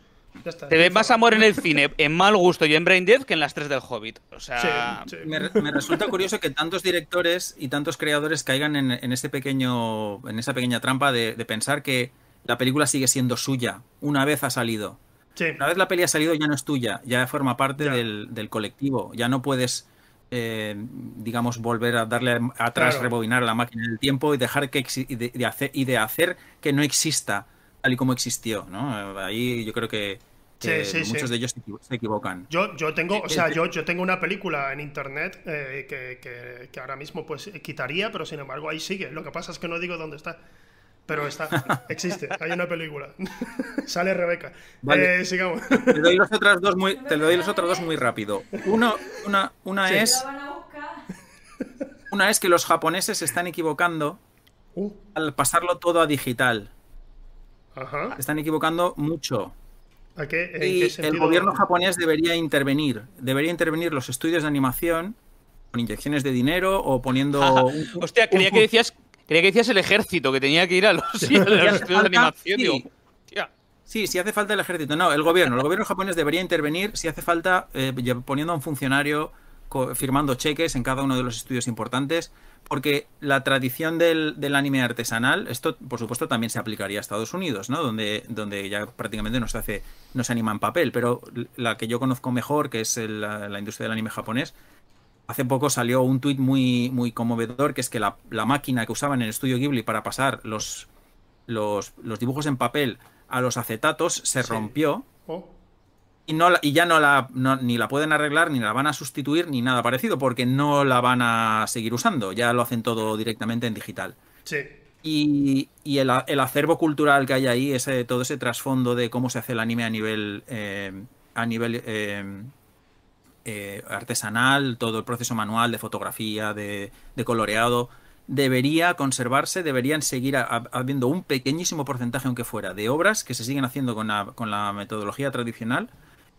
Te ve más amor en el cine, en mal gusto y en Brain Dead que en las tres del Hobbit. O sea, Me, resulta curioso que tantos directores y tantos creadores caigan en, en ese pequeño, en esa pequeña trampa de pensar que la película sigue siendo suya una vez ha salido. Una vez la peli ha salido ya no es tuya, ya forma parte del, colectivo, ya no puedes, eh, digamos, volver a darle atrás, rebobinar la máquina del tiempo y dejar que y de, hacer, y de hacer que no exista tal y como existió, ¿no? Ahí yo creo que, muchos de ellos se equivocan. Yo, yo tengo, o sea, yo, yo tengo una película en internet eh, que, que, ahora mismo pues quitaría, pero sin embargo ahí sigue. Lo que pasa es que no digo dónde está. Pero está, existe, hay una película. Sale Rebeca. Eh, sigamos. Te doy los otras dos muy, te doy los otros dos muy rápido. Uno, una, una es. Una es que los japoneses se están equivocando uh. al pasarlo todo a digital. Ajá. Se están equivocando mucho. ¿A qué? y el gobierno japonés debería intervenir. Debería intervenir los estudios de animación con inyecciones de dinero o poniendo. Hostia, creía que decías Creía que decías el ejército, que tenía que ir a los, estudios de animación. Sí. si hace falta el ejército. No, el gobierno. El gobierno japonés debería intervenir si hace falta eh, poniendo a un funcionario firmando cheques en cada uno de los estudios importantes, porque la tradición del, anime artesanal, esto por supuesto también se aplicaría a Estados Unidos, ¿no? Donde, donde ya prácticamente no se hace, no se anima en papel, pero la que yo conozco mejor, que es la industria del anime japonés, Hace poco salió un tuit muy, muy conmovedor, que es que la, máquina que usaban en el estudio Ghibli para pasar los, los, dibujos en papel a los acetatos se rompió. Oh. Y, no, y ya no la, ni la pueden arreglar, ni la van a sustituir, ni nada parecido, porque no la van a seguir usando. Ya lo hacen todo directamente en digital. Sí. Y, el, acervo cultural que hay ahí, ese, todo ese trasfondo de cómo se hace el anime a nivel, eh, a nivel eh, eh, artesanal, todo el proceso manual de fotografía, de, coloreado, debería conservarse, deberían seguir habiendo un pequeñísimo porcentaje, aunque fuera, de obras que se siguen haciendo con la, metodología tradicional.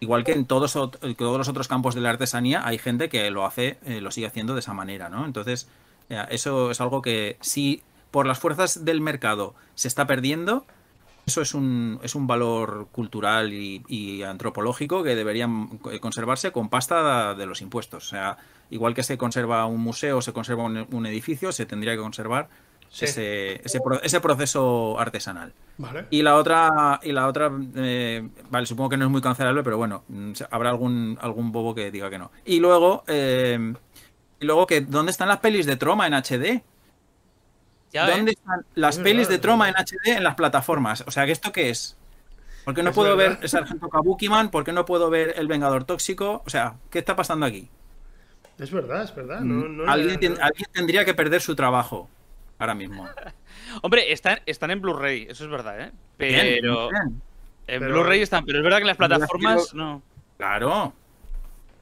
Igual que en todos, todos, los otros campos de la artesanía hay gente que lo hace, eh, lo sigue haciendo de esa manera, ¿no? Entonces, eh, eso es algo que si por las fuerzas del mercado se está perdiendo, eso es un, es un valor cultural y, antropológico que debería conservarse con pasta de los impuestos. O sea, igual que se conserva un museo, se conserva un, edificio, se tendría que conservar ese, ese, proceso artesanal. Y la otra, y la otra eh, vale, supongo que no es muy cancelable, pero bueno, habrá algún, algún bobo que diga que no. Y luego, eh, y luego que, ¿dónde están las pelis de Troma en HD? ¿Dónde están las pelis de Troma en HD en las plataformas? O sea, ¿esto qué es? ¿Por qué no puedo ver el Sargento Kabukiman? ¿Por qué no puedo ver El Vengador Tóxico? O sea, ¿qué está pasando aquí? Es verdad, es verdad. Mm, alguien, tendría que perder su trabajo ahora mismo. Hombre, están, están en Blu-ray, eso es verdad, ¿eh? Pero. En Blu-ray están, pero es verdad que en las plataformas no. Claro.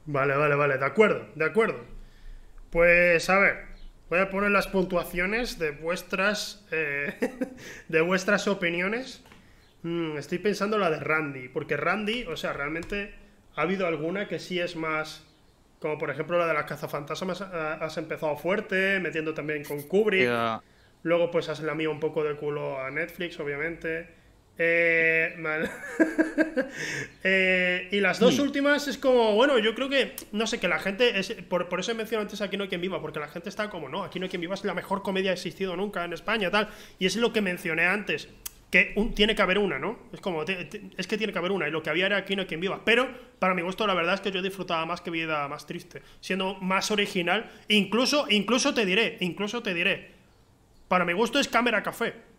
Vale, vale, vale, de acuerdo, de acuerdo. Pues a ver, Voy a poner las puntuaciones de vuestras, eh, de vuestras opiniones. Mm, estoy pensando la de Randy, porque Randy, o sea, realmente ha habido alguna que sí es más, como por ejemplo la de las cazafantasmas, has empezado fuerte, metiendo también con Kubrick. Luego pues has lamido un poco de culo a Netflix, obviamente. Eh, eh, y las dos mm. últimas es como, bueno, yo creo que, no sé, que la gente, es, por, eso he mencionado antes Aquí no hay quien viva, porque la gente está como, no, Aquí no hay quien viva es la mejor comedia que ha existido nunca en España, tal. Y es lo que mencioné antes, que tiene que haber una, ¿no? Es como, es que tiene que haber una, y lo que había era Aquí no hay quien viva. Pero, para mi gusto, la verdad es que yo disfrutaba más que Vida Más Triste, siendo más original. Incluso, incluso te diré, incluso te diré, para mi gusto es Cámara Café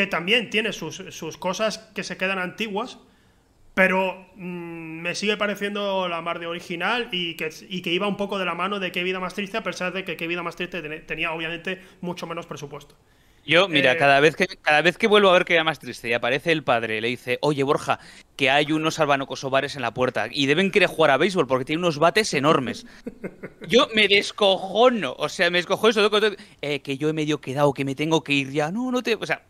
que también tiene sus, cosas que se quedan antiguas, pero mm, me sigue pareciendo la mar de original y que, y que iba un poco de la mano de Qué vida más triste, a pesar de que Qué vida más triste tenía obviamente mucho menos presupuesto. Yo, mira, eh, cada, vez que, cada vez que vuelvo a ver que era más triste y aparece el padre, le dice, oye Borja, que hay unos albano-kosovares en la puerta y deben querer jugar a béisbol porque tienen unos bates enormes. Yo me descojono, o sea, me descojono eso, eh, que yo he medio quedado, que me tengo que ir ya, no, no te... O sea,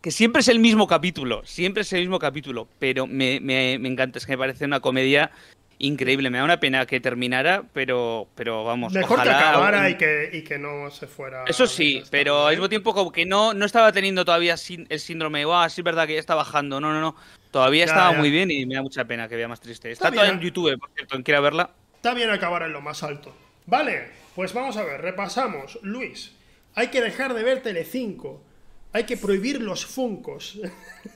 que siempre es el mismo capítulo, siempre es el mismo capítulo, pero me, me, me encanta, es que me parece una comedia increíble. Me da una pena que terminara, pero, pero vamos. Mejor que acabara y, que, y que no se fuera. Eso sí, pero al mismo tiempo como que no, no estaba teniendo todavía el síndrome, wow, sí es verdad que ya está bajando. No, no, no. Todavía estaba muy bien y me da mucha pena que vea más triste. Está, todo en YouTube, por cierto, quiera verla. Está bien acabar en lo más alto. Vale, pues vamos a ver, repasamos. Luis, hay que dejar de ver Telecinco. Hay que prohibir los funcos.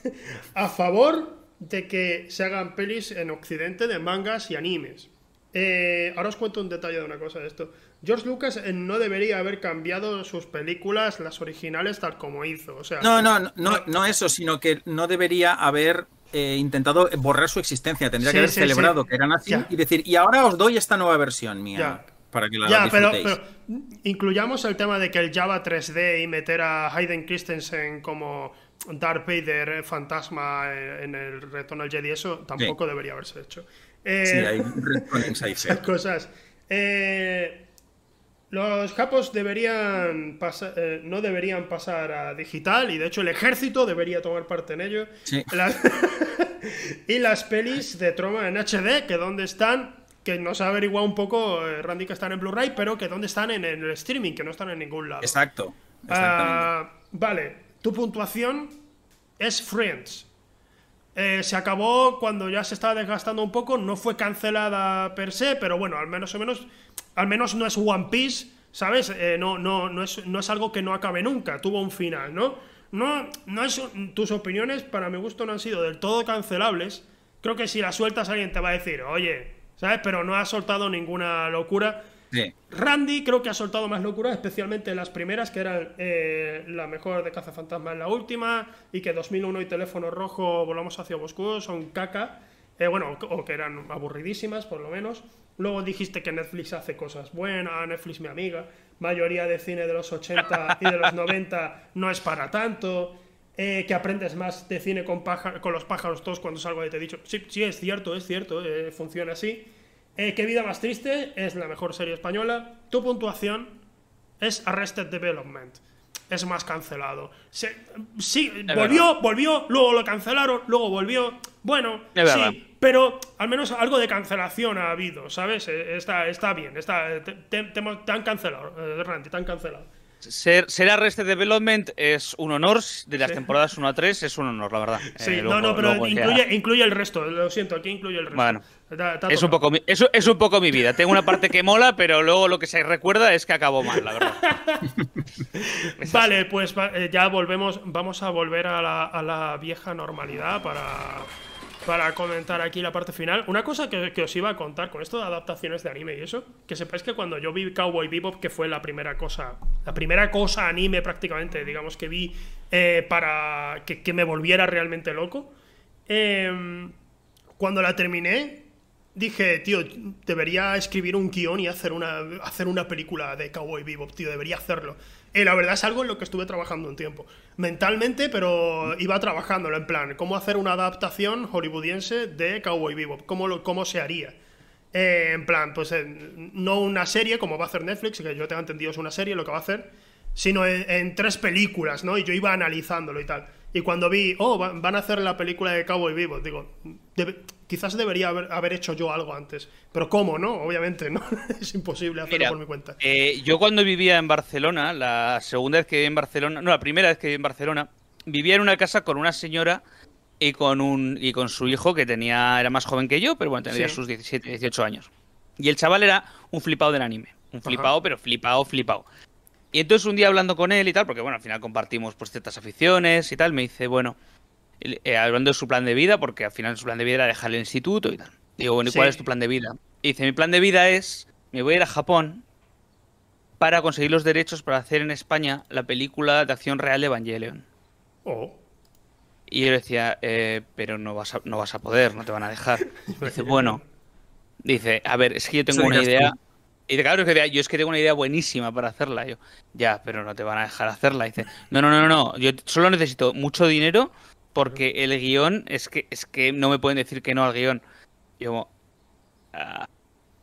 a favor de que se hagan pelis en Occidente de mangas y animes. Eh, ahora os cuento un detalle de una cosa de esto. George Lucas eh, no debería haber cambiado sus películas, las originales, tal como hizo. O sea, no, no, no, no, eso, sino que no debería haber eh, intentado borrar su existencia. Tendría que haber celebrado que eran así y decir, y ahora os doy esta nueva versión mía. Para que la ya, pero, incluyamos el tema de que el Java 3D y meter a Hayden Christensen como Darth Vader eh, fantasma eh, en el retorno al Jedi, eso tampoco debería haberse hecho. Eh, sí, hay esas cosas. los capos deberían pasar, no deberían pasar a digital y de hecho el ejército debería tomar parte en ello. y las pelis de Troma en HD, que dónde están, que nos ha averiguado un poco Randy que están en Blu-ray, pero que dónde están en, el streaming, que no están en ningún lado. Exacto. Ah, vale, tu puntuación es Friends. Eh, se acabó cuando ya se estaba desgastando un poco, no fue cancelada per se, pero bueno, al menos, menos, al menos no es One Piece, ¿sabes? Eh, no, no, no, es, no es algo que no acabe nunca, tuvo un final, ¿no? No, no es, tus opiniones, para mi gusto, no han sido del todo cancelables. Creo que si las sueltas alguien te va a decir, oye, ¿sabes? Pero no ha soltado ninguna locura. Randy creo que ha soltado más locura, especialmente en las primeras, que eran eh, la mejor de Cazafantasma en la última, y que 2001 y Teléfono Rojo, Volamos hacia Moscú, son caca. Eh, bueno, o que eran aburridísimas, por lo menos. Luego dijiste que Netflix hace cosas buenas, Netflix mi amiga. Mayoría de cine de los 80 y de los 90 no es para tanto. Eh, que aprendes más de cine con, con los pájaros todos cuando salgo de te he dicho. Sí, sí, es cierto, es cierto, funciona así. Eh, ¿Qué vida más triste? Es la mejor serie española. Tu puntuación es Arrested Development. Es más cancelado. sí, volvió, volvió, luego lo cancelaron, luego volvió. Bueno, sí, pero al menos algo de cancelación ha habido, ¿sabes? Eh, está, está bien, está, te, han cancelado, eh, Randy, te han cancelado. Ser, ser Arrested Development es un honor, de las temporadas 1 a 3 es un honor, la verdad. Sí, no, no, pero incluye, incluye, el resto, lo siento, aquí incluye el resto. Bueno, es, un poco mi, es, es, un poco mi vida. Tengo una parte que mola, pero luego lo que se recuerda es que acabó mal, la verdad. vale, pues eh, ya volvemos, vamos a volver a la, a la vieja normalidad para para comentar aquí la parte final. Una cosa que, os iba a contar con esto de adaptaciones de anime y eso, que sepáis que cuando yo vi Cowboy Bebop, que fue la primera cosa, la primera cosa anime prácticamente, digamos, que vi eh, para que, me volviera realmente loco, em, cuando la terminé, dije, tío, debería escribir un guion y hacer una, hacer una película de Cowboy Bebop, tío, debería hacerlo. Y la verdad es algo en lo que estuve trabajando un tiempo. Mentalmente, pero iba trabajándolo en plan, cómo hacer una adaptación hollywoodiense de Cowboy Bebop, cómo, lo, cómo se haría. Eh, en plan, pues no una serie como va a hacer Netflix, que yo tengo entendido es una serie lo que va a hacer, sino en, tres películas, ¿no? Y yo iba analizándolo y tal. Y cuando vi, oh, van a hacer la película de Cowboy Bebop, digo, quizás debería haber, hecho yo algo antes. Pero ¿cómo, no? Obviamente, ¿no? es imposible hacerlo por mi cuenta. Eh, yo cuando vivía en Barcelona, la segunda vez que viví en Barcelona, no, la primera vez que viví en Barcelona, vivía en una casa con una señora y con un y con su hijo que tenía era más joven que yo, pero bueno, tenía sus 17, 18 años. Y el chaval era un flipado del anime. Un flipado, pero flipado, flipado. Y entonces un día hablando con él y tal, porque bueno, al final compartimos pues ciertas aficiones y tal, me dice, bueno, eh, hablando de su plan de vida, porque al final su plan de vida era dejar el instituto y tal. Digo, bueno, ¿y cuál es tu plan de vida? Y dice, mi plan de vida es, me voy a ir a Japón para conseguir los derechos para hacer en España la película de acción real de Evangelion. Oh. Y yo le decía, eh, pero no vas, a, no vas a poder, no te van a dejar. dice, bueno, dice, a ver, es que yo tengo una idea. Y claro, yo es que tengo una idea buenísima para hacerla. Yo, ya, pero no te van a dejar hacerla. dice, no, no, no, no, yo solo necesito mucho dinero porque el guion es que, es que no me pueden decir que no al guion. Yo, ah,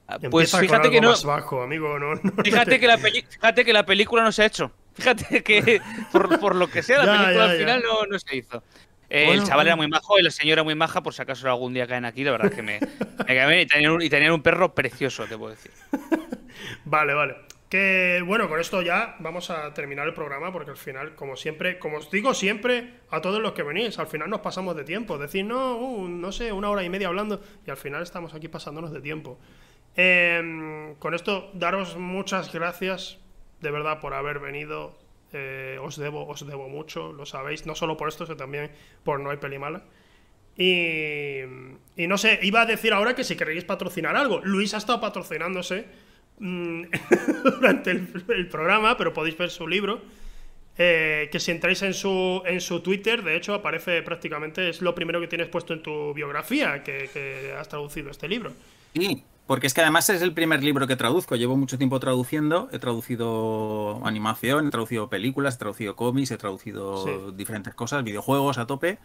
ah, pues fíjate que no. bajo, amigo, no, fíjate, que la fíjate que la película no se ha hecho. Fíjate que por, lo que sea, la película al final no, no se hizo. Eh, el chaval era muy majo y la señora muy maja, por si acaso algún día caen aquí, la verdad es que me, me y, tenían un, y tenían un perro precioso, te puedo decir. Vale, vale. Que bueno, con esto ya vamos a terminar el programa porque al final, como siempre, como os digo siempre a todos los que venís, al final nos pasamos de tiempo. Decir, no, uh, no sé, una hora y media hablando y al final estamos aquí pasándonos de tiempo. Em, con esto, daros muchas gracias de verdad por haber venido eh, os, debo, os debo mucho, lo sabéis, no solo por esto, sino también por No hay peli mala. Y, y no sé, iba a decir ahora que si queréis patrocinar algo, Luis ha estado patrocinándose durante el, programa, pero podéis ver su libro. Eh, que si entráis en su, en su Twitter, de hecho, aparece prácticamente, es lo primero que tienes puesto en tu biografía, que, que has traducido este libro. Sí, porque es que además es el primer libro que traduzco. Llevo mucho tiempo traduciendo. He traducido animación, he traducido películas, he traducido cómics, he traducido diferentes cosas, videojuegos a tope.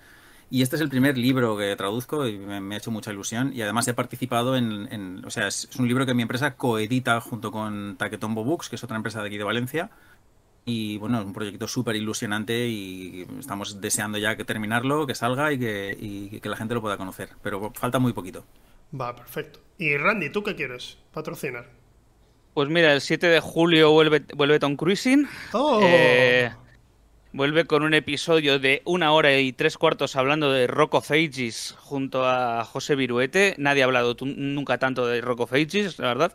Y este es el primer libro que traduzco y me, ha hecho mucha ilusión. Y además he participado en. o sea, es, un libro que mi empresa coedita junto con Taquetombo Books, que es otra empresa de aquí de Valencia. Y bueno, es un proyecto súper ilusionante y estamos deseando ya que terminarlo, que salga y que, y que la gente lo pueda conocer. Pero falta muy poquito. Va, perfecto. Y Randy, ¿tú qué quieres patrocinar? Pues mira, el 7 de julio vuelve, vuelve Tom Cruising. Oh. Eh, vuelve con un episodio de una hora y tres cuartos hablando de Rock of Ages junto a José Viruete. Nadie ha hablado nunca tanto de Rock of Ages, la verdad.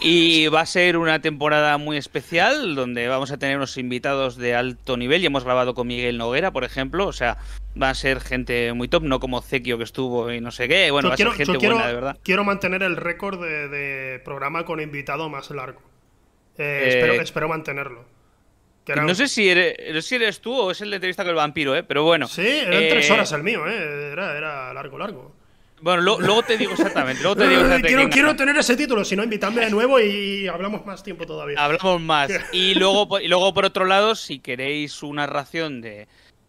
Y va a ser una temporada muy especial donde vamos a tener unos invitados de alto nivel. Y hemos grabado con Miguel Noguera, por ejemplo. O sea, va a ser gente muy top, no como Zekio que estuvo y no sé qué. Bueno, va a ser gente buena, de verdad. Quiero mantener el récord de, programa con invitado más largo. Eh, eh, espero, mantenerlo. No sé si eres, si eres tú o es el de entrevista con el vampiro, ¿eh? pero bueno. Sí, eran tres eh, horas el mío, ¿eh? era, era largo, largo. Bueno, luego te digo exactamente. Luego te digo quiero, quiero, tener ese título, si no, invitadme de nuevo y hablamos más tiempo todavía. Hablamos más. Y luego, y luego, por otro lado, si queréis una ración de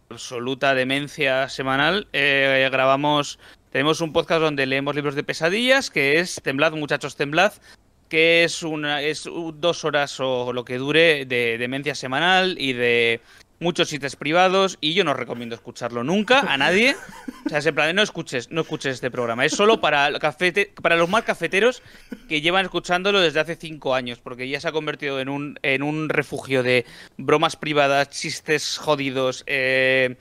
absoluta demencia semanal, eh, grabamos. Tenemos un podcast donde leemos libros de pesadillas, que es Temblad, muchachos, temblad, que es una es dos horas o lo que dure de demencia semanal y de muchos sitios privados y yo no recomiendo escucharlo nunca a nadie. O sea, en plan, no escuches, no escuches este programa. Es solo para, cafete, para los más cafeteros que llevan escuchándolo desde hace cinco años, porque ya se ha convertido en un, en un refugio de bromas privadas, chistes jodidos, eh,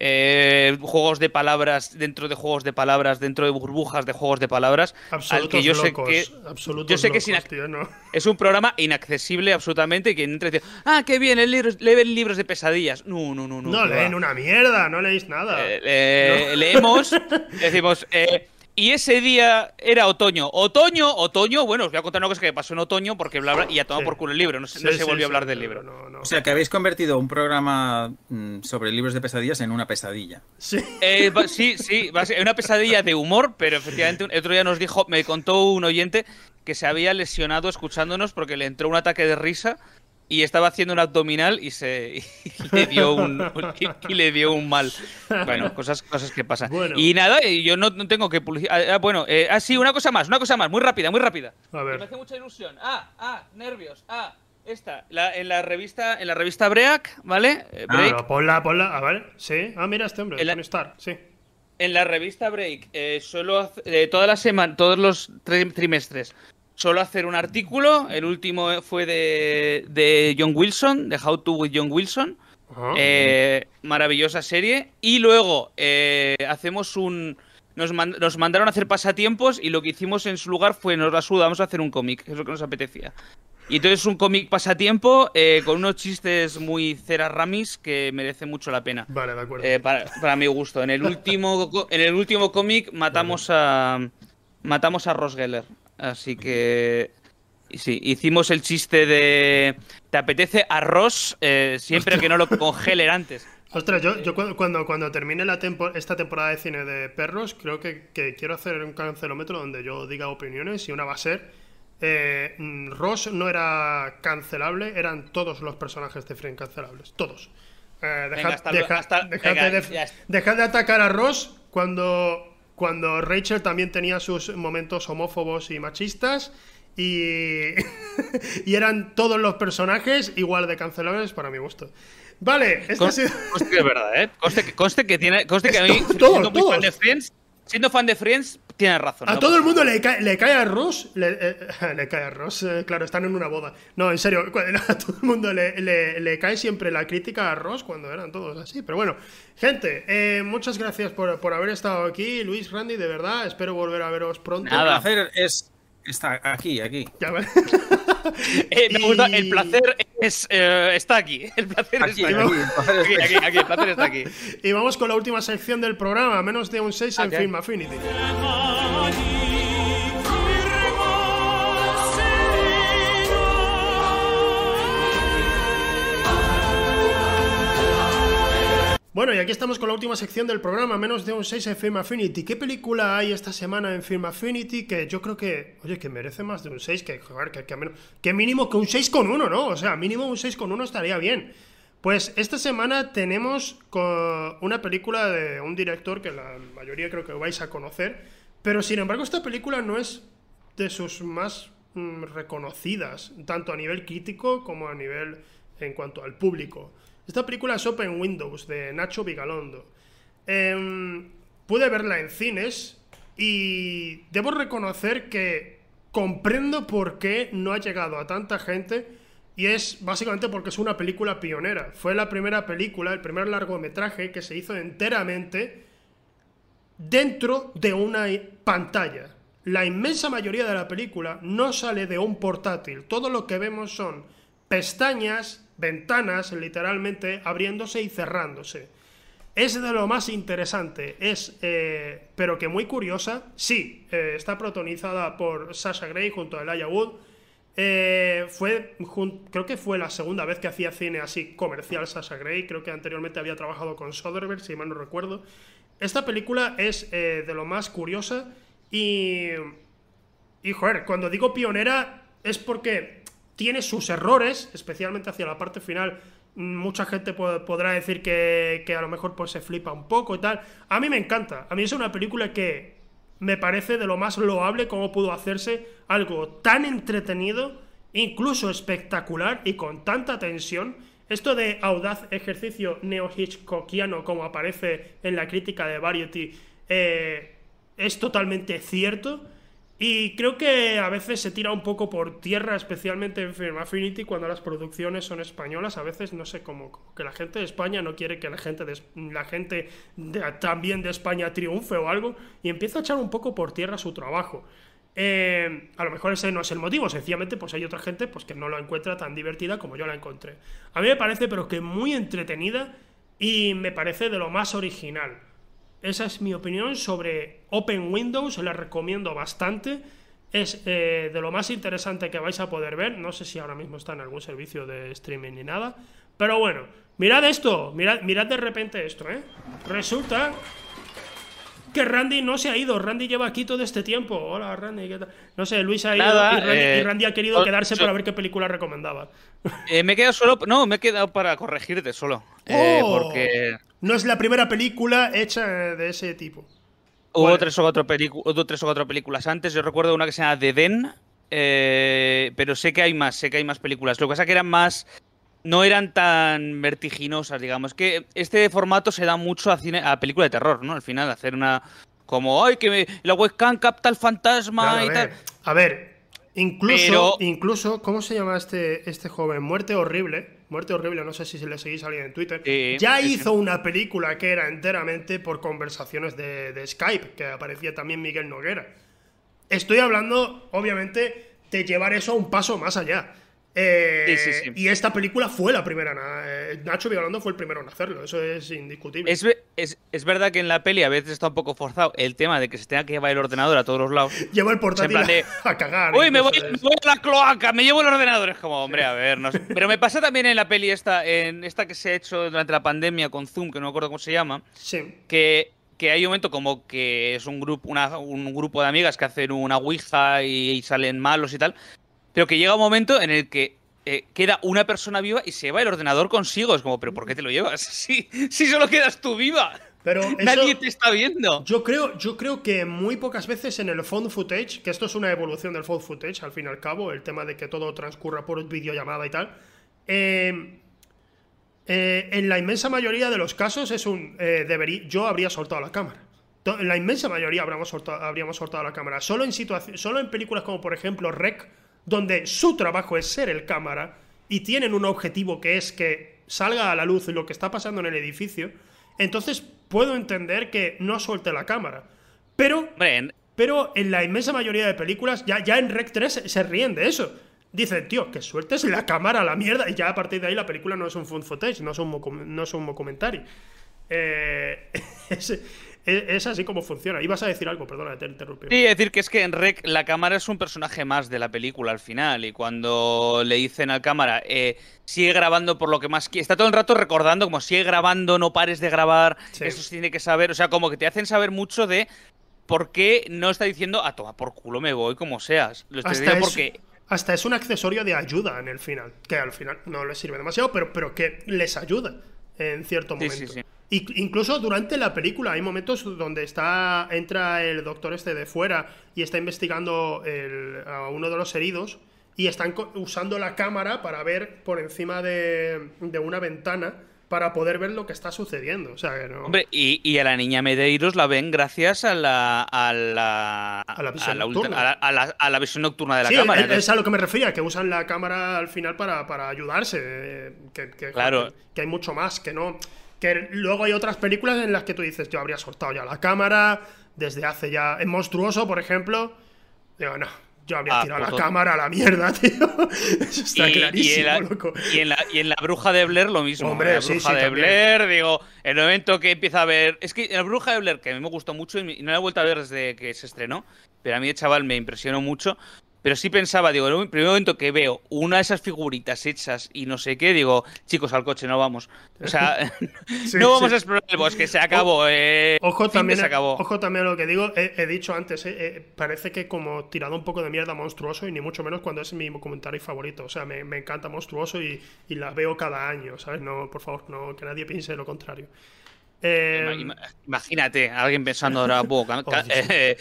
eh, juegos de palabras dentro de juegos de palabras, dentro de burbujas de juegos de palabras. al que yo sé que. Yo sé que es, es, un programa inaccesible absolutamente. Que entra y dice, ah, qué bien, leen libros de pesadillas. No, no, no. No, no leen una mierda, no leéis nada. Eh, leemos, decimos, eh, y ese día era otoño. Otoño, otoño. Bueno, os voy a contar una cosa que pasó en otoño porque bla, bla y ya tomado por culo el libro. No, se volvió a hablar del libro. o sea, que habéis convertido un programa mm, sobre libros de pesadillas en una pesadilla. Sí. Eh, sí, sí. A una pesadilla de humor, pero efectivamente otro día nos dijo, me contó un oyente que se había lesionado escuchándonos porque le entró un ataque de risa y estaba haciendo un abdominal y se le dio un y, le dio un mal. Bueno cosas cosas que pasan. Y nada yo no, tengo que ah, ah, bueno eh, ah sí una cosa más una cosa más muy rápida muy rápida. A ver. me hace mucha ilusión. Ah ah nervios. Ah esta en la revista en la revista Break vale eh, Break. Ah, ponla ponla. Ah, vale sí. Ah mira este hombre en Star sí. en la revista Break eh, solo eh, toda la semana todos los trimestres solo hacer un artículo. El último fue de, John Wilson, de How to with John Wilson. Eh, maravillosa serie. Y luego eh, hacemos un. Nos, mandaron a hacer pasatiempos y lo que hicimos en su lugar fue nos la suda, vamos a hacer un cómic, es lo que nos apetecía. Y entonces un cómic pasatiempo eh, con unos chistes muy cera ramis que merece mucho la pena. Vale, de acuerdo. para, mi gusto. En el último, en el último cómic matamos a matamos a Ross Geller. Así que Sí, hicimos el chiste de. ¿Te apetece arroz eh, siempre que no lo congelen antes? Ostras, yo, yo cuando, cuando termine la esta temporada de cine de perros, creo que, quiero hacer un cancelómetro donde yo diga opiniones y una va a ser. Eh, Ross no era cancelable, eran todos los personajes de Friend cancelables. Todos. Eh, dejad, de, atacar a Ross cuando, cuando Rachel también tenía sus momentos homófobos y machistas. Y, y eran todos los personajes igual de cancelables para mi gusto. Vale, esto ha sido... Conste que es verdad, ¿eh? Conste, que, tiene, conste que a mí, siendo muy fan de Friends, siendo fan de Friends, tiene razón. A todo el mundo le cae, le cae a Ross, le, eh, le cae a Ross, eh, claro, están en una boda. No, en serio, a todo el mundo le, le, cae siempre la crítica a Ross cuando eran todos así. Pero bueno, gente, eh, muchas gracias por, por, haber estado aquí, Luis, Randy, de verdad, espero volver a veros pronto. Nada, hacer es Está aquí, aquí. Ya eh, el placer es, eh, está aquí. El placer está aquí. Aquí, aquí, El placer está aquí. Y vamos con la última sección del programa, menos de un 6 en Film Affinity. Bueno, y aquí estamos con la última sección del programa, menos de un 6 en Film Affinity. ¿Qué película hay esta semana en Film Affinity que yo creo que, oye, que merece más de un 6, que, que, que, que mínimo que un 6 con 1, ¿no? O sea, mínimo un 6 con 1 estaría bien. Pues esta semana tenemos una película de un director que la mayoría creo que vais a conocer, pero sin embargo esta película no es de sus más mm, reconocidas, tanto a nivel crítico como a nivel en cuanto al público. Esta película es Open Windows de Nacho Vigalondo. Em, pude verla en cines y debo reconocer que comprendo por qué no ha llegado a tanta gente y es básicamente porque es una película pionera. Fue la primera película, el primer largometraje que se hizo enteramente dentro de una pantalla. La inmensa mayoría de la película no sale de un portátil. Todo lo que vemos son pestañas, ventanas literalmente abriéndose y cerrándose. Es de lo más interesante, es, eh, pero que muy curiosa. Sí, eh, está protagonizada por Sasha Gray junto a Elijah Wood. Eh, fue, creo que fue la segunda vez que hacía cine así comercial Sasha Gray. Creo que anteriormente había trabajado con Soderbergh, si mal no recuerdo. Esta película es de lo más curiosa y, y, joder, cuando digo pionera es porque tiene sus errores, especialmente hacia la parte final. Mucha gente podrá decir que, a lo mejor pues, se flipa un poco y tal. A mí me encanta. A mí es una película que me parece de lo más loable cómo pudo hacerse algo tan entretenido, incluso espectacular y con tanta tensión. Esto de audaz ejercicio neo-hitchcockiano, como aparece en la crítica de Variety, eh, es totalmente cierto. Y creo que a veces se tira un poco por tierra, especialmente en Film Affinity, cuando las producciones son españolas. A veces, no sé, como que la gente de España no quiere que la gente, la gente también de España triunfe o algo, y empieza a echar un poco por tierra su trabajo. Eh, a lo mejor ese no es el motivo, sencillamente pues hay otra gente pues, que no la encuentra tan divertida como yo la encontré. A mí me parece, pero que muy entretenida y me parece de lo más original. Esa es mi opinión sobre Open Windows, la recomiendo bastante. Es eh, de lo más interesante que vais a poder ver. No sé si ahora mismo está en algún servicio de streaming ni nada. Pero bueno, mirad esto, mirad, mirad de repente esto, ¿eh? Resulta que Randy no se ha ido. Randy lleva aquí todo este tiempo. Hola, Randy, ¿qué tal? No sé, Luis ha ido y, Randy, eh, ha querido quedarse para ver qué película recomendaba. Eh, me he quedado solo. No, me he quedado para corregirte solo. Eh, oh. porque. No es la primera película hecha de ese tipo. Hubo tres, o cuatro tres o cuatro películas antes. Yo recuerdo una que se llama The Den. pero sé que hay más, sé que hay más películas. Lo que pasa es que eran más no eran tan vertiginosas, digamos. Que este formato se da mucho a cine, a película de terror, ¿no? Al final, hacer una. Como, ay, que la webcam capta el fantasma y tal. A ver, incluso, incluso, ¿cómo se llama este, este joven? Muerte horrible. Muerte horrible, no sé si le seguís a alguien en Twitter. ya hizo una película que era enteramente por conversaciones de, de Skype, que aparecía también Miguel Noguera. Estoy hablando, obviamente, de llevar eso a un paso más allá. Eh, y esta película fue la primera. Eh, Nacho Vigalondo fue el primero en hacerlo, eso es indiscutible. Es, verdad que en la peli a veces está un poco forzado el tema de que se tenga que llevar el ordenador a todos los lados. Llevo el portátil a cagar. Uy, me voy, a la cloaca, me llevo el ordenador. Es como, hombre, a ver. Pero me pasa también en la peli esta, en esta que se ha hecho durante la pandemia con Zoom, que no me acuerdo cómo se llama. Sí. Que que hay un momento como que es un grupo, un grupo de amigas que hacen una ouija y, salen malos y tal, pero que llega un momento en el que eh, queda una persona viva y se lleva el ordenador consigo. Es como, ¿pero por qué te lo llevas? Si, si solo quedas tú viva. Pero Nadie te está viendo. Yo creo, yo creo que muy pocas veces en el phone footage, que esto es una evolución del phone footage, al fin y al cabo, el tema de que todo transcurra por videollamada y tal. Eh, eh, en la inmensa mayoría de los casos es un yo habría soltado la cámara. En la inmensa mayoría habríamos soltado, habríamos soltado la cámara. Solo en, solo en películas como por ejemplo Rec, donde su trabajo es ser el cámara y tienen un objetivo que es que salga a la luz lo que está pasando en el edificio, entonces puedo entender que no suelte la cámara. Pero, pero en la inmensa mayoría de películas, ya, ya en Rec 3 se ríen de eso. Dicen, tío, que sueltes la cámara a la mierda. Y ya a partir de ahí la película no es un fun footage, no es un, no es un documentary. Eh, Es, así como funciona. Ibas a decir algo, perdona, te interrumpí. Sí, decir que es que en Rec la cámara es un personaje más de la película al final. Y cuando le dicen al cámara, eh, sigue grabando por lo que más quiere. Está todo el rato recordando, como sigue grabando, no pares de grabar. Eso se tiene que saber. O sea, como que te hacen saber mucho de por qué no está diciendo, a toma por culo me voy, como seas. Lo estoy hasta porque. hasta es un accesorio de ayuda en el final. Que al final no les sirve demasiado, pero, pero que les ayuda en cierto momento. Sí, sí, incluso durante la película hay momentos donde está entra el doctor este de fuera y está investigando a uno de los heridos y están usando la cámara para ver por encima de, una ventana para poder ver lo que está sucediendo. O sea, Hombre, y, a la niña Medeiros la ven gracias a la, a la, a la visión, nocturna. A la, visión nocturna de la cámara. Es, es, a lo que me refería, que usan la cámara al final para, para ayudarse. Que, claro. que hay mucho más, que no que luego hay otras películas en las que tú dices, yo habría soltado ya la cámara desde hace ya. En Monstruoso, por ejemplo, digo, no, yo habría ah, tirado la cámara a la mierda, tío. Eso está clarísimo, y la, loco. Y en, la, y en, la, Bruja de Blair lo mismo. Hombre, la Bruja de Blair, digo, el momento que empieza a ver. Es que en la Bruja de Blair, que a mí me gustó mucho y no la he vuelto a ver desde que se estrenó, pero a mí, chaval, me impresionó mucho. Pero sí pensaba, digo, en el primer momento que veo una de esas figuritas hechas y no sé qué, digo, chicos, al coche, no vamos. O sea, no vamos a explorar el bosque, se acabó. Eh, ojo, también, se acabó. ojo también a lo que digo, he, dicho antes, eh, eh, parece que como tirado un poco de mierda monstruoso y ni mucho menos cuando es mi comentario favorito. O sea, me, encanta monstruoso y, y, la veo cada año, ¿sabes? No, por favor, no, que nadie piense lo contrario. Eh, Imagínate, alguien pensando ahora, oh, eh,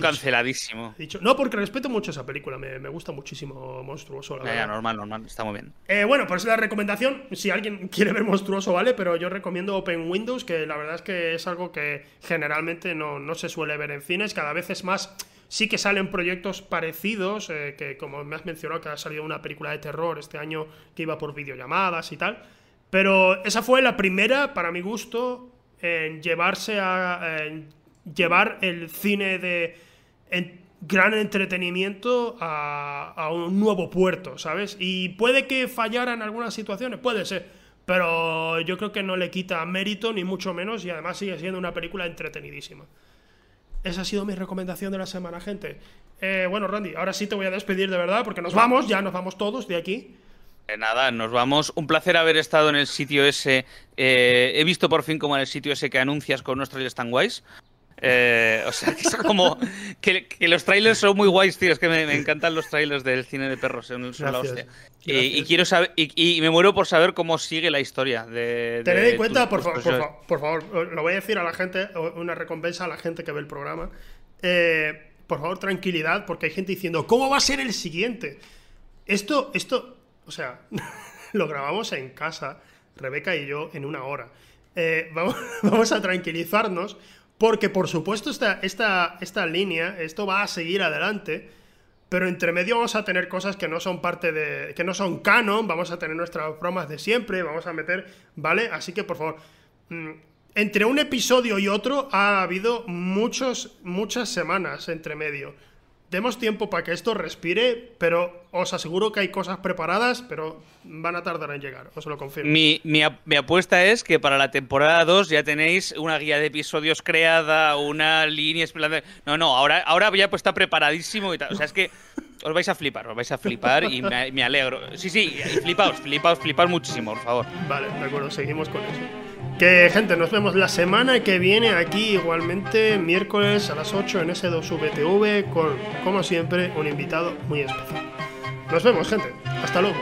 canceladísimo. Dicho, no, porque respeto mucho esa película, me, gusta muchísimo Monstruoso. La normal, normal, está muy bien. Eh, bueno, pues la recomendación, si alguien quiere ver Monstruoso, vale, pero yo recomiendo Open Windows, que la verdad es que es algo que generalmente no, no se suele ver en cines, cada vez es más. Sí que salen proyectos parecidos, eh, que como me has mencionado, que ha salido una película de terror este año que iba por videollamadas y tal. Pero esa fue la primera, para mi gusto, en llevarse a. llevar el cine de gran entretenimiento a, un nuevo puerto, ¿sabes? Y puede que fallara en algunas situaciones, puede ser. Pero yo creo que no le quita mérito, ni mucho menos, y además sigue siendo una película entretenidísima. Esa ha sido mi recomendación de la semana, gente. Eh, bueno, Randy, ahora sí te voy a despedir de verdad, porque nos vamos, ya nos vamos todos de aquí. Eh, nada, nos vamos. Un placer haber estado en el sitio ese. Eh, he visto por fin como en el sitio ese que anuncias con nuestros trailers tan guays. Eh, o sea, que es como. Que, los trailers son muy guays, tío. Es que me, encantan los trailers del cine de perros. Son, la hostia. Y, quiero saber. Y, me muero por saber cómo sigue la historia. De, Tened en cuenta, por, por, por, favor, lo voy a decir a la gente, una recompensa a la gente que ve el programa. por favor, tranquilidad, porque hay gente diciendo, ¿cómo va a ser el siguiente? Esto, esto, o sea, lo grabamos en casa, Rebeca y yo, en una hora. Eh, vamos, a tranquilizarnos, porque por supuesto esta, esta, esta línea, esto va a seguir adelante, pero entre medio vamos a tener cosas que no son parte de. que no son canon, vamos a tener nuestras bromas de siempre, vamos a meter. ¿Vale? Así que por favor. Mm, entre un episodio y otro ha habido muchos, muchas semanas entre medio. Demos tiempo para que esto respire, pero os aseguro que hay cosas preparadas, pero van a tardar en llegar, os lo confirmo. Mi, mi, mi apuesta es que para la temporada 2 ya tenéis una guía de episodios creada, una línea. No, no, ahora, ahora ya pues está preparadísimo y tal. O sea, es que os vais a flipar, os vais a flipar y me, me alegro. Sí, sí, flipaos, flipaos, flipaos muchísimo, por favor. Vale, de acuerdo, seguimos con eso. Que gente, nos vemos la semana que viene aquí igualmente, miércoles a las 8 en S2VTV con, como siempre, un invitado muy especial. Nos vemos, gente. Hasta luego.